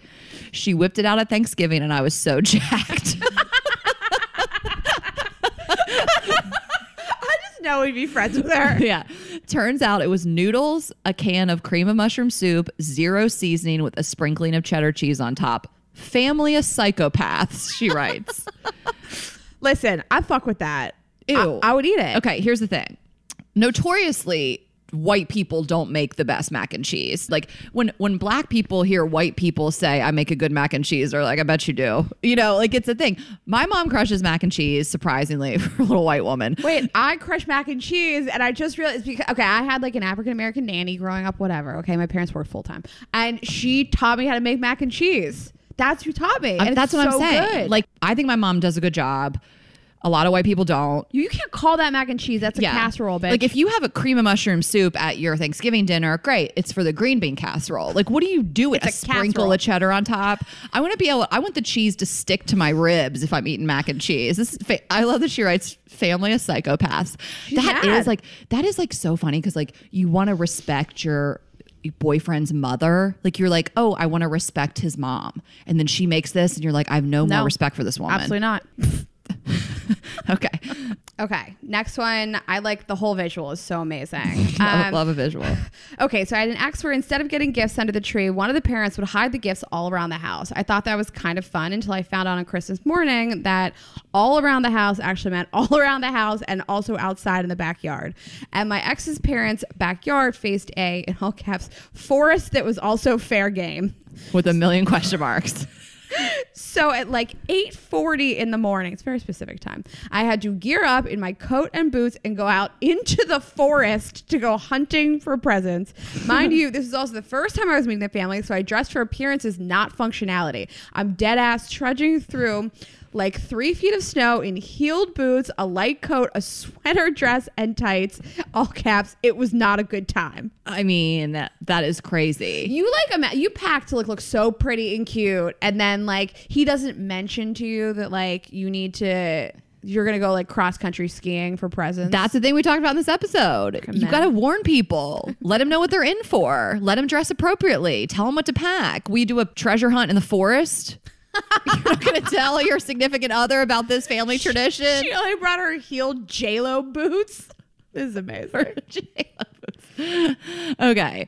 She whipped it out at Thanksgiving and I was so jacked. I just know we'd be friends with her. yeah. Turns out it was noodles, a can of cream of mushroom soup, zero seasoning with a sprinkling of cheddar cheese on top. Family of psychopaths, she writes. Listen, I fuck with that. Ew. I, I would eat it. Okay, here's the thing. Notoriously, white people don't make the best mac and cheese. Like when when black people hear white people say I make a good mac and cheese, they're like, I bet you do. You know, like it's a thing. My mom crushes mac and cheese, surprisingly, for a little white woman. Wait, I crush mac and cheese, and I just realized because okay, I had like an African American nanny growing up, whatever. Okay, my parents worked full time, and she taught me how to make mac and cheese. That's who taught me, and That's what so I'm saying. Good. Like I think my mom does a good job. A lot of white people don't. you can't call that mac and cheese. That's a casserole, bitch. Like if you have a cream of mushroom soup at your Thanksgiving dinner, great. It's for the green bean casserole. Like what do you do with It's a, a sprinkle casserole. of cheddar on top? I want to be able. I want the cheese to stick to my ribs if I'm eating mac and cheese. This is fa- I love that she writes family of psychopaths. That is mad. like that is like so funny because like you want to respect your boyfriend's mother like you're like oh i want to respect his mom and then she makes this and you're like i have no, No. more respect for this woman absolutely not. okay Okay, next one. I like the whole visual is so amazing. love, Um, love a visual Okay, so I had an ex where instead of getting gifts under the tree, one of the parents would hide the gifts all around the house. I thought that was kind of fun until I found out on Christmas morning that all around the house actually meant all around the house and also outside in the backyard. And my ex's parents' backyard faced a, in all caps, forest that was also fair game. with a million question marks So at like 8:40 in the morning, it's very specific time. I had to gear up in my coat and boots and go out into the forest to go hunting for presents. Mind you, this is also the first time I was meeting the family, so I dressed for appearances, not functionality. I'm dead ass trudging through like three feet of snow in heeled boots, a light coat, a sweater dress, and tights. All caps. It was not a good time. i mean that is crazy You like ima- you pack to like look so pretty and cute, and then like he doesn't mention to you that like you need to you're gonna go like cross country skiing for presents. That's the thing we talked about in this episode. You mad. got to warn people. Let them know what they're in for. Let them dress appropriately. Tell them what to pack. We do a treasure hunt in the forest. You're not going to tell your significant other about this family tradition. she only brought her heeled J Lo boots. This is amazing. okay.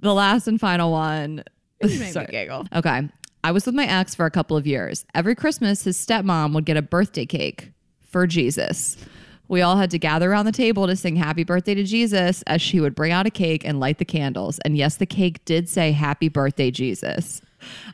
The last and final one. This made giggle. Okay. I was with my ex for a couple of years. Every Christmas, his stepmom would get a birthday cake for Jesus. We all had to gather around the table to sing happy birthday to Jesus as she would bring out a cake and light the candles. And yes, the cake did say happy birthday, Jesus.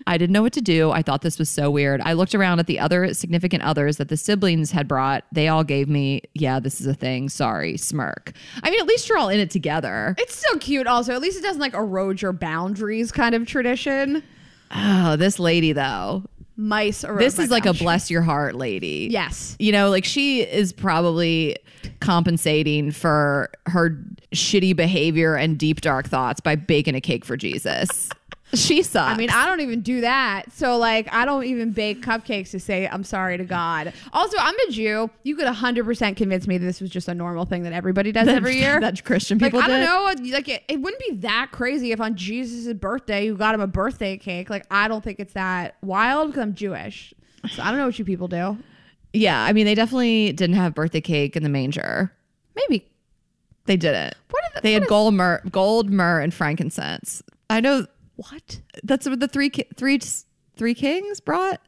I didn't know what to do. I thought this was so weird. I looked around at the other significant others that the siblings had brought. They all gave me, yeah, this is a thing. Sorry, smirk. I mean, at least you're all in it together. It's so cute. Also, at least it doesn't like erode your boundaries kind of tradition. Oh, this lady, though. Mice. Erode This is like a bless your heart lady. Yes. You know, like she is probably compensating for her shitty behavior and deep dark thoughts by baking a cake for Jesus. She sucks. I mean, I don't even do that. So, like, I don't even bake cupcakes to say I'm sorry to God. Also, I'm a Jew. You could 100% convince me that this was just a normal thing that everybody does That- every year. that Christian people like, I don't did. know. Like, it, it wouldn't be that crazy if on Jesus' birthday you got him a birthday cake. Like, I don't think it's that wild because I'm Jewish. So, I don't know what you people do. yeah, I mean, they definitely didn't have birthday cake in the manger. Maybe. They didn't. What are the, They what had is- gold myrrh, gold myrrh, and frankincense. I know What? that's what the three three three kings brought.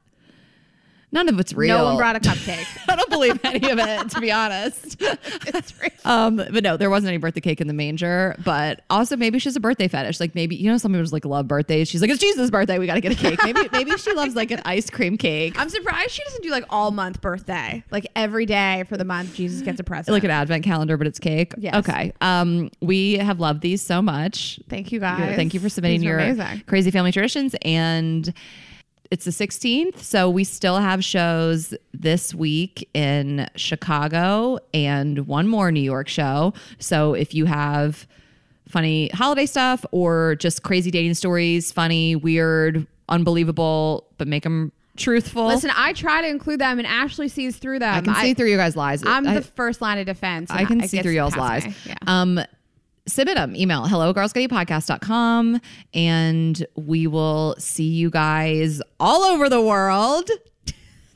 None of it's real. No one brought a cupcake. I don't believe any of it, to be honest. it's real. Um, but no, there wasn't any birthday cake in the manger. But also, maybe she's a birthday fetish. Like maybe you know, some people just like love birthdays. She's like, it's Jesus' birthday. We got to get a cake. Maybe maybe she loves like an ice cream cake, I'm surprised she doesn't do like all month birthday. Like every day for the month, Jesus gets a present. like an advent calendar, but it's cake. Yes. Okay. Um, we have loved these so much. Thank you guys. Thank you for submitting your amazing. crazy family traditions. And it's the 16th. So we still have shows this week in Chicago and one more New York show. So if you have funny holiday stuff or just crazy dating stories, funny, weird, unbelievable, but make them truthful. Listen, I try to include them, and Ashley sees through them. I can see through you guys' lies. I'm I- the first line of defense. I can see through y'all's lies. Yeah. Um, submit them. Email hello girlsgottaeatpodcast.com and we will see you guys all over the world.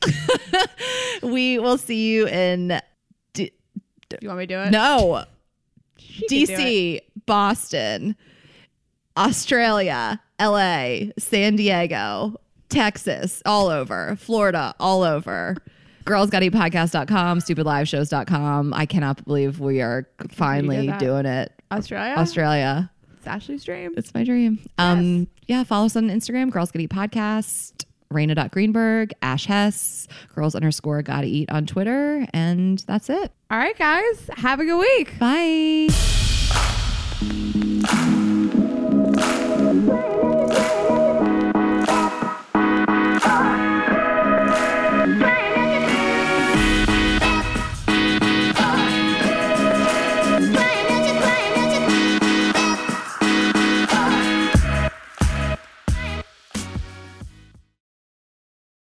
we will see you in D- you want me to do it? no. DC, Boston, Australia, LA, San Diego, Texas, all over, Florida, all over. Girlsgottaeatpodcast.com, stupidliveshows.com. I cannot believe we are finally doing it. Australia. Australia. It's Ashley's dream. It's my dream. Um, yeah, follow us on Instagram, Girls Gotta Eat Podcast, Rayna.Greenberg, Ash Hess, girls underscore gotta eat on Twitter, and that's it. All right, guys. Have a good week. Bye.